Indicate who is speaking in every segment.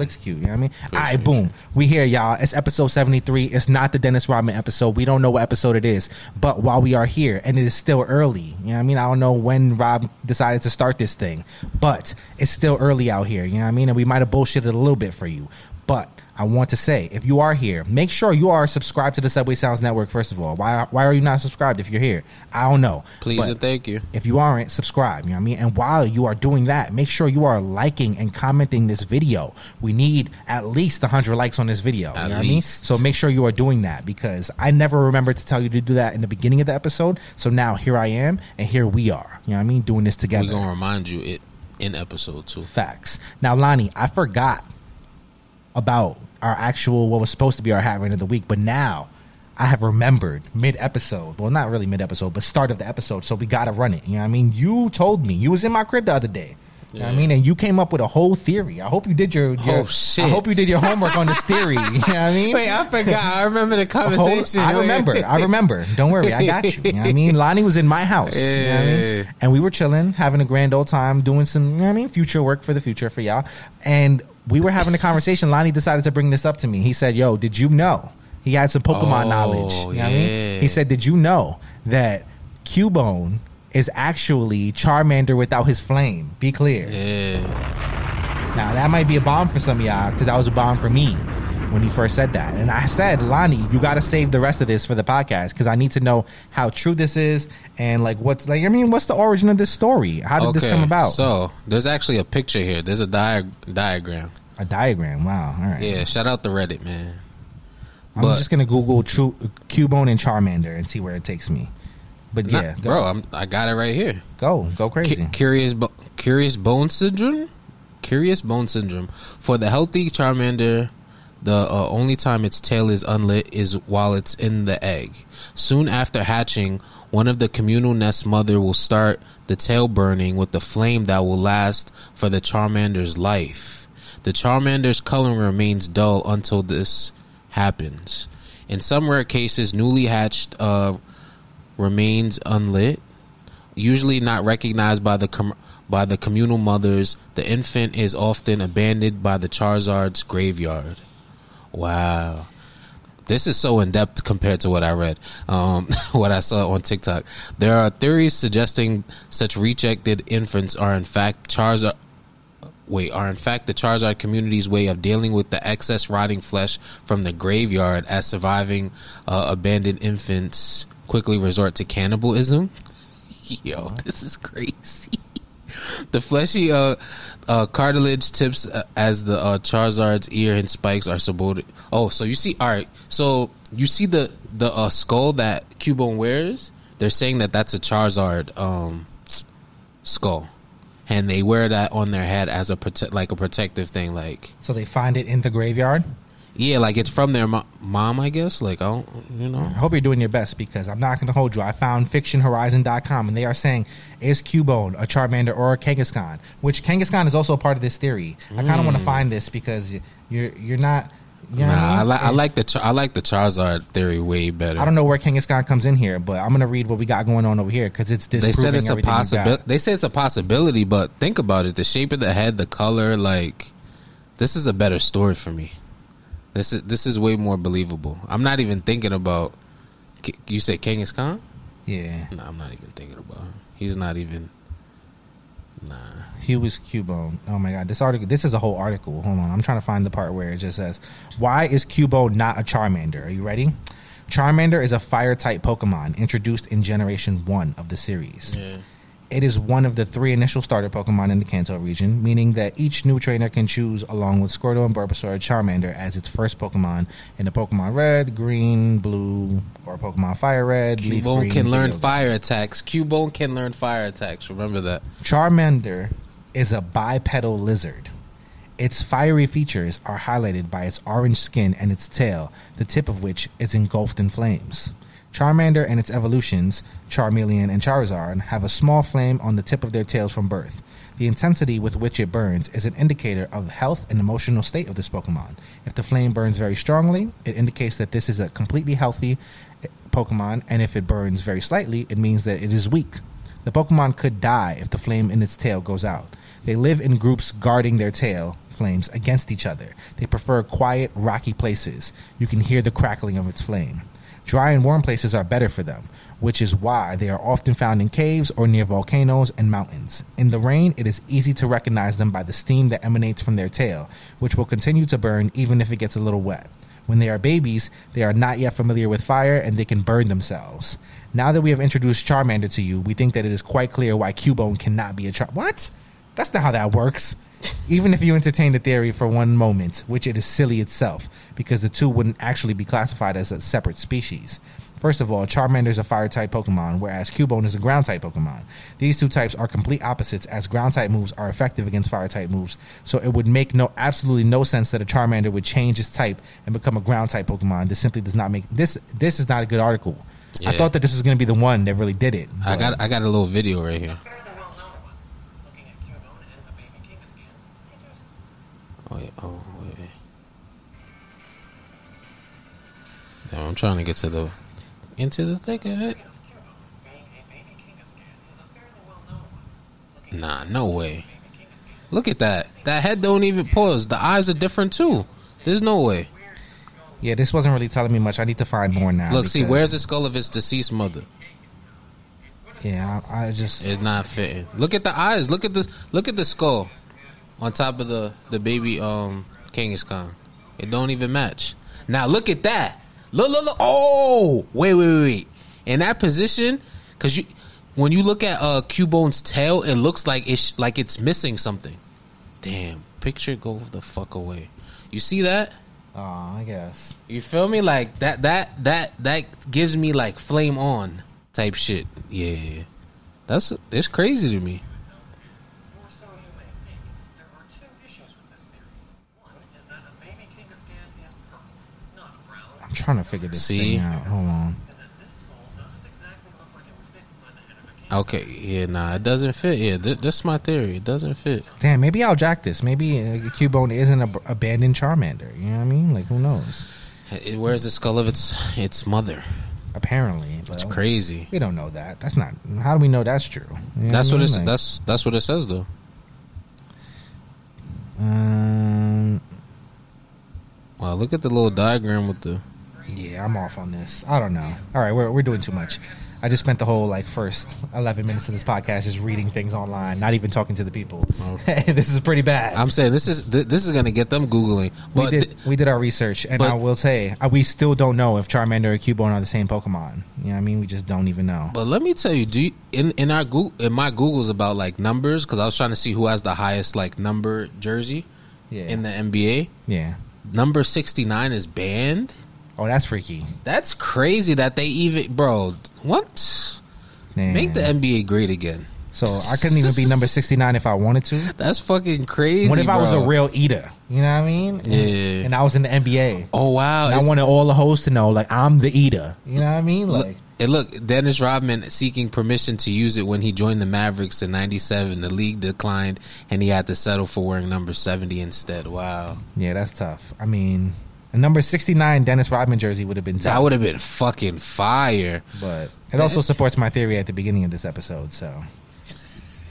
Speaker 1: looks cute. You know what I mean? All right, boom. We here, y'all. It's episode 73. It's not the Dennis Rodman episode. We don't know what episode it is. But while we are here, and it is still early, you know what I mean? I don't know when Rob decided to start this thing, but it's still early out here. You know what I mean? And we might have bullshitted a little bit for you. But I want to say, if you are here, make sure you are subscribed to the Subway Sounds Network. First of all, why why are you not subscribed if you're here? I don't know.
Speaker 2: Please
Speaker 1: But
Speaker 2: and thank you.
Speaker 1: if you aren't, subscribe. You know what I mean? And while you are doing that, make sure you are liking and commenting this video. We need at least 100 likes on this video.
Speaker 2: At
Speaker 1: you know what I mean? So make sure you are doing that because I never remembered to tell you to do that in the beginning of the episode. So now here I am and here we are. You know what I mean? Doing this together.
Speaker 2: We're gonna remind you it in episode two.
Speaker 1: Facts. Now, Lani, I forgot about our actual what was supposed to be our hat rant of the week, but now I have remembered mid episode. Well, not really mid episode, but start of the episode. So we gotta run it. You know what I mean? You told me you was in my crib the other day. You know what I mean? And you came up with a whole theory. I hope you did your, your
Speaker 2: Oh, shit.
Speaker 1: I hope you did your homework on this theory. You know what I mean?
Speaker 2: Wait, I forgot. I remember the
Speaker 1: A whole-
Speaker 2: conversation.
Speaker 1: I remember. I remember. Don't worry. I got you. You know what I mean? Lani was in my house. You know what I mean? And we were chilling, having a grand old time, doing some, you know what I mean, future work for the future for y'all. And we were having a conversation. Lani decided to bring this up to me. He said, Yo, did you know? He had some Pokemon
Speaker 2: Oh,
Speaker 1: knowledge. You know what I mean?
Speaker 2: yeah.
Speaker 1: He said, Did you know that Cubone is actually Charmander without his flame? Be clear.
Speaker 2: Yeah.
Speaker 1: Now that might be a bomb for some of y'all because that was a bomb for me when he first said that. And I said, Lani, you got to save the rest of this for the podcast because I need to know how true this is and like what's like. I mean, what's the origin of this story? How did this come about?
Speaker 2: So there's actually a picture here. There's a dia- diagram.
Speaker 1: A diagram. Wow. All right.
Speaker 2: Yeah, shout out to Reddit, man.
Speaker 1: I'm
Speaker 2: but-
Speaker 1: just gonna Google true Cubone and Charmander and see where it takes me. But
Speaker 2: Nah,
Speaker 1: yeah, go,
Speaker 2: bro, I'm, I got it right here.
Speaker 1: go, go crazy.
Speaker 2: curious, bo- curious bone syndrome. Curious bone syndrome. For the healthy Charmander, the uh, only time its tail is unlit is while it's in the egg. Soon after hatching, one of the communal nest mother will start the tail burning with the flame that will last for the Charmander's life. The Charmander's coloring remains dull until this happens. In some rare cases, newly hatched uh, remains unlit usually not recognized by the com- by the communal mothers, the infant is often abandoned by the Charizard's graveyard. Wow. This is so in depth compared to what I read, um, what I saw on TikTok. There are theories suggesting such rejected infants are in fact Charizard. Wait, are in fact the Charizard community's way of dealing with the excess rotting flesh from the graveyard as surviving uh, abandoned infants quickly resort to cannibalism. Yo, this is crazy. the fleshy uh, uh, cartilage tips uh, as the uh, Charizard's ear and spikes are supported. Oh, so you see, all right. So you see the the uh, skull that Cubone wears. They're saying that that's a Charizard um, skull, and they wear that on their head as a prote- like a protective thing. Like
Speaker 1: So they find it in the graveyard.
Speaker 2: yeah, like it's from their mo- mom, I guess. Like I don't, you know.
Speaker 1: I hope you're doing your best because I'm not going to hold you. I found fictionhorizon.com and they are saying, is Cubone a Charmander or a Kangaskhan? Which Kangaskhan is also a part of this theory. I kind of want to hmm. find this because you're you're not. You know.
Speaker 2: Nah, I,
Speaker 1: mean?
Speaker 2: like I like the Char- I like the Charizard theory way better.
Speaker 1: I don't know where Kangaskhan comes in here, but I'm going to read what we got going on over here because it's
Speaker 2: They
Speaker 1: disproving
Speaker 2: said it's a possibility. They say it's a possibility, but think about it: the shape of the head, the color. Like, this is a better story for me. This is this is way more believable. I'm not even thinking about. You say Genghis Khan?
Speaker 1: Yeah,
Speaker 2: No, I'm not even thinking about him. He's not even.
Speaker 1: He was Cubone. Oh my god, this article. This is a whole article. Hold on, I'm trying to find the part where it just says, "Why is Cubone not a Charmander?" Are you ready? Charmander is a fire type Pokemon introduced in Generation 1 of the series.
Speaker 2: Yeah.
Speaker 1: It is one of the three initial starter Pokemon in the Kanto region, meaning that each new trainer can choose, along with Squirtle and Bulbasaur, Charmander as its first Pokemon in the Pokemon Red, Green, Blue, or Pokemon Fire Red. Leaf
Speaker 2: Cubone
Speaker 1: Green
Speaker 2: can learn fire attacks. Cubone can learn fire attacks. Remember that.
Speaker 1: Charmander is a bipedal lizard. Its fiery features are highlighted by its orange skin and its tail, the tip of which is engulfed in flames. Charmander and its evolutions, Charmeleon and Charizard, have a small flame on the tip of their tails from birth. The intensity with which it burns is an indicator of the health and emotional state of this Pokemon. If the flame burns very strongly, it indicates that this is a completely healthy eh, Pokemon, and if it burns very slightly, it means that it is weak. The Pokemon could die if the flame in its tail goes out. They live in groups guarding their tail flames against each other. They prefer quiet, rocky places. You can hear the crackling of its flame. Dry and warm places are better for them, which is why they are often found in caves or near volcanoes and mountains. In the rain, it is easy to recognize them by the steam that emanates from their tail, which will continue to burn even if it gets a little wet. When they are babies, they are not yet familiar with fire and they can burn themselves. Now that we have introduced Charmander to you, we think that it is quite clear why Cubone cannot be a Char. What? That's not how that works. Even if you entertain the theory for one moment, which it is silly itself, because the two wouldn't actually be classified as a separate species. First of all, Charmander is a fire type Pokemon, whereas Cubone is a ground type Pokemon. These two types are complete opposites, as ground type moves are effective against fire type moves. So it would make no absolutely no sense that a Charmander would change its type and become a ground type Pokemon. This simply does not make this. This is not a good article. I thought that this was going to be the one that really did it.
Speaker 2: I got I got a little video right here.
Speaker 3: Better the well-known one. Looking at Cubone and the baby Kangaskhan, introduced
Speaker 2: Oh, Oh, wait, oh wait, wait. Now I'm trying to get to the into the thick of it.
Speaker 3: of Cubone being a baby Kangaskhan is a fairly well-known one. Looking
Speaker 2: Nah, no way.
Speaker 3: at baby Kangaskhan,
Speaker 2: Look at that. That head don't even pause. The eyes are different too. There's no way.
Speaker 3: where's the skull
Speaker 1: Yeah, this wasn't really telling me much. I need to find more now.
Speaker 2: Look, see, where's the skull of his deceased mother?
Speaker 1: Yeah, I, I just.
Speaker 2: It's not fitting. Look at the eyes. Look at this. Look at the skull on top of the the baby um Kangaskhan. It don't even match. Now look at that. Look, look, look. Oh, wait, wait, wait, wait. In that position, because you when you look at uh Cubone's tail, it looks like it's like it's missing something. Damn, picture go the fuck away. You see that?
Speaker 1: Oh, I guess.
Speaker 2: You feel me? Like that that that that gives me like flame on type shit. Yeah. That's it's crazy to me.
Speaker 3: Or so you may think. There are two issues with this theory. One is that a baby Kangaskhan is purple, not brown.
Speaker 1: I'm trying to figure this
Speaker 2: See?
Speaker 1: thing out. Hold on.
Speaker 3: Is that this skull doesn't exactly look like it would fit inside the head of a Kangaskhan.
Speaker 2: Okay, yeah, nah, it doesn't fit. Yeah, th- that's my theory. It doesn't fit.
Speaker 1: Damn, maybe I'll jack this. Maybe uh, Cubone isn't a abandoned Charmander. You know what I mean? Like, who knows?
Speaker 2: It- Where's the skull of its its mother?
Speaker 1: Apparently,
Speaker 2: It's crazy.
Speaker 1: We don't know that. That's not. How do we know that's true? You know
Speaker 2: That's
Speaker 1: I
Speaker 2: what
Speaker 1: mean?
Speaker 2: it's.
Speaker 1: Like,
Speaker 2: That's that's what it says though.
Speaker 1: Um,
Speaker 2: Wow, look at the little diagram with the.
Speaker 1: Yeah, I'm off on this. I don't know. All right, we're we're doing too much. I just spent the whole like first 11 minutes of this podcast just reading things online, not even talking to the people. this is pretty bad.
Speaker 2: I'm saying this is th- this is gonna get them googling.
Speaker 1: we
Speaker 2: But
Speaker 1: did
Speaker 2: th-
Speaker 1: we did our research, and
Speaker 2: but-
Speaker 1: I will say uh, we still don't know if Charmander or Cubone are the same Pokemon. You know what I mean? We just don't even know.
Speaker 2: But let me tell you, do you, in in our Google, in my Googles about like numbers because I was trying to see who has the highest like number jersey
Speaker 1: Yeah.
Speaker 2: in the NBA.
Speaker 1: yeah.
Speaker 2: Number sixty nine is banned.
Speaker 1: Oh, that's freaky.
Speaker 2: That's crazy that they even bro. What
Speaker 1: Damn.
Speaker 2: make the NBA great again?
Speaker 1: so I couldn't even be number 69 if I wanted to.
Speaker 2: That's fucking crazy.
Speaker 1: What if I was a real eater? You know what I mean?
Speaker 2: Yeah.
Speaker 1: And I was in the NBA.
Speaker 2: Oh wow!
Speaker 1: I wanted all the hosts to know, like, I'm the eater. You know what I mean?
Speaker 2: Look,
Speaker 1: Like,
Speaker 2: and look, Dennis Rodman seeking permission to use it when he joined the Mavericks in '97. The league declined, and he had to settle for wearing number 70 instead. Wow,
Speaker 1: yeah, that's tough. I mean, a number 69 Dennis Rodman jersey would have been tough.
Speaker 2: that would have been fucking fire.
Speaker 1: but it also supports my theory at the beginning of this episode, so.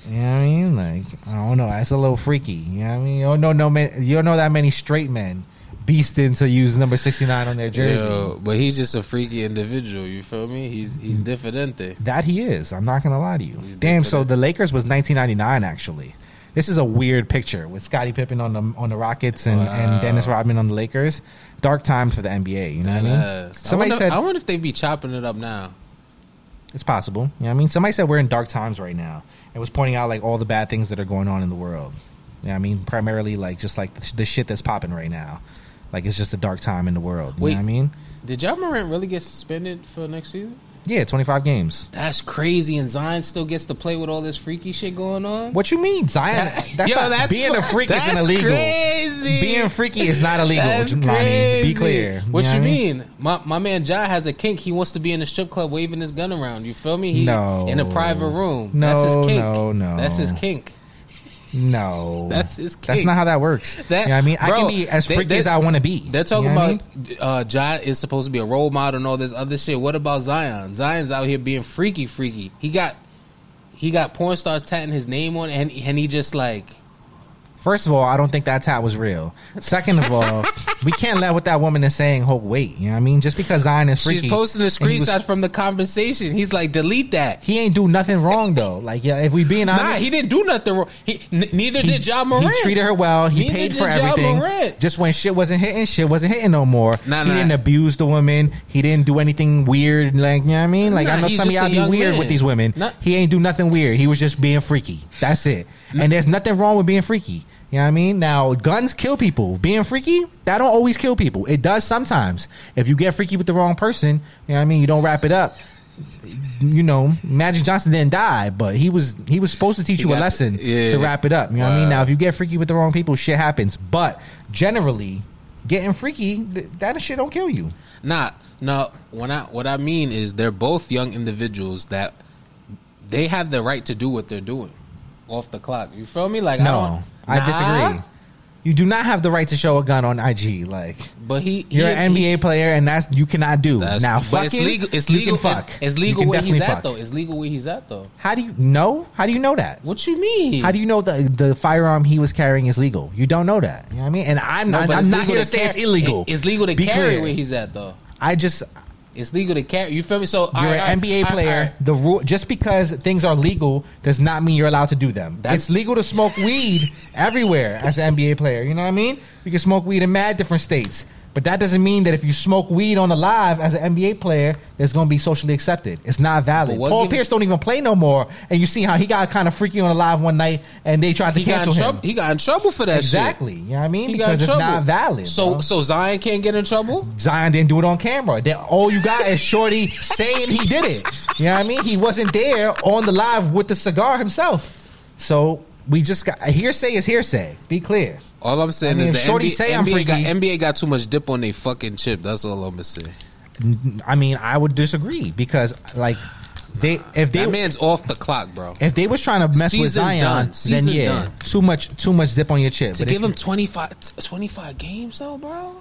Speaker 1: You know what I mean? Like, I don't know. That's a little freaky. You know what I mean? You don't know, no man, you don't know that many straight men beasting to use number 69 on their jersey.
Speaker 2: Yo, but he's just a freaky individual. You feel me? He's he's differente.
Speaker 1: That he is. I'm not gonna lie to you. Damn. So the Lakers was 1999 actually. This is a weird picture with Scottie Pippen on the on the Rockets and,
Speaker 2: Wow.
Speaker 1: and Dennis Rodman on the Lakers. Dark times for the NBA. You know what I mean?
Speaker 2: Yes. I
Speaker 1: Somebody
Speaker 2: wonder,
Speaker 1: said
Speaker 2: I wonder if they'd be chopping it up now.
Speaker 1: it's possible. You know what I mean? Somebody said we're in dark times right now. It was pointing out like all the bad things that are going on in the world. You know what I mean? Primarily like just like the, the shit that's popping right now. Like it's just a dark time in the world. You
Speaker 2: Wait.
Speaker 1: know what I mean?
Speaker 2: Did Ja Morant really get suspended for next season?
Speaker 1: Yeah, 25 games.
Speaker 2: That's crazy, and Zion still gets to play with all this freaky shit going on.
Speaker 1: What you mean, Zion? That's
Speaker 2: Yo,
Speaker 1: not,
Speaker 2: that's
Speaker 1: being a freak isn't
Speaker 2: that's
Speaker 1: illegal.
Speaker 2: Crazy.
Speaker 1: Being freaky is not illegal.
Speaker 2: That's
Speaker 1: Lani.
Speaker 2: crazy.
Speaker 1: Be clear.
Speaker 2: What
Speaker 1: know
Speaker 2: you
Speaker 1: I
Speaker 2: mean? My my man Ja has a kink. He wants to be in a strip club waving his gun around. You feel me? He,
Speaker 1: No.
Speaker 2: In a private room.
Speaker 1: No,
Speaker 2: That's his kink.
Speaker 1: no, no.
Speaker 2: That's his kink.
Speaker 1: No,
Speaker 2: That's his
Speaker 1: That's not how that works.
Speaker 2: That-
Speaker 1: you know what I mean, I can be as freaky
Speaker 2: they-
Speaker 1: as I want to be.
Speaker 2: They're talking
Speaker 1: You know what I
Speaker 2: about
Speaker 1: mean?
Speaker 2: uh, Ja is supposed to be a role model and all this other shit. What about Zion? Zion's out here being freaky, freaky. He got he got porn stars tatting his name on, and and he just like
Speaker 1: First of all, I don't think that tat was real. Second of all, we can't let what that woman is saying hold weight. You know what I mean? Just because Zion is freaky,
Speaker 2: She's posting a
Speaker 1: and he was-
Speaker 2: screenshot from the conversation. He's like, delete that.
Speaker 1: He ain't do nothing wrong though. Like, yeah, if we being honest,
Speaker 2: Nah, he didn't do nothing wrong. He, n- neither
Speaker 1: he,
Speaker 2: did John Moran.
Speaker 1: he treated her well. He
Speaker 2: Neither
Speaker 1: paid for
Speaker 2: Ja
Speaker 1: everything.
Speaker 2: Morant.
Speaker 1: Just when shit wasn't hitting, shit wasn't hitting no more.
Speaker 2: Nah,
Speaker 1: he
Speaker 2: nah.
Speaker 1: didn't abuse the woman. He didn't do anything weird. Like, you know what I mean? Like, I know some of
Speaker 2: just
Speaker 1: y'all be weird
Speaker 2: man.
Speaker 1: with these women.
Speaker 2: Nah.
Speaker 1: He ain't do nothing weird. He was just being freaky. That's it. And there's nothing wrong with being freaky. You know what I mean? Now, guns kill people. Being freaky, that don't always kill people. It does sometimes. If you get freaky with the wrong person, you know what I mean? You don't wrap it up. You know, Magic Johnson didn't die, but he was he was supposed to teach
Speaker 2: He
Speaker 1: you a
Speaker 2: got-
Speaker 1: lesson
Speaker 2: yeah.
Speaker 1: to wrap it up. You know what I mean?
Speaker 2: Wow.
Speaker 1: Now, if you get freaky with the wrong people, shit happens. But generally, getting freaky, th- that shit don't kill you.
Speaker 2: Nah, no. When I what I mean is they're both young individuals that they have the right to do what they're doing off the clock. You feel me? Like I
Speaker 1: No,
Speaker 2: don't.
Speaker 1: I,
Speaker 2: Nah?
Speaker 1: disagree. You do not have the right to show a gun on IG. Like
Speaker 2: But he,
Speaker 1: you're
Speaker 2: he,
Speaker 1: an NBA player, and that's you cannot do. Now,
Speaker 2: but it's legal. It's legal.
Speaker 1: fuck.
Speaker 2: It's, it's legal where he's
Speaker 1: definitely
Speaker 2: at though. It's legal where he's at though.
Speaker 1: How do you know? How do you know that?
Speaker 2: What you mean?
Speaker 1: How do you know the the firearm he was carrying is legal? You don't know that. You know what I mean? And I'm
Speaker 2: No,
Speaker 1: not, I'm not here to say it's illegal.
Speaker 2: It's legal to
Speaker 1: Be
Speaker 2: carry
Speaker 1: clear.
Speaker 2: where he's at though.
Speaker 1: I just
Speaker 2: It's legal to carry. You feel me? So
Speaker 1: you're
Speaker 2: alright,
Speaker 1: an NBA
Speaker 2: alright,
Speaker 1: player.
Speaker 2: alright.
Speaker 1: The rule just because things are legal does not mean you're allowed to do them.
Speaker 2: That's-
Speaker 1: it's legal to smoke weed everywhere as an NBA player. You know what I mean? You can smoke weed in mad different states. But that doesn't mean that if you smoke weed on the live as an NBA player, it's going to be socially accepted. It's not valid. Paul Pierce don't even play no more, and you see how he got kind of freaky on the live one night, and they tried to cancel him.
Speaker 2: He got in trouble for that
Speaker 1: exactly.
Speaker 2: shit.
Speaker 1: You know what I mean?
Speaker 2: He
Speaker 1: Because it's
Speaker 2: trouble.
Speaker 1: not valid.
Speaker 2: So
Speaker 1: bro.
Speaker 2: so Zion can't get in trouble.
Speaker 1: Zion didn't do it on camera. That all you got is Shorty saying he did it. You know what I mean? He wasn't there on the live with the cigar himself. So we just got hearsay is hearsay. Be clear.
Speaker 2: All I'm saying
Speaker 1: I mean,
Speaker 2: is the
Speaker 1: Shorty
Speaker 2: NBA,
Speaker 1: say I'm
Speaker 2: NBA, got, NBA got too much dip on their fucking chip. That's all I'm gonna say.
Speaker 1: I mean, I would disagree because like they if they
Speaker 2: that man's off the clock, bro.
Speaker 1: if they was trying to mess with Zion,
Speaker 2: done.
Speaker 1: then yeah,
Speaker 2: done.
Speaker 1: too much too much dip on your chip.
Speaker 2: to
Speaker 1: But
Speaker 2: give him 25, 25 games though, bro.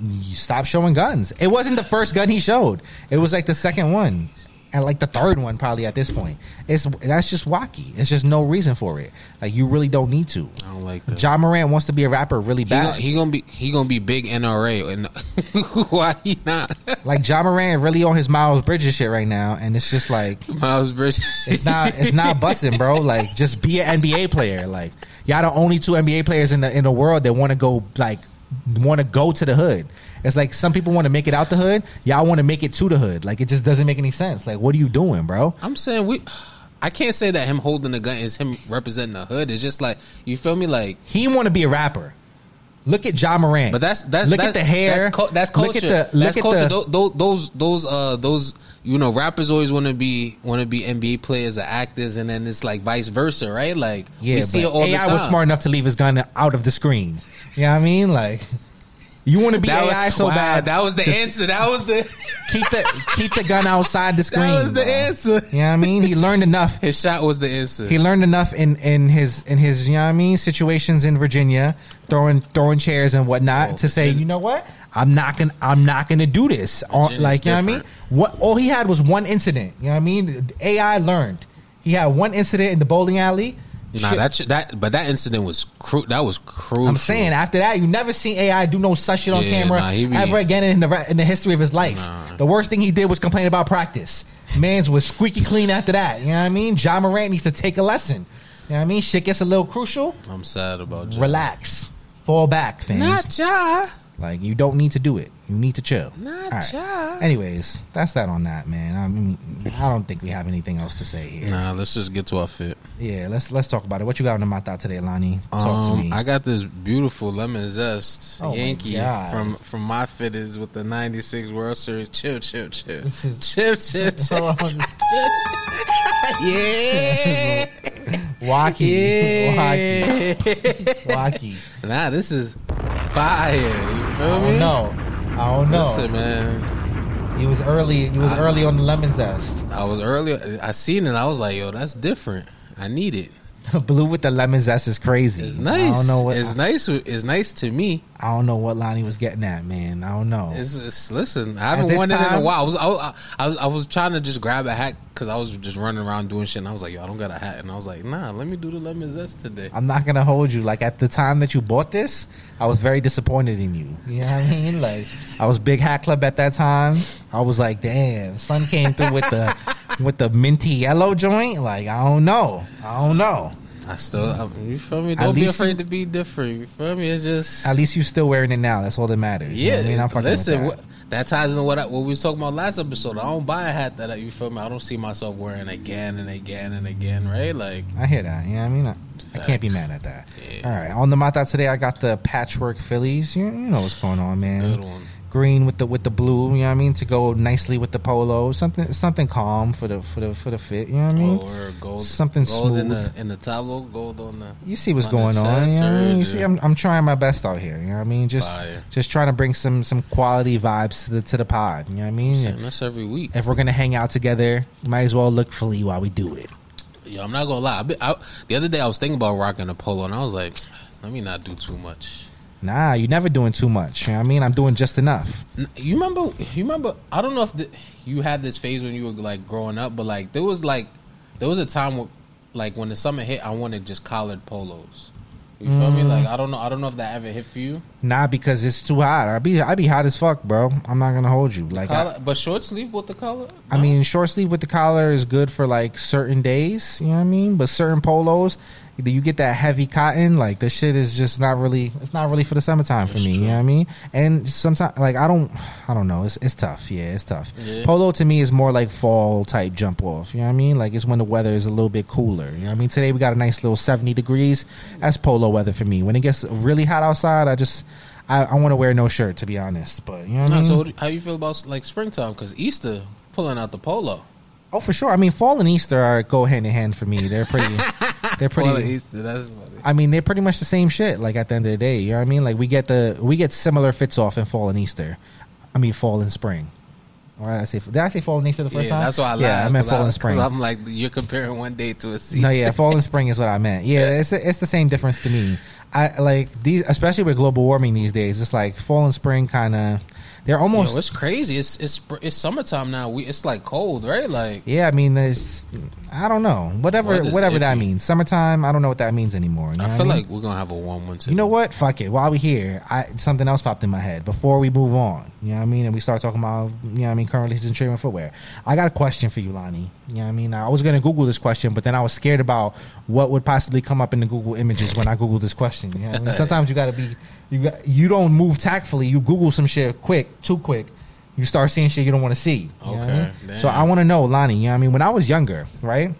Speaker 1: you stop showing guns. It wasn't the first gun he showed. It was like the second one. And like the third one probably at this point. It's that's just wacky. It's just no reason for it. Like you really don't need to.
Speaker 2: I don't like that.
Speaker 1: Ja Morant wants to be a rapper really bad.
Speaker 2: he gonna be he gonna be big NRA and why he not?
Speaker 1: like Ja Morant really on his Miles Bridges shit right now, and it's just like
Speaker 2: Miles Bridges.
Speaker 1: it's not it's not busting, bro. Like just be an NBA player. Like y'all the only two NBA players in the in the world that want to go like want to go to the hood. It's like some people want to make it out the hood. Y'all want to make it to the hood. Like it just doesn't make any sense. Like what are you doing, bro?
Speaker 2: I'm saying we. I can't say that him holding the gun is him representing the hood. It's just like you feel me, like.
Speaker 1: He want to be a rapper. Look at Ja Morant.
Speaker 2: But that's that's
Speaker 1: look
Speaker 2: that's,
Speaker 1: at the hair.
Speaker 2: That's, cu- that's culture.
Speaker 1: Look at the look
Speaker 2: that's
Speaker 1: at
Speaker 2: culture.
Speaker 1: the
Speaker 2: Tho- tho- those those uh those you know rappers always want to be want to be NBA players or actors, and then it's like vice versa, right? Like
Speaker 1: yeah.
Speaker 2: we see it all
Speaker 1: AI
Speaker 2: the time.
Speaker 1: was smart enough to leave his gun out of the screen. You know what I mean? Like you want to be
Speaker 2: That was,
Speaker 1: AI so
Speaker 2: wow,
Speaker 1: bad.
Speaker 2: That was the
Speaker 1: just
Speaker 2: answer. That was the
Speaker 1: Keep the keep the gun outside the screen.
Speaker 2: that was the
Speaker 1: bro.
Speaker 2: answer.
Speaker 1: You know what I mean? He learned enough.
Speaker 2: His shot was the answer.
Speaker 1: He learned enough in, in his in his you know what I mean situations in Virginia, throwing throwing chairs and whatnot
Speaker 2: Oh,
Speaker 1: to say, you know what, I'm not gonna I'm not gonna do this.
Speaker 2: Virginia's
Speaker 1: like you know what I mean? What all he had was one incident. You know what I mean? AI learned. He had one incident in the bowling alley.
Speaker 2: Nah,
Speaker 1: Shit.
Speaker 2: that sh- that but that incident was cru- that was crucial.
Speaker 1: I'm saying after that, you never seen AI do no such shit on
Speaker 2: Yeah,
Speaker 1: camera
Speaker 2: nah, be-
Speaker 1: ever again in the re- in the history of his life.
Speaker 2: Nah.
Speaker 1: The worst thing he did was complain about practice. Man's was squeaky clean after that. You know what I mean? Ja Morant needs to take a lesson. You know what I mean? Shit gets a little crucial.
Speaker 2: I'm sad about you.
Speaker 1: Relax, fall back, fans.
Speaker 2: Not Ja.
Speaker 1: Like you don't need to do it. You need to chill.
Speaker 2: Not
Speaker 1: All right.
Speaker 2: Ja.
Speaker 1: Anyways, that's that on that, man. I mean, I don't think we have anything else to say here.
Speaker 2: Nah, let's just get to our fit.
Speaker 1: Yeah, let's let's talk about it. What you got on the mata today, Lani? Talk
Speaker 2: Um,
Speaker 1: to me.
Speaker 2: I got this beautiful lemon zest
Speaker 1: Oh
Speaker 2: Yankee
Speaker 1: God.
Speaker 2: from from Myfitteds with the '96 World Series. Chill, chill, chill,
Speaker 1: This is-
Speaker 2: chill, chill, chill, yeah,
Speaker 1: Wacky,
Speaker 2: yeah.
Speaker 1: wacky, wacky.
Speaker 2: Nah, this is fire. You
Speaker 1: I
Speaker 2: me?
Speaker 1: don't know. I don't know.
Speaker 2: Listen, man.
Speaker 1: He was early. He was
Speaker 2: I-
Speaker 1: early on the lemon zest.
Speaker 2: I was early. I seen it. I was like, yo, that's different. I need it.
Speaker 1: Blue with the lemon zest is crazy.
Speaker 2: It's nice.
Speaker 1: I don't know what
Speaker 2: it's nice. It's nice to me.
Speaker 1: I don't know what Lani was getting at, man. I don't know.
Speaker 2: It's, it's listen. I haven't
Speaker 1: this
Speaker 2: won it in a while. I was I, was- I was I was trying to just grab a hat because I was just running around doing shit. And I was like, yo, I don't got a hat. And I was like, nah, let me do the lemon zest today.
Speaker 1: I'm not gonna hold you. Like at the time that you bought this, I was very disappointed in you. You know what I mean? Like I was big hat club at that time. I was like, damn, son came through with the with the minty yellow joint. Like I don't know. I don't know.
Speaker 2: I still, I, you feel me? Don't be afraid to be different. You feel me? It's just
Speaker 1: At least you're still wearing it now. That's all that matters. You know
Speaker 2: yeah.
Speaker 1: I mean, I'm fucking
Speaker 2: listen,
Speaker 1: with
Speaker 2: what, that ties into what I, what we was talking about last episode. I don't buy a hat that I- you feel me. I don't see myself wearing again and again and again. Right? Like.
Speaker 1: I hear that. You know I mean? I, I can't be mad at that.
Speaker 2: Yeah.
Speaker 1: All right. On the Mata today, I got the patchwork Phillies. You, you know what's going on, man.
Speaker 2: good one.
Speaker 1: Green with the with the blue, you know what I mean, to go nicely with the polo. Something something calm for the for the for the fit, you know what I mean?
Speaker 2: or gold,
Speaker 1: something
Speaker 2: gold in
Speaker 1: smooth.
Speaker 2: the in the tableau, gold on the.
Speaker 1: You see what's
Speaker 2: on
Speaker 1: going on, you know what I mean? You see I'm I'm trying my best out here, you know what I mean? Just
Speaker 2: Fire.
Speaker 1: just trying to bring some some quality vibes to the to the pod, you know what I mean?
Speaker 2: That's every week.
Speaker 1: If we're gonna hang out together, might as well look fully while we do it.
Speaker 2: Yo, I'm not gonna lie. I, I, the other day I was thinking about rocking a polo, and I was like, let me not do too much.
Speaker 1: Nah, you're never doing too much. You know what I mean? I'm doing just enough.
Speaker 2: You remember? You remember? I don't know if the, you had this phase when you were like growing up, but like there was like there was a time where, like when the summer hit, I wanted just collared polos. You feel
Speaker 1: Mm.
Speaker 2: me? Like I don't know. I don't know if that ever hit for you.
Speaker 1: Nah, because it's too hot. I be I be hot as fuck, bro. I'm not gonna hold you. Like I,
Speaker 2: but short sleeve with the collar.
Speaker 1: I mean, short sleeve with the collar is good for like certain days. You know what I mean? But certain polos, you get that heavy cotton. Like the shit is just not really. It's not really for the summertime for
Speaker 2: That's
Speaker 1: me. You know what I mean? And sometimes, like I don't, I don't know. It's it's tough. Yeah, it's tough.
Speaker 2: Yeah.
Speaker 1: Polo to me is more like fall type jump off. You know what I mean? Like it's when the weather is a little bit cooler. You know what I mean? Today we got a nice little seventy degrees. That's polo weather for me. When it gets really hot outside, I just. I, I want to wear no shirt to be honest, but you know what I mean.
Speaker 2: so how you feel about like springtime? Because Easter pulling out the polo.
Speaker 1: Oh, for sure. I mean, fall and Easter are go hand in hand for me. They're pretty. they're pretty.
Speaker 2: Fall and. Easter. That's funny.
Speaker 1: I mean, they're pretty much the same shit. Like at the end of the day, you know what I mean? Like we get the we get similar fits off in fall and Easter. I mean, fall and spring. Or did I say? Did I say fall and Easter the first
Speaker 2: yeah,
Speaker 1: time?
Speaker 2: that's why I laughed.
Speaker 1: Yeah, I meant fall and spring.
Speaker 2: I'm like, you're comparing one day to a season.
Speaker 1: No, yeah, fall and spring is what I meant. Yeah, it's the, it's the same difference to me. I like these, especially with global warming these days. It's like fall and spring kind of. They're almost
Speaker 2: Yo, it's crazy. It's it's it's summertime now. We it's like cold, right? Like
Speaker 1: Yeah, I mean, there's, I don't know, whatever, whatever that means. Summertime, I don't know what that means anymore. you know
Speaker 2: I feel
Speaker 1: mean?
Speaker 2: like we're gonna have a warm winter.
Speaker 1: you know what? Fuck it. While we here, I something else popped in my head before we move on. You know what I mean? And we start talking about, you know what I mean, current releases and treatment footwear. I got a question for you, Lani. You know what I mean? I was gonna Google this question, but then I was scared about what would possibly come up in the Google images when I Google this question. You know what I mean? Sometimes you gotta be, you got, you don't move tactfully. You Google some shit quick, too quick. You start seeing shit you don't want to see. Know I
Speaker 2: Okay,
Speaker 1: mean? So. I want to know, Lani. You know what I mean? When I was younger, right?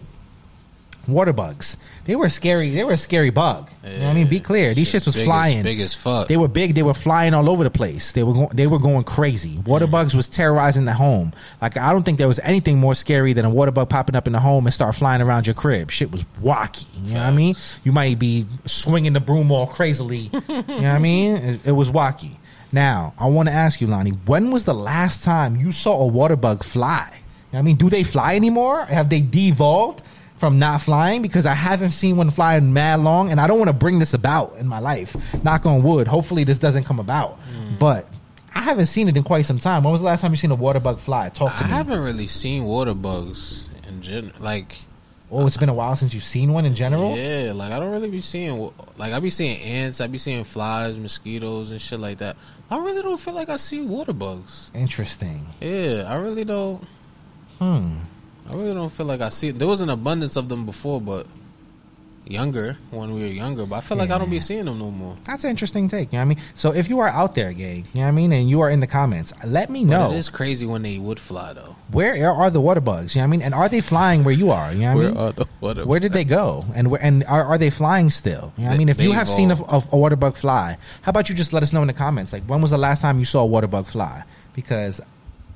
Speaker 1: Water bugs. They were scary. They were a scary bug. You know what I mean? Be clear. These shits was
Speaker 2: big
Speaker 1: flying.
Speaker 2: As, big as fuck.
Speaker 1: They were big. They were flying all over the place. They were go- they were going crazy. Water bugs was terrorizing the home. Like I don't think there was anything more scary than a water bug popping up in the home and start flying around your crib. Shit was wacky. You know what I mean? You might be swinging the broom all crazily. you know what I mean? It, it was wacky. Now I want to ask you, Lani, when was the last time you saw a water bug fly? You know what I mean? Do they fly anymore? Have they devolved? From not flying because I haven't seen one fly in mad long, and I don't want to bring this about in my life. Knock on wood. Hopefully, this doesn't come about. But I haven't seen it in quite some time. When was the last time you seen a water bug fly? Talk to
Speaker 2: I
Speaker 1: me.
Speaker 2: I haven't really seen water bugs in general. Like
Speaker 1: Oh, it's been a while since you've seen one in general.
Speaker 2: yeah, like I don't really be seeing like I be seeing ants. I be seeing flies, mosquitoes, and shit like that. I really don't feel like I see water bugs.
Speaker 1: Interesting.
Speaker 2: Yeah, I really don't.
Speaker 1: Hmm.
Speaker 2: I really don't feel like I see. it. There was an abundance of them before, but younger when we were younger. But I feel like I don't be seeing them no more.
Speaker 1: That's an interesting take. You know what I mean? So if you are out there, gay, you know what I mean, and you are in the comments, let me
Speaker 2: But
Speaker 1: know
Speaker 2: it is crazy when they would fly though.
Speaker 1: where are the water bugs. You know what I mean? And are they flying where you are? You know what I mean?
Speaker 2: Where are the water?
Speaker 1: Where did they go? And where, and are, are they flying still? You know what I mean, if you have seen a, a, a water bug fly, how about you just let us know in the comments? Like, when was the last time you saw a water bug fly? Because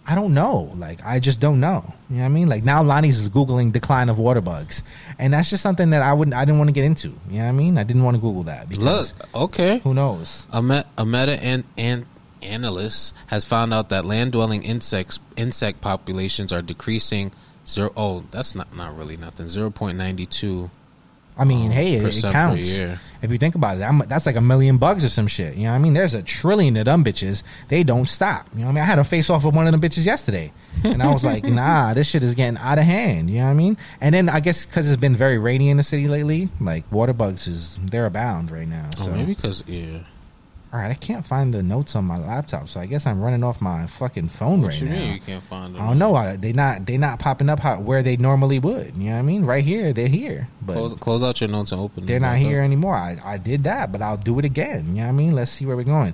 Speaker 1: I don't know. Like, I just don't know. You know what I mean? Like now, Lani's is googling decline of water bugs, and that's just something that I wouldn't. I didn't want to get into. You know what I mean? I didn't want to Google that
Speaker 2: Look, okay.
Speaker 1: who knows?
Speaker 2: A, me- a meta and, and analyst has found out that land dwelling insects insect populations are decreasing zero oh that's not not really nothing 0.92
Speaker 1: I mean, hey, it,
Speaker 2: oh, it
Speaker 1: counts.
Speaker 2: year.
Speaker 1: If you think about it, I'm, that's like a million bucks or some shit. You know what I mean? There's a trillion of them bitches. They don't stop. You know what I mean? I had a face off with one of them bitches yesterday. And I was like, nah, this shit is getting out of hand. You know what I mean? And then I guess because it's been very rainy in the city lately, like water bugs is, they're abound right now.
Speaker 2: Oh,
Speaker 1: So,
Speaker 2: maybe because yeah.
Speaker 1: All right, I can't find the notes on my laptop. So I guess I'm running off my fucking phone
Speaker 2: What
Speaker 1: right
Speaker 2: you
Speaker 1: now.
Speaker 2: mean you can't find them?
Speaker 1: I don't know. I, they not they not popping up how, where they normally would. You know what I mean? Right here, they're here, but
Speaker 2: Close, close out your notes and open. Them.
Speaker 1: They're
Speaker 2: not
Speaker 1: here
Speaker 2: up.
Speaker 1: anymore. I, I did that, but I'll do it again. You know what I mean? Let's see where we're going.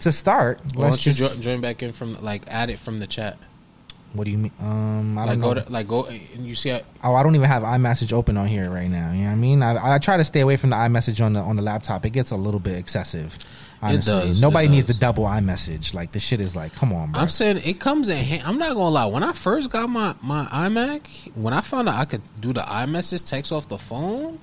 Speaker 1: To start,
Speaker 2: Why
Speaker 1: let's
Speaker 2: don't you
Speaker 1: just.
Speaker 2: jo- join back in from like add it from the chat?
Speaker 1: what do you mean? Um, I
Speaker 2: Like
Speaker 1: don't
Speaker 2: go
Speaker 1: know.
Speaker 2: to like go and you see how,
Speaker 1: oh, I don't even have iMessage open on here right now. You know what I mean? I, I try to stay away from the iMessage on the on the laptop. It gets a little bit excessive. Honestly,
Speaker 2: does,
Speaker 1: nobody
Speaker 2: it
Speaker 1: needs the
Speaker 2: does.
Speaker 1: double iMessage. Like the shit is like, come on, bro.
Speaker 2: I'm saying it comes in. hand. I'm not gonna lie. When I first got my my iMac, when I found out I could do the iMessage text off the phone,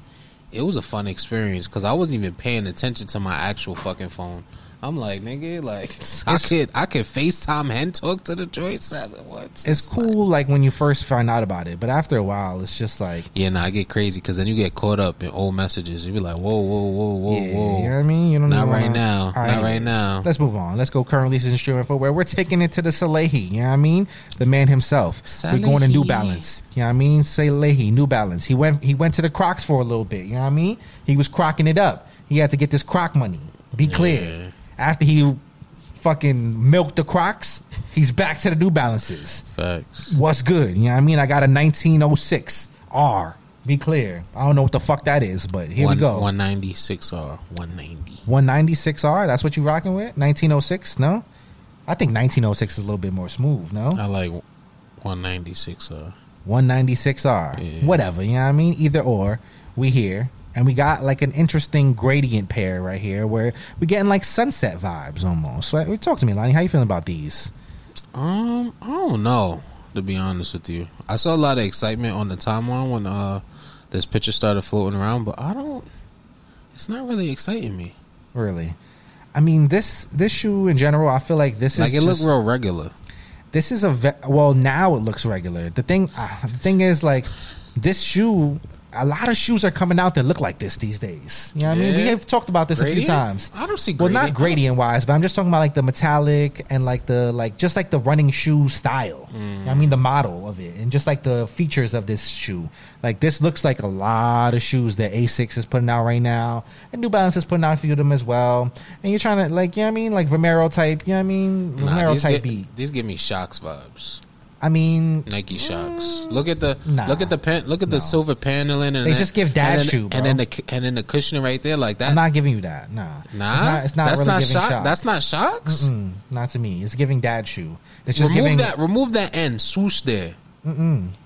Speaker 2: it was a fun experience because I wasn't even paying attention to my actual fucking phone. I'm like, nigga, like I
Speaker 1: It's-
Speaker 2: could I could FaceTime and talk to the joints. What?
Speaker 1: it's cool like when you first find out about it, but after a while, it's just like.
Speaker 2: Yeah, nah, I get crazy because then you get caught up in old messages. You be like, whoa, whoa, whoa, whoa,
Speaker 1: Yeah,
Speaker 2: whoa.
Speaker 1: you know what I mean? You don't
Speaker 2: know.
Speaker 1: Not
Speaker 2: right
Speaker 1: wanna-
Speaker 2: now.
Speaker 1: All
Speaker 2: Not right now.
Speaker 1: Let's move on. Let's go current releases and streaming footwear. We're taking it to the Salehe. You know what I mean? The man himself. We're going to New Balance. You know what I mean? Salehe, New Balance. He went. He went to the Crocs for a little bit. You know what I mean? He was crocking it up. He had to get this Croc money. Be clear.
Speaker 2: Yeah.
Speaker 1: After he fucking milked the Crocs, he's back to the New Balances.
Speaker 2: Facts.
Speaker 1: What's good? You know what I mean? I got a 1906 R. Be clear. I don't know what the fuck that is, but here
Speaker 2: One,
Speaker 1: we go.
Speaker 2: 196R. 190.
Speaker 1: 196R. That's what you rocking with? 1906? No, I think 1906 is a little bit more smooth. No,
Speaker 2: I like 196R.
Speaker 1: 196R.
Speaker 2: Yeah.
Speaker 1: Whatever. You know what I mean? Either or. We here. And we got like an interesting gradient pair right here where we're getting like sunset vibes almost. So, talk to me, Lani. How you feeling about these?
Speaker 2: Um, I don't know. To be honest with you, I saw a lot of excitement on the timeline when uh this picture started floating around, but I don't. It's not really exciting me.
Speaker 1: Really? I mean, this this shoe in general, I feel like this is
Speaker 2: Like it
Speaker 1: is
Speaker 2: looked real regular.
Speaker 1: this is a ve- well now it looks regular the thing uh, the thing is like this shoe a lot of shoes are coming out that look like this these days. You know what i mean? We have talked about this a few times.
Speaker 2: I don't see
Speaker 1: well not
Speaker 2: gradient.
Speaker 1: gradient wise but i'm just talking about like the metallic and like the like just like the running shoe style. Mm. You know i mean? The model of it and just like the features of this shoe. Like this looks like a lot of shoes that asics is putting out right now and new balance is putting out a few of them as well. And you're trying to like you know what i mean? Like Vomero type you know what i mean?
Speaker 2: Nah,
Speaker 1: Vomero type
Speaker 2: get-
Speaker 1: beat.
Speaker 2: these give me Shox vibes.
Speaker 1: I mean
Speaker 2: Nike Shox. Look at the
Speaker 1: Nah.
Speaker 2: look at the pen. Look at
Speaker 1: No.
Speaker 2: the silver paneling. And
Speaker 1: They
Speaker 2: then-
Speaker 1: just give dad
Speaker 2: and then,
Speaker 1: shoe, bro.
Speaker 2: and then the and then the cushioning right there like that.
Speaker 1: I'm not giving you that. Nah,
Speaker 2: nah,
Speaker 1: it's not. It's not
Speaker 2: that's
Speaker 1: really
Speaker 2: not
Speaker 1: giving
Speaker 2: shock.
Speaker 1: shock.
Speaker 2: That's not Shox.
Speaker 1: Mm, not to me. It's giving dad shoe. It's just
Speaker 2: remove
Speaker 1: giving
Speaker 2: that. Remove that end. Swoosh there.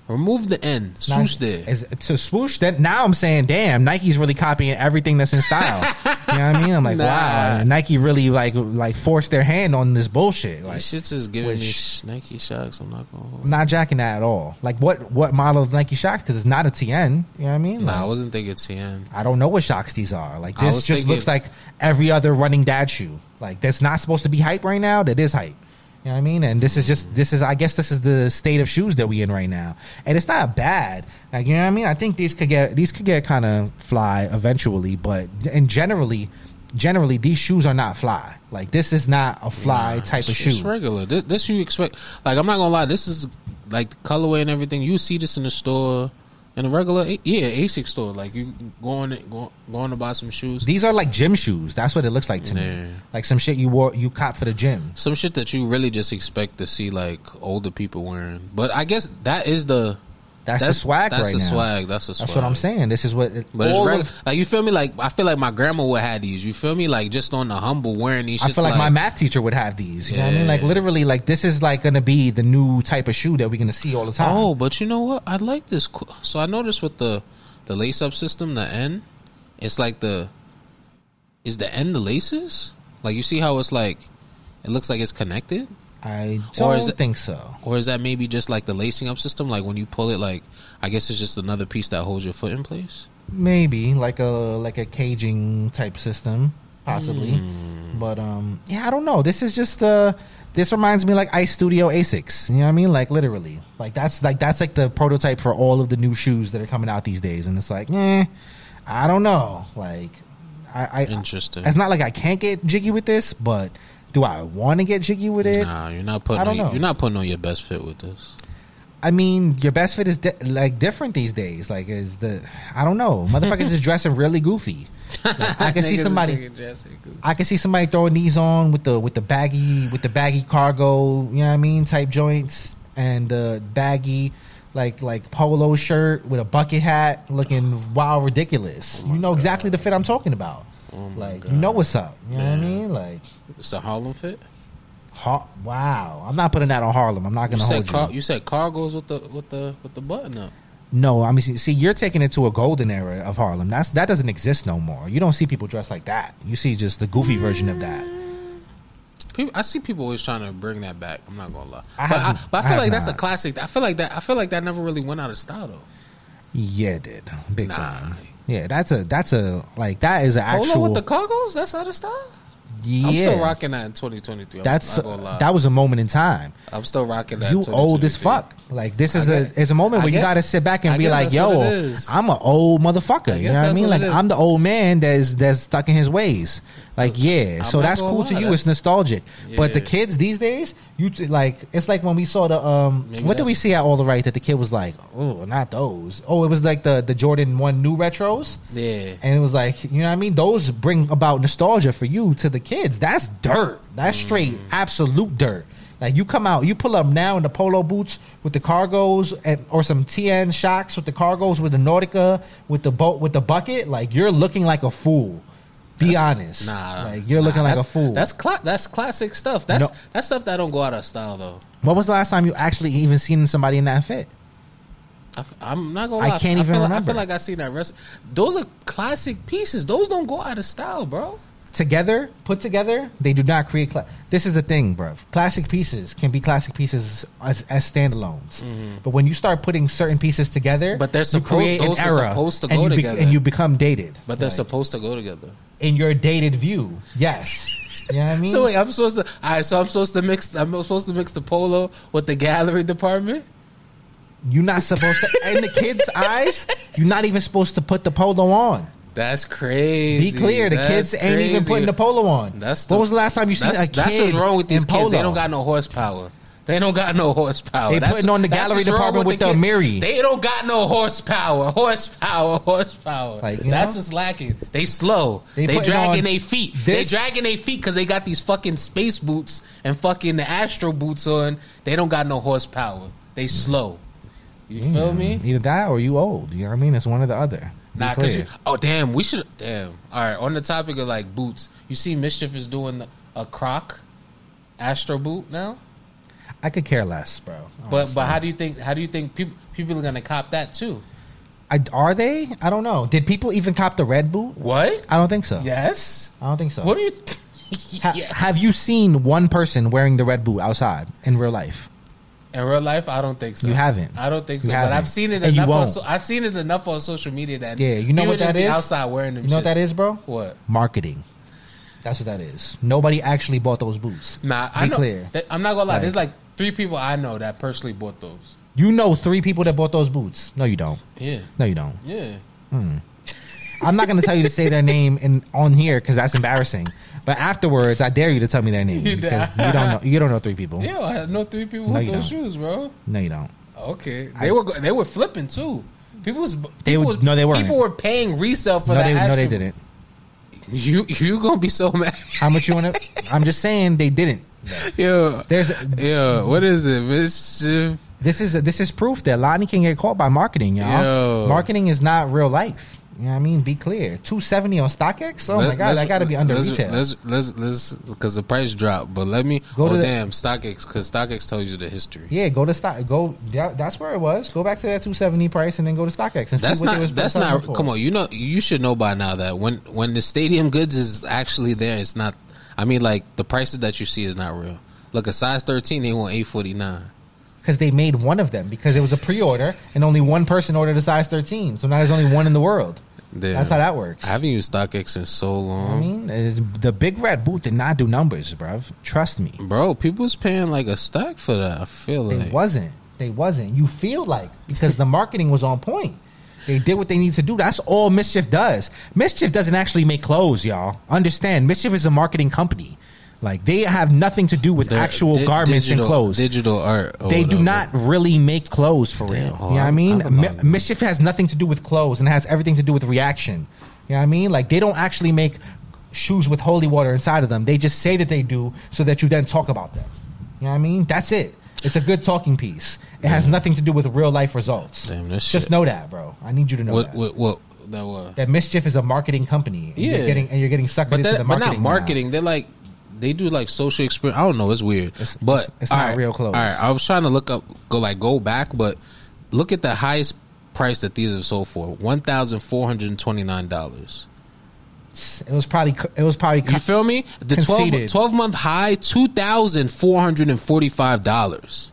Speaker 2: Remove the end.
Speaker 1: not-
Speaker 2: Swoosh there.
Speaker 1: Is, to swoosh that. Now I'm saying, damn, Nike's really copying everything that's in style. you know what I mean? I'm like,
Speaker 2: Nah.
Speaker 1: wow, Nike really like like forced their hand on this bullshit. Like,
Speaker 2: These shits is giving me
Speaker 1: which-
Speaker 2: sh- Nike Shox. I'm not gonna. Hold.
Speaker 1: Not jacking that at all. Like, what what model of Nike Shox? Because it's not a TN. You know what I mean?
Speaker 2: Nah, I wasn't thinking TN.
Speaker 1: I don't know what shocks these are. Like this just
Speaker 2: thinking-
Speaker 1: looks like every other running dad shoe. Like that's not supposed to be hype right now. That is hype. You know what I mean? And this is just this is I guess this is the state of shoes that we in right now. And it's not bad. Like you know what I mean? I think these could get these could get kind of fly eventually, but and generally generally these shoes are not fly. Like this is not a fly
Speaker 2: Nah,
Speaker 1: type of shoe.
Speaker 2: It's regular. This, this you expect. Like I'm not gonna lie. This is like the colorway and everything. You see this in the store, in a regular yeah ASIC store. Like you going go, going to buy some shoes.
Speaker 1: These are like gym shoes. That's what it looks like to
Speaker 2: Yeah.
Speaker 1: me. Like some shit you wore you cop for the gym.
Speaker 2: some shit that you really just expect to see like older people wearing. But I guess that is the
Speaker 1: That's, the swag
Speaker 2: That's
Speaker 1: right
Speaker 2: the
Speaker 1: now.
Speaker 2: swag. That's the swag.
Speaker 1: That's what I'm saying. This is what
Speaker 2: But it's
Speaker 1: of-
Speaker 2: like you feel me? Like I feel like my grandma would have these. You feel me? Like just on the humble wearing these.
Speaker 1: I feel like,
Speaker 2: like
Speaker 1: my math teacher would have these. You know what I mean? Like literally, like this is like gonna be the new type of shoe that we're gonna see all the time.
Speaker 2: Oh, but you know what? I like this. So I noticed with the the lace up system, the N, it's like the is the N the laces? Like you see how it's like it looks like it's connected,
Speaker 1: I
Speaker 2: Or
Speaker 1: don't
Speaker 2: is it-
Speaker 1: think so.
Speaker 2: or is that maybe just like the lacing up system? Like when you pull it, like I guess it's just another piece that holds your foot in place.
Speaker 1: Maybe like a like a caging type system, possibly.
Speaker 2: Hmm.
Speaker 1: But um, yeah, I don't know. This is just uh, this reminds me like Ice Studio Asics. You know what I mean? Like literally, like that's like that's like the prototype for all of the new shoes that are coming out these days. And it's like, eh. I don't know. Like, I, I
Speaker 2: Interesting.
Speaker 1: It's not like I can't get jiggy with this, but do I want to get jiggy with it?
Speaker 2: Nah, you're not putting.
Speaker 1: I don't
Speaker 2: on,
Speaker 1: know.
Speaker 2: You're not putting on your best fit with this.
Speaker 1: I mean, your best fit is di- like different these days. Like, is the I don't know, motherfuckers is dressing really goofy. Like, I can see somebody. I can see somebody throwing these on with the with the baggy with the baggy cargo, you know what I mean, type joints and the baggy like like polo shirt with a bucket hat, looking wild ridiculous. Oh you know exactly the fit I'm talking about. Oh like you know what's up. You know what I mean? Like
Speaker 2: It's a Harlem fit.
Speaker 1: ha- wow, I'm not putting that on Harlem. I'm not gonna
Speaker 2: said
Speaker 1: hold
Speaker 2: car,
Speaker 1: you.
Speaker 2: you said cargos with the with the with the button up.
Speaker 1: No, I mean see, see, you're taking it to a golden era of Harlem. That's that doesn't exist no more. You don't see people dressed like that. You see just the goofy version of that.
Speaker 2: People, I see people always trying to bring that back. I'm not gonna lie,
Speaker 1: I
Speaker 2: but, I, but I
Speaker 1: I
Speaker 2: feel
Speaker 1: have
Speaker 2: like that's a classic. I feel like that. I feel like that never really went out of style though.
Speaker 1: Yeah, it did big
Speaker 2: Nah.
Speaker 1: time. Yeah, that's a that's a like that is an
Speaker 2: Polo
Speaker 1: actual.
Speaker 2: with the cargos, that's out of style.
Speaker 1: yeah,
Speaker 2: I'm still rocking that in 2023. I'm
Speaker 1: That's that was a moment in time.
Speaker 2: I'm still rocking that.
Speaker 1: You old as fuck. Like this is
Speaker 2: I
Speaker 1: a
Speaker 2: guess-
Speaker 1: it's a moment where you got to sit back and
Speaker 2: I
Speaker 1: be like, "Yo,
Speaker 2: is.
Speaker 1: I'm an old motherfucker." You know what I mean? Like. I'm the old man that's that's stuck in his ways. Like yeah,
Speaker 2: I'm
Speaker 1: so that's cool to
Speaker 2: lie,
Speaker 1: you. It's
Speaker 2: that's-
Speaker 1: nostalgic. But the kids these days, you t- like it's like when we saw the um
Speaker 2: Maybe
Speaker 1: what did we see at all the right that the kid was like, "Oh, not those." Oh, it was like the the Jordan 1 new retros.
Speaker 2: Yeah.
Speaker 1: And it was like, you know what I mean? Those bring about nostalgia for you to the kids. That's dirt. That's straight
Speaker 2: Mm.
Speaker 1: absolute dirt. Like you come out, you pull up now in the polo boots with the cargos and or some TN Shox with the cargos with the Nautica with the boat with the bucket, like you're looking like a fool. Be honest.
Speaker 2: Nah,
Speaker 1: Like you're
Speaker 2: nah,
Speaker 1: looking like a fool.
Speaker 2: That's cla- that's classic stuff. That's
Speaker 1: No.
Speaker 2: that's stuff that don't go out of style though.
Speaker 1: what was the last time you actually even seen somebody in that fit?
Speaker 2: I f- I'm not gonna
Speaker 1: I can't
Speaker 2: I
Speaker 1: even
Speaker 2: feel Like, I
Speaker 1: remember.
Speaker 2: feel like I seen that rest. Those are classic pieces. Those don't go out of style, bro.
Speaker 1: together, put together, they do not create. Cla- this is the thing, bro. Classic pieces can be classic pieces as, as standalones, but when you start putting certain pieces together,
Speaker 2: Mm-hmm. But they're supposed-
Speaker 1: create an era,
Speaker 2: supposed to
Speaker 1: and
Speaker 2: go
Speaker 1: you
Speaker 2: together.
Speaker 1: and you become dated.
Speaker 2: But they're
Speaker 1: Like,
Speaker 2: supposed to go together.
Speaker 1: In your dated view. Yes, you know what I mean.
Speaker 2: So wait, I'm supposed to. All right, so I'm supposed to mix. I'm supposed to mix the polo with the gallery department.
Speaker 1: you're not supposed to. in the kids' eyes, you're not even supposed to put the polo on.
Speaker 2: That's crazy.
Speaker 1: Be clear, the
Speaker 2: That's
Speaker 1: kids ain't even putting the polo on.
Speaker 2: That's
Speaker 1: what
Speaker 2: the-
Speaker 1: was the last time you seen
Speaker 2: That's,
Speaker 1: a
Speaker 2: that's
Speaker 1: kid
Speaker 2: what's wrong with these kids. They don't got no horsepower. They don't got no horsepower.
Speaker 1: They
Speaker 2: That's-
Speaker 1: putting on the gallery department with the
Speaker 2: kid-
Speaker 1: Miri.
Speaker 2: They don't got no horsepower. Horsepower. Horsepower.
Speaker 1: Like,
Speaker 2: that's
Speaker 1: know?
Speaker 2: what's lacking. They slow.
Speaker 1: They
Speaker 2: They, dragging their feet. They dragging their feet because they got these fucking space boots and fucking the Astro boots on. They don't got no horsepower. They slow. You feel me?
Speaker 1: Either that or you old. You know what I mean? It's one or the other. Be
Speaker 2: Nah, cause you. Oh damn, we should. Damn. All right. On the topic of like boots, you see, MSCHF is doing a Croc Astro boot now.
Speaker 1: I could care less, bro.
Speaker 2: But but how do you think how do you think people people are gonna cop that too?
Speaker 1: I, are they? I don't know. Did people even cop the red boot?
Speaker 2: What?
Speaker 1: I don't think so.
Speaker 2: Yes.
Speaker 1: I don't think so.
Speaker 2: What do you?
Speaker 1: Ha-
Speaker 2: Yes.
Speaker 1: Have you seen one person wearing the red boot outside in real life?
Speaker 2: in real life? I don't think so.
Speaker 1: You haven't.
Speaker 2: I don't think so. But. I've seen it
Speaker 1: And you
Speaker 2: enough. On,
Speaker 1: won't.
Speaker 2: so, I've seen it enough on social media that
Speaker 1: Yeah, you know what
Speaker 2: just
Speaker 1: that
Speaker 2: be
Speaker 1: is?
Speaker 2: Outside wearing them.
Speaker 1: You know what that is, bro?
Speaker 2: What?
Speaker 1: Marketing. That's what that is. Nobody actually bought those boots.
Speaker 2: Nah,
Speaker 1: Be
Speaker 2: I know.
Speaker 1: clear.
Speaker 2: that- I'm not gonna lie.
Speaker 1: Like-
Speaker 2: There's like three people I know that personally bought those.
Speaker 1: You know three people that bought those boots. No, you don't.
Speaker 2: Yeah.
Speaker 1: No, you don't.
Speaker 2: Yeah. Hmm.
Speaker 1: I'm not going to tell you to say their name in on here because that's embarrassing. But afterwards, I dare you to tell me their name because you don't know. You don't know three people.
Speaker 2: Yeah, I know three people
Speaker 1: No,
Speaker 2: with those
Speaker 1: don't.
Speaker 2: shoes, bro.
Speaker 1: No, you don't.
Speaker 2: Okay, they were they were flipping too. People was people
Speaker 1: They would-
Speaker 2: was-
Speaker 1: no, they weren't.
Speaker 2: People were paying resale for
Speaker 1: No,
Speaker 2: that.
Speaker 1: they, no, they didn't.
Speaker 2: You you gonna be so mad?
Speaker 1: How much you want to? I'm just saying they didn't.
Speaker 2: Yeah,
Speaker 1: There's
Speaker 2: yeah. what is it, MSCHF?
Speaker 1: this is this is proof that Lani can get caught by marketing, y'all.
Speaker 2: Yo.
Speaker 1: Marketing is not real life. You know what I mean? Be clear. Two seventy on StockX. Oh my god, that got to be under
Speaker 2: let's,
Speaker 1: retail.
Speaker 2: Let's let's let's because the price dropped. But let me.
Speaker 1: Go
Speaker 2: oh
Speaker 1: to the-
Speaker 2: damn, StockX because StockX tells you the history.
Speaker 1: yeah, go to stock. Go. that- That's where it was. Go back to that two seventy price and then go to StockX and
Speaker 2: That's
Speaker 1: see what
Speaker 2: not.
Speaker 1: they was
Speaker 2: That's not.
Speaker 1: for.
Speaker 2: Come on, you know. You should know by now that when when the stadium goods is actually there, it's not. I mean, like the prices that you see is not real. Look, a size thirteen, they want eight forty nine.
Speaker 1: because they made one of them because it was a pre-order and only one person ordered a size thirteen. So now there's only one in the world. That's how that works.
Speaker 2: I haven't used StockX in so long.
Speaker 1: I mean, it's- the big red boot did not do numbers, bruv. Trust me.
Speaker 2: Bro, People was paying like a stack for that. I feel
Speaker 1: They
Speaker 2: like
Speaker 1: wasn't. They wasn't. You feel like because the marketing was on point. They did what they need to do. That's all MSCHF does. MSCHF doesn't actually make clothes, y'all. Understand? MSCHF is a marketing company. Like they have nothing to do with
Speaker 2: They're
Speaker 1: actual
Speaker 2: di-
Speaker 1: garments and clothes.
Speaker 2: Digital art. or
Speaker 1: they do not really make clothes for real.
Speaker 2: Damn,
Speaker 1: you know
Speaker 2: oh,
Speaker 1: what I mean?
Speaker 2: I'm
Speaker 1: Mi- MSCHF has nothing to do with clothes and has everything to do with reaction. You know what I mean? Like they don't actually make shoes with holy water inside of them. They just say that they do so that you then talk about them. You know what I mean? That's it. It's a good talking piece. It has nothing to do with real life results.
Speaker 2: Damn, this
Speaker 1: Just
Speaker 2: shit.
Speaker 1: know that, bro. I need you to know
Speaker 2: What?
Speaker 1: that.
Speaker 2: What? What? That was.
Speaker 1: that MSCHF is a marketing company. And
Speaker 2: Yeah.
Speaker 1: you're getting and you're getting sucked
Speaker 2: But,
Speaker 1: into
Speaker 2: that,
Speaker 1: the
Speaker 2: but
Speaker 1: marketing.
Speaker 2: not
Speaker 1: now.
Speaker 2: marketing. They're like they do like social experience. I don't know. It's weird.
Speaker 1: It's-
Speaker 2: but
Speaker 1: it's- it's not real clothes.
Speaker 2: All right. I was trying to look up, go like go back, but look at the highest price that these are sold for: one thousand four hundred twenty nine dollars.
Speaker 1: It was probably it was probably
Speaker 2: You feel me? The 12,
Speaker 1: Conceded.
Speaker 2: 12 month high, two thousand four hundred and forty five dollars.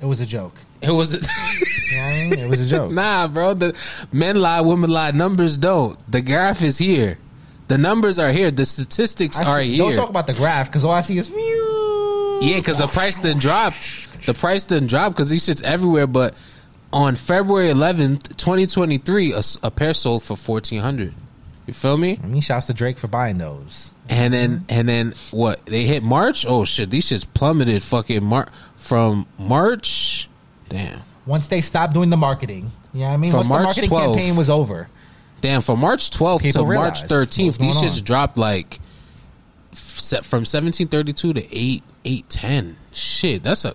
Speaker 1: it was a joke.
Speaker 2: It was.
Speaker 1: You know what I mean? It was a joke.
Speaker 2: Nah, bro. The men lie, women lie. Numbers don't. The graph is here. The numbers are here. The statistics
Speaker 1: I
Speaker 2: are
Speaker 1: see-
Speaker 2: here.
Speaker 1: Don't talk about the graph because all I see is
Speaker 2: yeah, because the price then dropped. The price didn't drop because these shits everywhere. But on February 11th, 2023, a pair sold for 1400 You feel me?
Speaker 1: I mean, shouts to Drake for buying those.
Speaker 2: And then and then what? They hit March. Oh shit! These shits plummeted. Fucking Mar- from March. Damn.
Speaker 1: Once they stopped doing the marketing, you know I mean?
Speaker 2: From
Speaker 1: Once
Speaker 2: March
Speaker 1: the marketing
Speaker 2: 12th.
Speaker 1: campaign was over,
Speaker 2: Damn, from March 12th to
Speaker 1: People
Speaker 2: March
Speaker 1: realized what
Speaker 2: 13th,
Speaker 1: was
Speaker 2: these
Speaker 1: going
Speaker 2: shits
Speaker 1: on.
Speaker 2: dropped like f- se- from 1732 to 8 810. Shit, that's a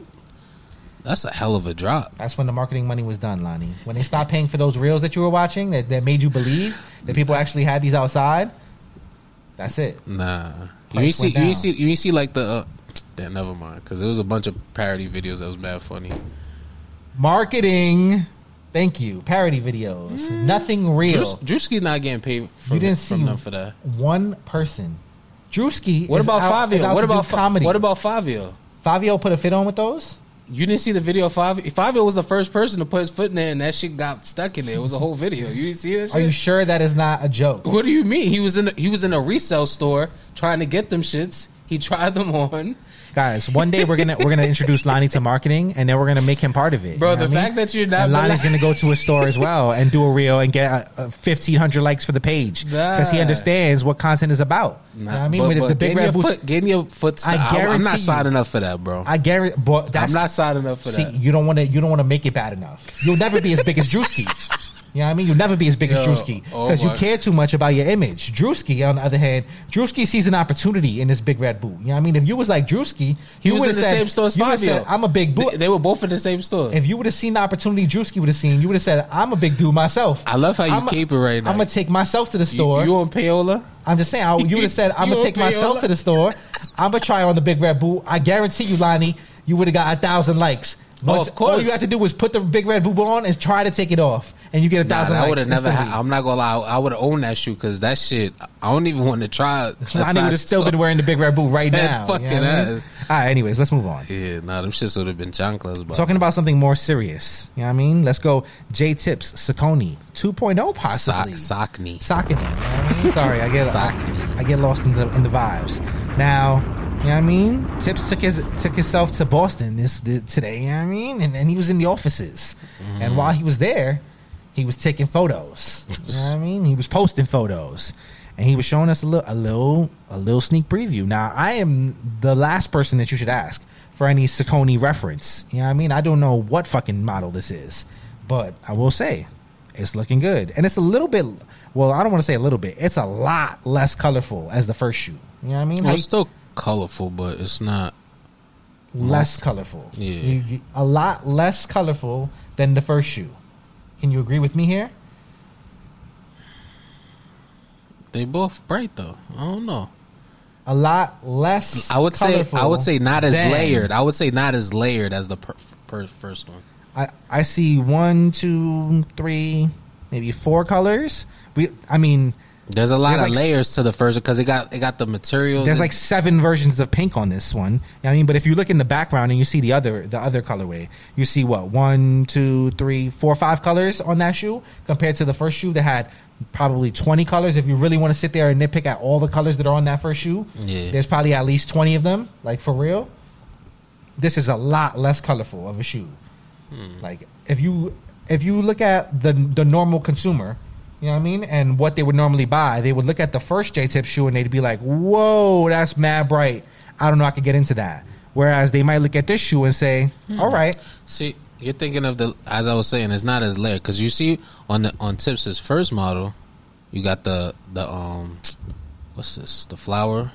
Speaker 2: that's a hell of a drop.
Speaker 1: that's when the marketing money was done, Lani. When they stopped paying for those reels that you were watching that, that made you believe that people actually had these outside, that's it.
Speaker 2: Nah. You
Speaker 1: Price
Speaker 2: ain't see
Speaker 1: went
Speaker 2: you ain't see you ain't see like the uh, damn never mind cuz there was a bunch of parody videos that was mad funny.
Speaker 1: Marketing, thank you. Parody videos, nothing real.
Speaker 2: Drew's, Drewski's not getting paid from,
Speaker 1: you didn't
Speaker 2: from
Speaker 1: see
Speaker 2: them for that.
Speaker 1: one person. Drewski.
Speaker 2: What
Speaker 1: is
Speaker 2: about
Speaker 1: out, is
Speaker 2: Fabio?
Speaker 1: out
Speaker 2: What
Speaker 1: to do
Speaker 2: about Fa-
Speaker 1: comedy?
Speaker 2: What about Fabio?
Speaker 1: Fabio? Put a fit on with those.
Speaker 2: You didn't see the video of Fabio? Fabio was the first person to put his foot in there and that shit got stuck in there. It was a whole video. You didn't see that shit?
Speaker 1: Are you sure that is not a joke?
Speaker 2: What do you mean? He was in a, he was in a resale store trying to get them shits. He tried them on,
Speaker 1: Guys, one day we're gonna we're gonna introduce Lani to marketing, and then we're gonna make him part of it.
Speaker 2: bro.
Speaker 1: You know
Speaker 2: the fact
Speaker 1: mean?
Speaker 2: that you're not
Speaker 1: and
Speaker 2: Lani's
Speaker 1: gonna go to a store as well and do a reel and get uh, fifteen hundred likes for the page because he understands what content is about. You know what I mean,
Speaker 2: but,
Speaker 1: with
Speaker 2: but
Speaker 1: the big red boots,
Speaker 2: foot, getting your foot.
Speaker 1: I
Speaker 2: I am not
Speaker 1: you-
Speaker 2: signing up for that, bro.
Speaker 1: I guarantee. But that's
Speaker 2: I'm not signing up for
Speaker 1: see,
Speaker 2: that.
Speaker 1: you don't want to you don't want to make it bad enough. You'll never be as big as Drewski. You know what I mean? You'll never be as big as
Speaker 2: Yo,
Speaker 1: Drewski
Speaker 2: oh
Speaker 1: because you care too much about your image. Drewski, on the other hand, Drewski sees an opportunity in this big red boot. You know what I mean? If you was like Drewski,
Speaker 2: he
Speaker 1: you
Speaker 2: was in the
Speaker 1: said-
Speaker 2: same store as Fabio.
Speaker 1: said, I'm a big boot.
Speaker 2: They, they were both in the same store.
Speaker 1: If you would have seen the opportunity Drewski would have seen, you would have said, "I'm a big dude myself."
Speaker 2: I love how you
Speaker 1: I'm a-
Speaker 2: keep it right now.
Speaker 1: I'm gonna take myself to the store.
Speaker 2: you on payola?
Speaker 1: I'm just saying, I, you would have said, "I'm gonna
Speaker 2: on
Speaker 1: take myself to the store. I'm gonna try on the big red boot." I guarantee you, Lani, you would have got a thousand likes.
Speaker 2: Oh,
Speaker 1: Once-
Speaker 2: of course.
Speaker 1: All you had to do was put the big red boot on and try to take it off, and you get a
Speaker 2: Nah,
Speaker 1: thousand
Speaker 2: I would have never. Ha- I'm not gonna lie. I would have owned that shoe because that shit. I don't even want to try.
Speaker 1: Lani would have still been wearing the big red boot right now.
Speaker 2: fucking
Speaker 1: you know what I mean?
Speaker 2: ass.
Speaker 1: All right. Anyways, let's move on.
Speaker 2: Yeah, nah, them shits would have been chanclas. But
Speaker 1: Talking about something more serious. You know what I mean? Let's go. Jae Tips Saucony 2.0 possibly.
Speaker 2: sock, Sockney.
Speaker 1: Saucony. You know I mean? Sorry, I get
Speaker 2: Saucony.
Speaker 1: I get lost in the in the vibes. Now, you know what I mean? Tips took his took himself to Boston this, th- today. You know what I mean? And then he was in the offices, and mm-hmm. while he was there, he was taking photos. You know what I mean? He was posting photos, and he was showing us a little a little a little sneak preview. Now, I am the last person that you should ask for any Saucony reference. You know what I mean? I don't know what fucking model this is, but I will say it's looking good, and it's a little bit. Well, I don't want to say a little bit. It's a lot less colorful as the first shoe. You know what I mean?
Speaker 2: Well,
Speaker 1: Like,
Speaker 2: it's still colorful, but it's not.
Speaker 1: less colorful.
Speaker 2: Yeah.
Speaker 1: You- you- a lot less colorful than the first shoe. Can you agree with me here?
Speaker 2: They both bright though. I don't know.
Speaker 1: A lot less.
Speaker 2: I would say. I would say not as
Speaker 1: than-
Speaker 2: layered. I would say not as layered as the per, per, first one.
Speaker 1: I, I see one, two, three, maybe four colors. We, I mean,
Speaker 2: There's a lot
Speaker 1: There's
Speaker 2: of
Speaker 1: like
Speaker 2: layers to the first because it got it got the materials.
Speaker 1: there's like seven versions of pink on this one. You know what I mean, but if you look in the background and you see the other the other colorway, you see what one, two, three, four, five colors on that shoe compared to the first shoe that had probably 20 colors. If you really want to sit there and nitpick at all the colors that are on that first shoe,
Speaker 2: Yeah.
Speaker 1: there's probably at least 20 of them. Like for real, this is a lot less colorful of a shoe.
Speaker 2: Hmm.
Speaker 1: Like if you if you look at the the normal consumer, you know what I mean, and what they would normally buy, they would look at the first Jae Tip shoe and they'd be like, "Whoa, that's mad bright. I don't know, I could get into that." Whereas they might look at this shoe and say, "All right,
Speaker 2: See, you're thinking of the as I was saying, it's not as layered because you see on the on Tips's first model, you got the the um, what's this? The flower,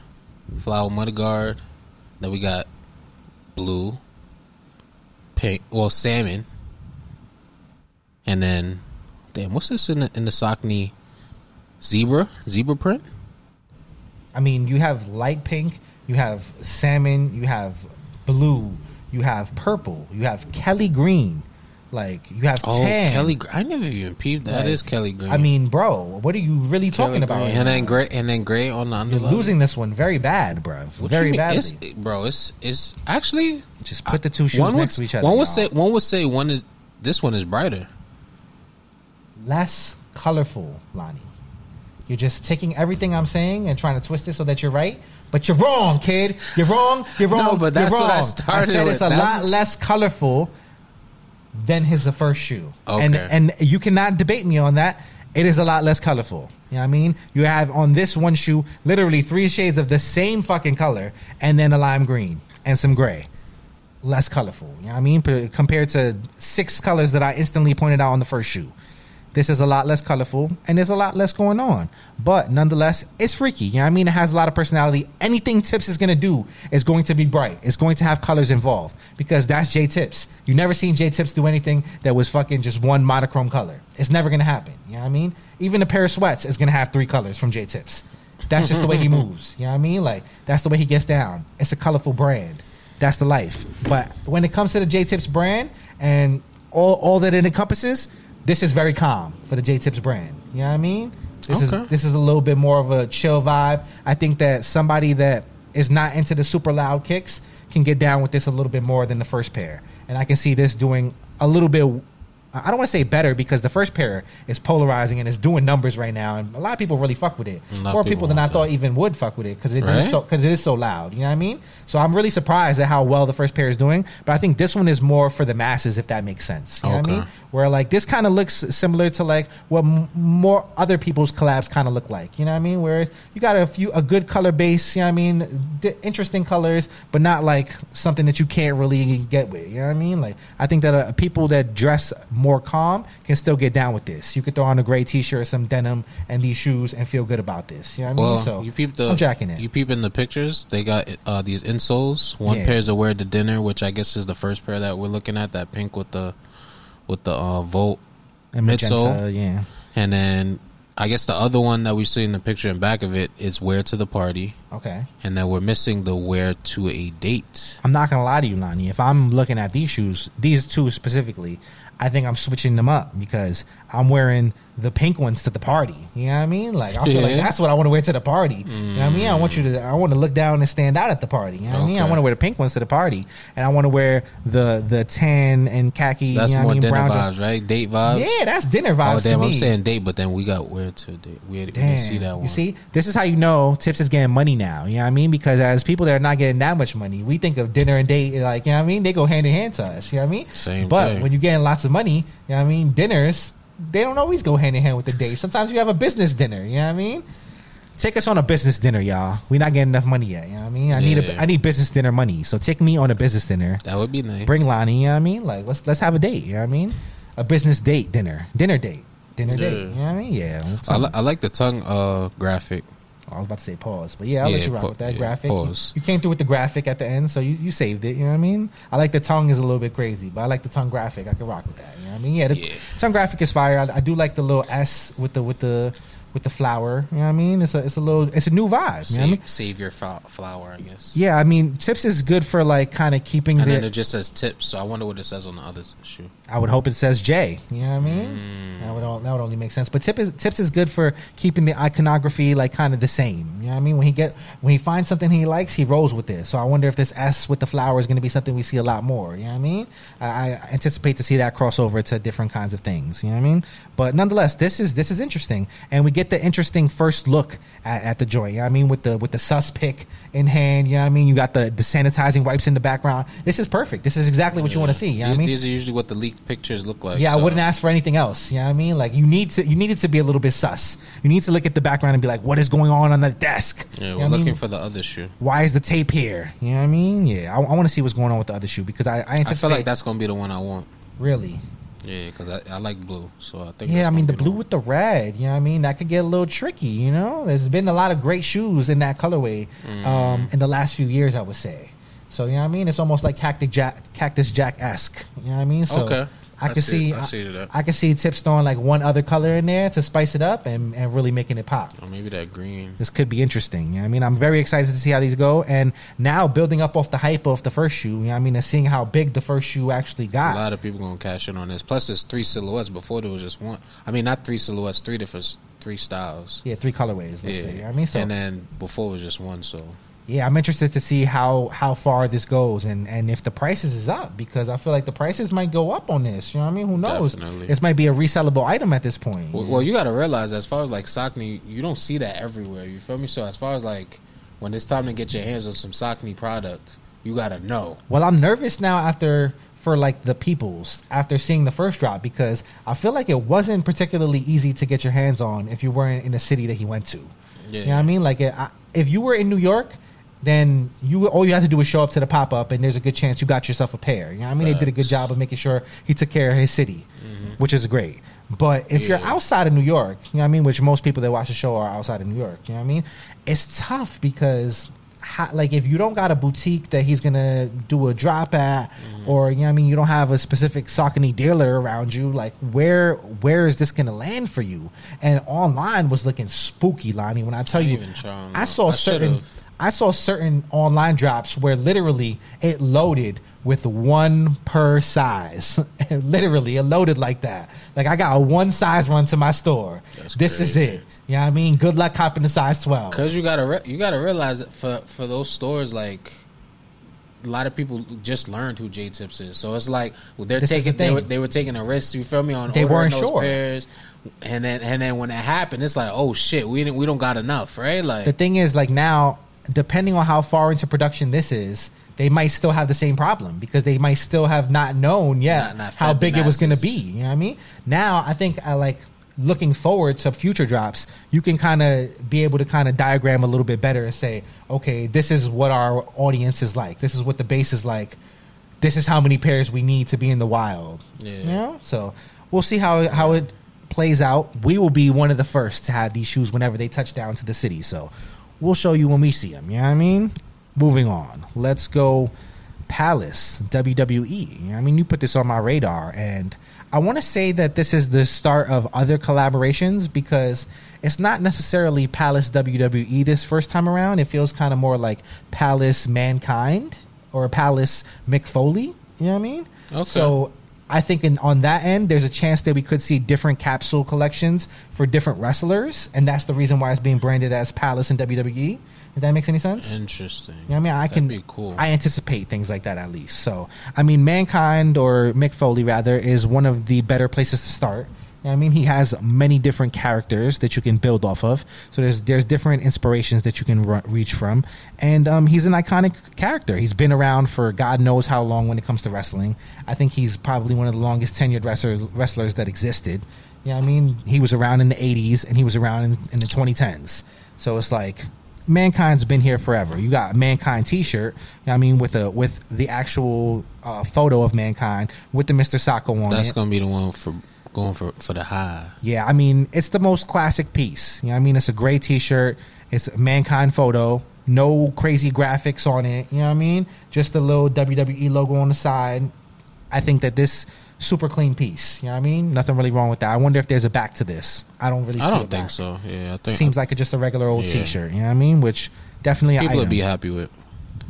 Speaker 2: flower mudguard. Then we got blue, pink, well salmon, and then damn, what's this in the in the Sockney zebra zebra print?
Speaker 1: I mean, you have light pink, you have salmon, you have blue, you have purple, you have Kelly green, like you have
Speaker 2: Oh,
Speaker 1: tan.
Speaker 2: Kelly, I never even peeped. That
Speaker 1: Like,
Speaker 2: is Kelly Green.
Speaker 1: I mean, bro, what are you really
Speaker 2: Kelly
Speaker 1: talking about? Right
Speaker 2: and then gray, and then gray on the
Speaker 1: You're
Speaker 2: underline.
Speaker 1: losing this one very bad, bro. Very
Speaker 2: bad, bro, it's it's actually
Speaker 1: Just put the two shoes next
Speaker 2: would,
Speaker 1: to each other.
Speaker 2: One would
Speaker 1: y'all.
Speaker 2: say one would say one is this one is brighter.
Speaker 1: Less colorful, Lani. You're just taking everything I'm saying and trying to twist it so that you're right. But you're wrong, kid. You're wrong. You're wrong.
Speaker 2: No, but that's what I started
Speaker 1: said
Speaker 2: with.
Speaker 1: it's a
Speaker 2: That's
Speaker 1: lot less colorful than his first shoe. And
Speaker 2: Okay.
Speaker 1: and you cannot debate me on that. It is a lot less colorful. You know what I mean? You have on this one shoe literally three shades of the same fucking color and then a lime green and some gray. Less colorful. You know what I mean? P- Compared to six colors that I instantly pointed out on the first shoe. This is a lot less colorful and there's a lot less going on. But nonetheless, it's freaky. You know what I mean? It has a lot of personality. Anything Tips is going to do is going to be bright. It's going to have colors involved because that's Jae Tips. You never seen Jae Tips do anything that was fucking just one monochrome color. It's never going to happen. You know what I mean? Even a pair of sweats is going to have three colors from Jae Tips. That's just the way he moves. You know what I mean? Like, that's the way he gets down. It's a colorful brand. That's the life. But when it comes to the Jae Tips brand and all, all that it encompasses, this is very calm for the Jae Tips brand. You know what I mean? This
Speaker 2: Okay.
Speaker 1: is this is a little bit more of a chill vibe. I think that somebody that is not into the super loud kicks can get down with this a little bit more than the first pair. And I can see this doing a little bit I don't want to say better because the first pair is polarizing and it's doing numbers right now, and a lot of people really fuck with it. More people,
Speaker 2: people
Speaker 1: than I
Speaker 2: want
Speaker 1: thought even would fuck with it because it,
Speaker 2: Right?
Speaker 1: is so, cause it is so loud. You know what I mean? So I'm really surprised at how well the first pair is doing. But I think this one is more for the masses, if that makes sense. You know what I
Speaker 2: Okay.
Speaker 1: mean? Where like this kind of looks similar to like what m- more other people's collabs kind of look like. You know what I mean? Where you got a few a good color base. You know what I mean? D- interesting colors, but not like something that you can't really get with. You know what I mean? Like I think that uh, people that dress more calm can still get down with this. You could throw on a gray t-shirt, some denim, and these shoes, and feel good about this. You know what I mean?
Speaker 2: Well,
Speaker 1: So
Speaker 2: you peep the
Speaker 1: I'm jacking it.
Speaker 2: You peep in the pictures. They got uh, these insoles. One
Speaker 1: Yeah.
Speaker 2: pair's to wear to dinner, which I guess is the first pair that we're looking at. That pink with the with the uh, Volt
Speaker 1: and magenta,
Speaker 2: midsole.
Speaker 1: yeah.
Speaker 2: And then I guess the other one that we see in the picture in back of it is wear to the party.
Speaker 1: Okay.
Speaker 2: And then we're missing the wear to a date.
Speaker 1: I'm not gonna lie to you, Lani. If I'm looking at these shoes, these two specifically, I think I'm switching them up because I'm wearing the pink ones to the party. You know what I mean? Like I feel like that's what I want to wear to the party. You know what I mean? I want you to. I want to look down and stand out at the party. You know what I mean? I want to wear the pink ones to the party, and I want to wear the the tan and khaki.
Speaker 2: That's
Speaker 1: you know
Speaker 2: more
Speaker 1: I mean?
Speaker 2: dinner
Speaker 1: Brown
Speaker 2: vibes, right? Date vibes.
Speaker 1: Yeah, that's dinner vibes
Speaker 2: Oh damn!
Speaker 1: to me.
Speaker 2: I'm saying date, but then we got wear to date. We, we
Speaker 1: Damn.
Speaker 2: see that one.
Speaker 1: You see, this is how you know Tips is getting money now. You know what I mean? Because as people that are not getting that much money, we think of dinner and date like you know what I mean. They go hand in hand to us. You know what I mean?
Speaker 2: Same
Speaker 1: But
Speaker 2: thing.
Speaker 1: when you're getting lots of money, you know what I mean. Dinners they don't always go hand in hand with the date. Sometimes you have a business dinner. You know what I mean? Take us on a business dinner, y'all. We're not getting enough money yet. You know what I mean? I need a,
Speaker 2: Yeah.
Speaker 1: I need business dinner money. So take me on a business dinner.
Speaker 2: That would be nice.
Speaker 1: Bring Lani. You know what I mean? Like let's let's have a date. You know what I mean? A business date dinner, dinner date, dinner
Speaker 2: Yeah.
Speaker 1: date. You know what I mean? Yeah.
Speaker 2: I, li- I like the tongue uh, graphic.
Speaker 1: I was about to say pause, but yeah, I'll let you rock
Speaker 2: pa-
Speaker 1: with that
Speaker 2: yeah,
Speaker 1: graphic.
Speaker 2: pause.
Speaker 1: You came through with the graphic at the end, so you, you saved it. You know what I mean? I like the tongue is a little bit crazy, but I like the tongue graphic. I can rock with that. You know what I mean? Yeah, the
Speaker 2: Yeah.
Speaker 1: tongue graphic is fire. I, I do like the little S with the with the with the flower. You know what I mean? It's a it's a little it's a new vibe. You know what I mean?
Speaker 2: Save, save your flower, I guess.
Speaker 1: Yeah, I mean, tips is good for like kind of keeping
Speaker 2: And then it just says tips, so I wonder what it says on the other shoe.
Speaker 1: I would hope it says J. You know what I mean?
Speaker 2: Mm.
Speaker 1: That would all, that would only make sense. But tip is tips is good for keeping the iconography like kind of the same. You know what I mean? When he get when he finds something he likes, he rolls with it. So I wonder if this S with the flower is going to be something we see a lot more. You know what I mean? I, I anticipate to see that crossover to different kinds of things. You know what I mean? But nonetheless, this is this is interesting, and we get the interesting first look at, at the joint. You know what I mean, with the with the sus pick in hand. You know what I mean. You got the, the sanitizing wipes in the background. This is perfect. This is exactly what you want to see. You know what I
Speaker 2: these,
Speaker 1: mean.
Speaker 2: these are usually what the leaked pictures look like.
Speaker 1: Yeah, I wouldn't ask for anything else. You know what I mean? Like you need to you need it to be a little bit sus. You need to look at the background and be like, what is going on on the desk?
Speaker 2: Yeah,
Speaker 1: You know
Speaker 2: we're
Speaker 1: I
Speaker 2: looking
Speaker 1: mean?
Speaker 2: for the other shoe.
Speaker 1: why is the tape here? You know what I mean? Yeah, I, I want to see what's going on with the other shoe because I, I
Speaker 2: I feel like that's gonna be the one I want.
Speaker 1: really.
Speaker 2: Yeah, because I, I like blue, so I think.
Speaker 1: Yeah, I mean the blue
Speaker 2: one.
Speaker 1: with the red. You know what I mean? That could get a little tricky. You know, there's been a lot of great shoes in that colorway
Speaker 2: Mm.
Speaker 1: um, in the last few years. I would say. So you know what I mean? It's almost like Cactus Jack, Cactus Jack esque. You know what I mean? So
Speaker 2: Okay.
Speaker 1: I
Speaker 2: I
Speaker 1: can
Speaker 2: see-
Speaker 1: see,
Speaker 2: I see that.
Speaker 1: I, can see tips throwing like one other color in there to spice it up and, and really making it pop.
Speaker 2: Or maybe that green.
Speaker 1: This could be interesting. You know what I mean, I'm very excited to see how these go. And now building up off the hype of the first shoe, you know what I mean, and seeing how big the first shoe actually got.
Speaker 2: A lot of people gonna cash in on this. Plus, there's three silhouettes. Before there was just one. I mean, not three silhouettes, three different, three styles.
Speaker 1: Yeah, three colorways. Let's
Speaker 2: Yeah,
Speaker 1: say. You know what I mean, so
Speaker 2: and then before it was just one. So
Speaker 1: yeah, I'm interested to see how how far this goes and and if the prices is up because I feel like the prices might go up on this. You know what I mean? Who knows?
Speaker 2: Definitely.
Speaker 1: This might be a resellable item at this point.
Speaker 2: Well, well, you got to realize, as far as like Saucony, you don't see that everywhere. You feel me? So as far as like when it's time to get your hands on some Saucony product, you got to know.
Speaker 1: Well, I'm nervous now after for like the peoples after seeing the first drop because I feel like it wasn't particularly easy to get your hands on if you weren't in the city that he went to.
Speaker 2: Yeah.
Speaker 1: You know what I mean? Like it, I, if you were in New York, then you all you have to do is show up to the pop up, and there's a good chance you got yourself a pair. You know what I mean? They did a good job of making sure he took care of his city, which is great. But if you're outside of New York, you know what I mean, which most people that watch the show are outside of New York, you know what I mean? It's tough because how, like if you don't got a boutique that he's gonna do a drop at, or you know what I mean, you don't have a specific Saucony dealer around you. Like where where is this gonna land for you? And online was looking spooky, Lani. When I tell
Speaker 2: I
Speaker 1: you, I saw
Speaker 2: I
Speaker 1: certain.
Speaker 2: should've.
Speaker 1: I saw certain online drops where literally it loaded with one per size. literally, it loaded like that. Like I got a one size run to my store.
Speaker 2: That's
Speaker 1: this is it. You know what I mean? Good luck copping the size twelve.
Speaker 2: Cause you gotta re- you gotta realize that for for those stores like a lot of people just learned who Jae Tips is, so it's like well, they're
Speaker 1: This
Speaker 2: taking
Speaker 1: the
Speaker 2: they were they were taking a risk. You feel me on
Speaker 1: They
Speaker 2: ordering those
Speaker 1: sure.
Speaker 2: pairs, and then and then when it happened, it's like oh shit, we didn't we don't got enough, right? Like
Speaker 1: the thing is, like now, depending on how far into production this is, they might still have the same problem because they might still have not known yet
Speaker 2: Not- not
Speaker 1: how big it was going to be. You know what I mean? Now, I think I like looking forward to future drops. You can kind of be able to kind of diagram a little bit better and say, okay, this is what our audience is like. This is what the base is like. This is how many pairs we need to be in the wild.
Speaker 2: Yeah.
Speaker 1: You know? So we'll see how how it plays out. We will be one of the first to have these shoes whenever they touch down to the city. So we'll show you when we see them. You know what I mean? Moving on. Let's go Palace WWE. I mean, you put this on my radar, and I want to say that this is the start of other collaborations because it's not necessarily Palace WWE this first time around. It feels kind of more like Palace Mankind or Palace McFoley. Foley. You know what I mean?
Speaker 2: Okay.
Speaker 1: So I think in, on that end, there's a chance that we could see different capsule collections for different wrestlers, and that's the reason why it's being branded as Palace and WWE. If that makes any sense?
Speaker 2: interesting.
Speaker 1: You know what I mean, I
Speaker 2: That'd
Speaker 1: can
Speaker 2: be cool.
Speaker 1: I anticipate things like that at least. So, I mean, Mankind or Mick Foley rather is one of the better places to start. I mean, he has many different characters that you can build off of. So there's there's different inspirations that you can reach from, and um, he's an iconic character. He's been around for God knows how long when it comes to wrestling. I think he's probably one of the longest tenured wrestlers wrestlers that existed. You know what I mean? He was around in the 80s and he was around in, in the 2010s. So it's like mankind's been here forever. You got a mankind T-shirt. you know what I mean, with a with the actual uh, photo of mankind with the Mister Socko on
Speaker 2: That's
Speaker 1: it.
Speaker 2: gonna be the one for going for for the high.
Speaker 1: yeah, I mean, it's the most classic piece. You know, what I mean, it's a gray T-shirt. It's a mankind photo. No crazy graphics on it. You know what I mean? Just a little WWE logo on the side. I think that this super clean piece. You know what I mean? Nothing really wrong with that. I wonder if there's a back to this. I don't really.
Speaker 2: I don't think
Speaker 1: back.
Speaker 2: so. Yeah, I think
Speaker 1: Seems like a, just a regular old
Speaker 2: Yeah.
Speaker 1: T-shirt. You know what I mean? Which definitely
Speaker 2: people would be happy with.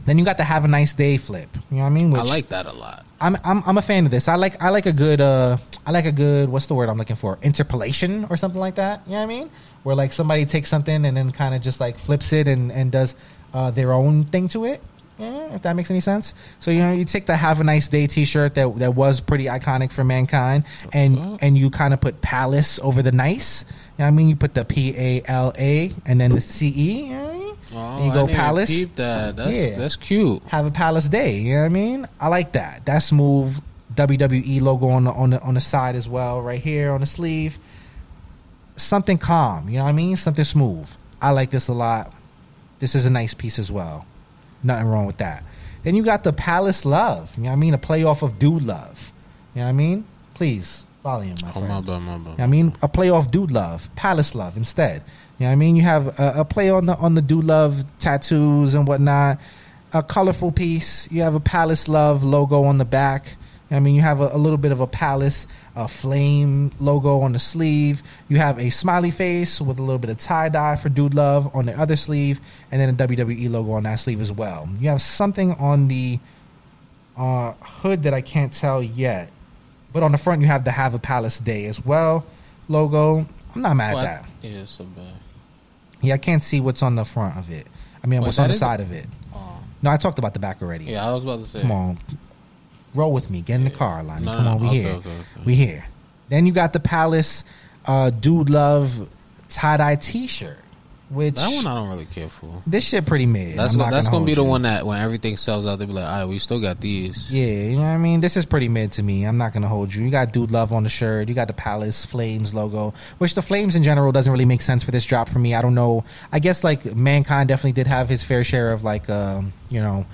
Speaker 1: Then you got the have a nice day flip. You know what I mean? Which
Speaker 2: I like that a lot.
Speaker 1: I'm I'm I'm a fan of this. I like I like a good uh I like a good what's the word I'm looking for? Interpolation or something like that. You know what I mean? Where like somebody takes something and then kind of just like flips it and and does uh, their own thing to it. Eh, if that makes any sense. So you know, you take the "Have a Nice Day" T-shirt that that was pretty iconic for mankind, and and you kind of put "Palace" over the "Nice." You know what I mean, you put the P A L A and then the C E. You know I mean?
Speaker 2: Oh,
Speaker 1: you go Palace.
Speaker 2: peep that. That's
Speaker 1: Yeah.
Speaker 2: that's cute.
Speaker 1: Have a Palace Day. You know what I mean? I like that. That's smooth. WWE logo on the on the on the side as well, right here on the sleeve. Something calm. You know what I mean? Something smooth. I like this a lot. This is a nice piece as well. Nothing wrong with that. Then you got the Palace Love. You know what I mean? A play off of Dude Love. You know what I mean? Please, volume, my
Speaker 2: Oh
Speaker 1: friend.
Speaker 2: my bad, my bad.
Speaker 1: You know what I mean, a play off Dude Love, Palace Love instead. You know what I mean? You have a, a play on the on the Dude Love tattoos and whatnot. A colorful piece. You have a Palace Love logo on the back. You know what I mean, you have a, a little bit of a palace, a flame logo on the sleeve. You have a smiley face with a little bit of tie dye for Dude Love on the other sleeve, and then a WWE logo on that sleeve as well. You have something on the uh, hood that I can't tell yet, but on the front you have the Have a Palace Day as well logo. I'm not mad at that.
Speaker 2: Yeah, so bad.
Speaker 1: Yeah, I can't see what's on the front of it. I mean,
Speaker 2: Wait,
Speaker 1: what's on the side of it.
Speaker 2: Oh.
Speaker 1: No, I talked about the back already.
Speaker 2: Yeah, I was about to say.
Speaker 1: Come on, roll with me. Get in the car, Lani.
Speaker 2: No,
Speaker 1: Come on, we
Speaker 2: okay,
Speaker 1: here.
Speaker 2: okay, okay.
Speaker 1: We here. Then you got the Palace uh, Dude Love tie dye T-shirt, which
Speaker 2: That one I don't really care for.
Speaker 1: this shit pretty mid.
Speaker 2: That's
Speaker 1: I'm
Speaker 2: go- that's
Speaker 1: gonna
Speaker 2: gonna be
Speaker 1: hold
Speaker 2: the one that when everything sells out, they be like, "All right, we still got these."
Speaker 1: Yeah, you know what I mean? This is pretty mid to me. I'm not going to hold you. You got Dude Love on the shirt. You got the Palace Flames logo, which the Flames in general doesn't really make sense for this drop for me. I don't know. I guess like Mankind definitely did have his fair share of like, um, you know,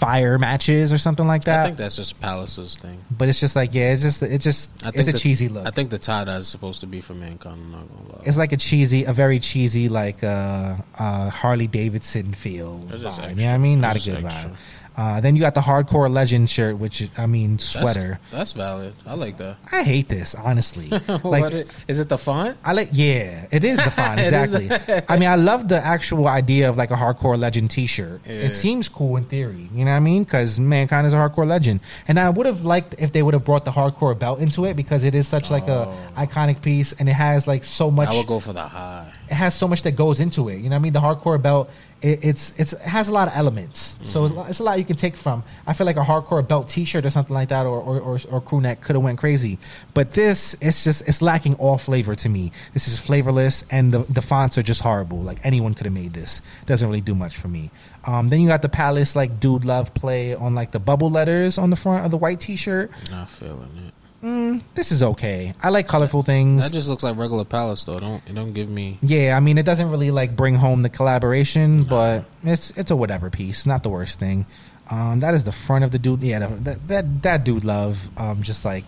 Speaker 1: fire matches or something like that.
Speaker 2: I think that's just Palace's thing.
Speaker 1: but it's just like, yeah, it's just, it's just,
Speaker 2: I think
Speaker 1: it's a
Speaker 2: the-
Speaker 1: cheesy look.
Speaker 2: I think the tie dye is supposed to be for mankind. I'm not gonna lie.
Speaker 1: it's like a cheesy, a very cheesy, like uh, uh, Harley Davidson feel. Vibe, you know what I mean? Not a good
Speaker 2: extra.
Speaker 1: vibe. Uh, then you got the Hardcore Legend shirt, which I mean, sweater.
Speaker 2: That's, valid. I like that.
Speaker 1: I hate this, honestly. Like,
Speaker 2: it- is it the font?
Speaker 1: I like, yeah, it is the font
Speaker 2: is.
Speaker 1: exactly. I mean, I love the actual idea of like a hardcore legend T-shirt.
Speaker 2: Yeah.
Speaker 1: It seems cool in theory, you know what I mean? Because mankind is a hardcore legend, and I would have liked if they would have brought the hardcore belt into it because it is such like
Speaker 2: Oh.
Speaker 1: a iconic piece, and it has like so much.
Speaker 2: I would go for the high.
Speaker 1: It has so much that goes into it. You know what I mean? The hardcore belt. It, it's it's it has a lot of elements, so it's, it's a lot you can take from. I feel like a hardcore belt T-shirt or something like that, or or, or, or crew neck could have went crazy, but this it's just it's lacking all flavor to me. This is flavorless, and the the fonts are just horrible. Like anyone could have made this. Doesn't really do much for me. Um, then you got the Palace like dude love play on like the bubble letters on the front of the white T-shirt.
Speaker 2: Not feeling it.
Speaker 1: This is okay. I like colorful things.
Speaker 2: That just looks like regular Palace though. Don't it don't give me.
Speaker 1: Yeah, I mean it doesn't really like bring home the collaboration, but it's it's a whatever piece, not the worst thing. Um, that is the front of the dude. Yeah, that that that dude love um, just like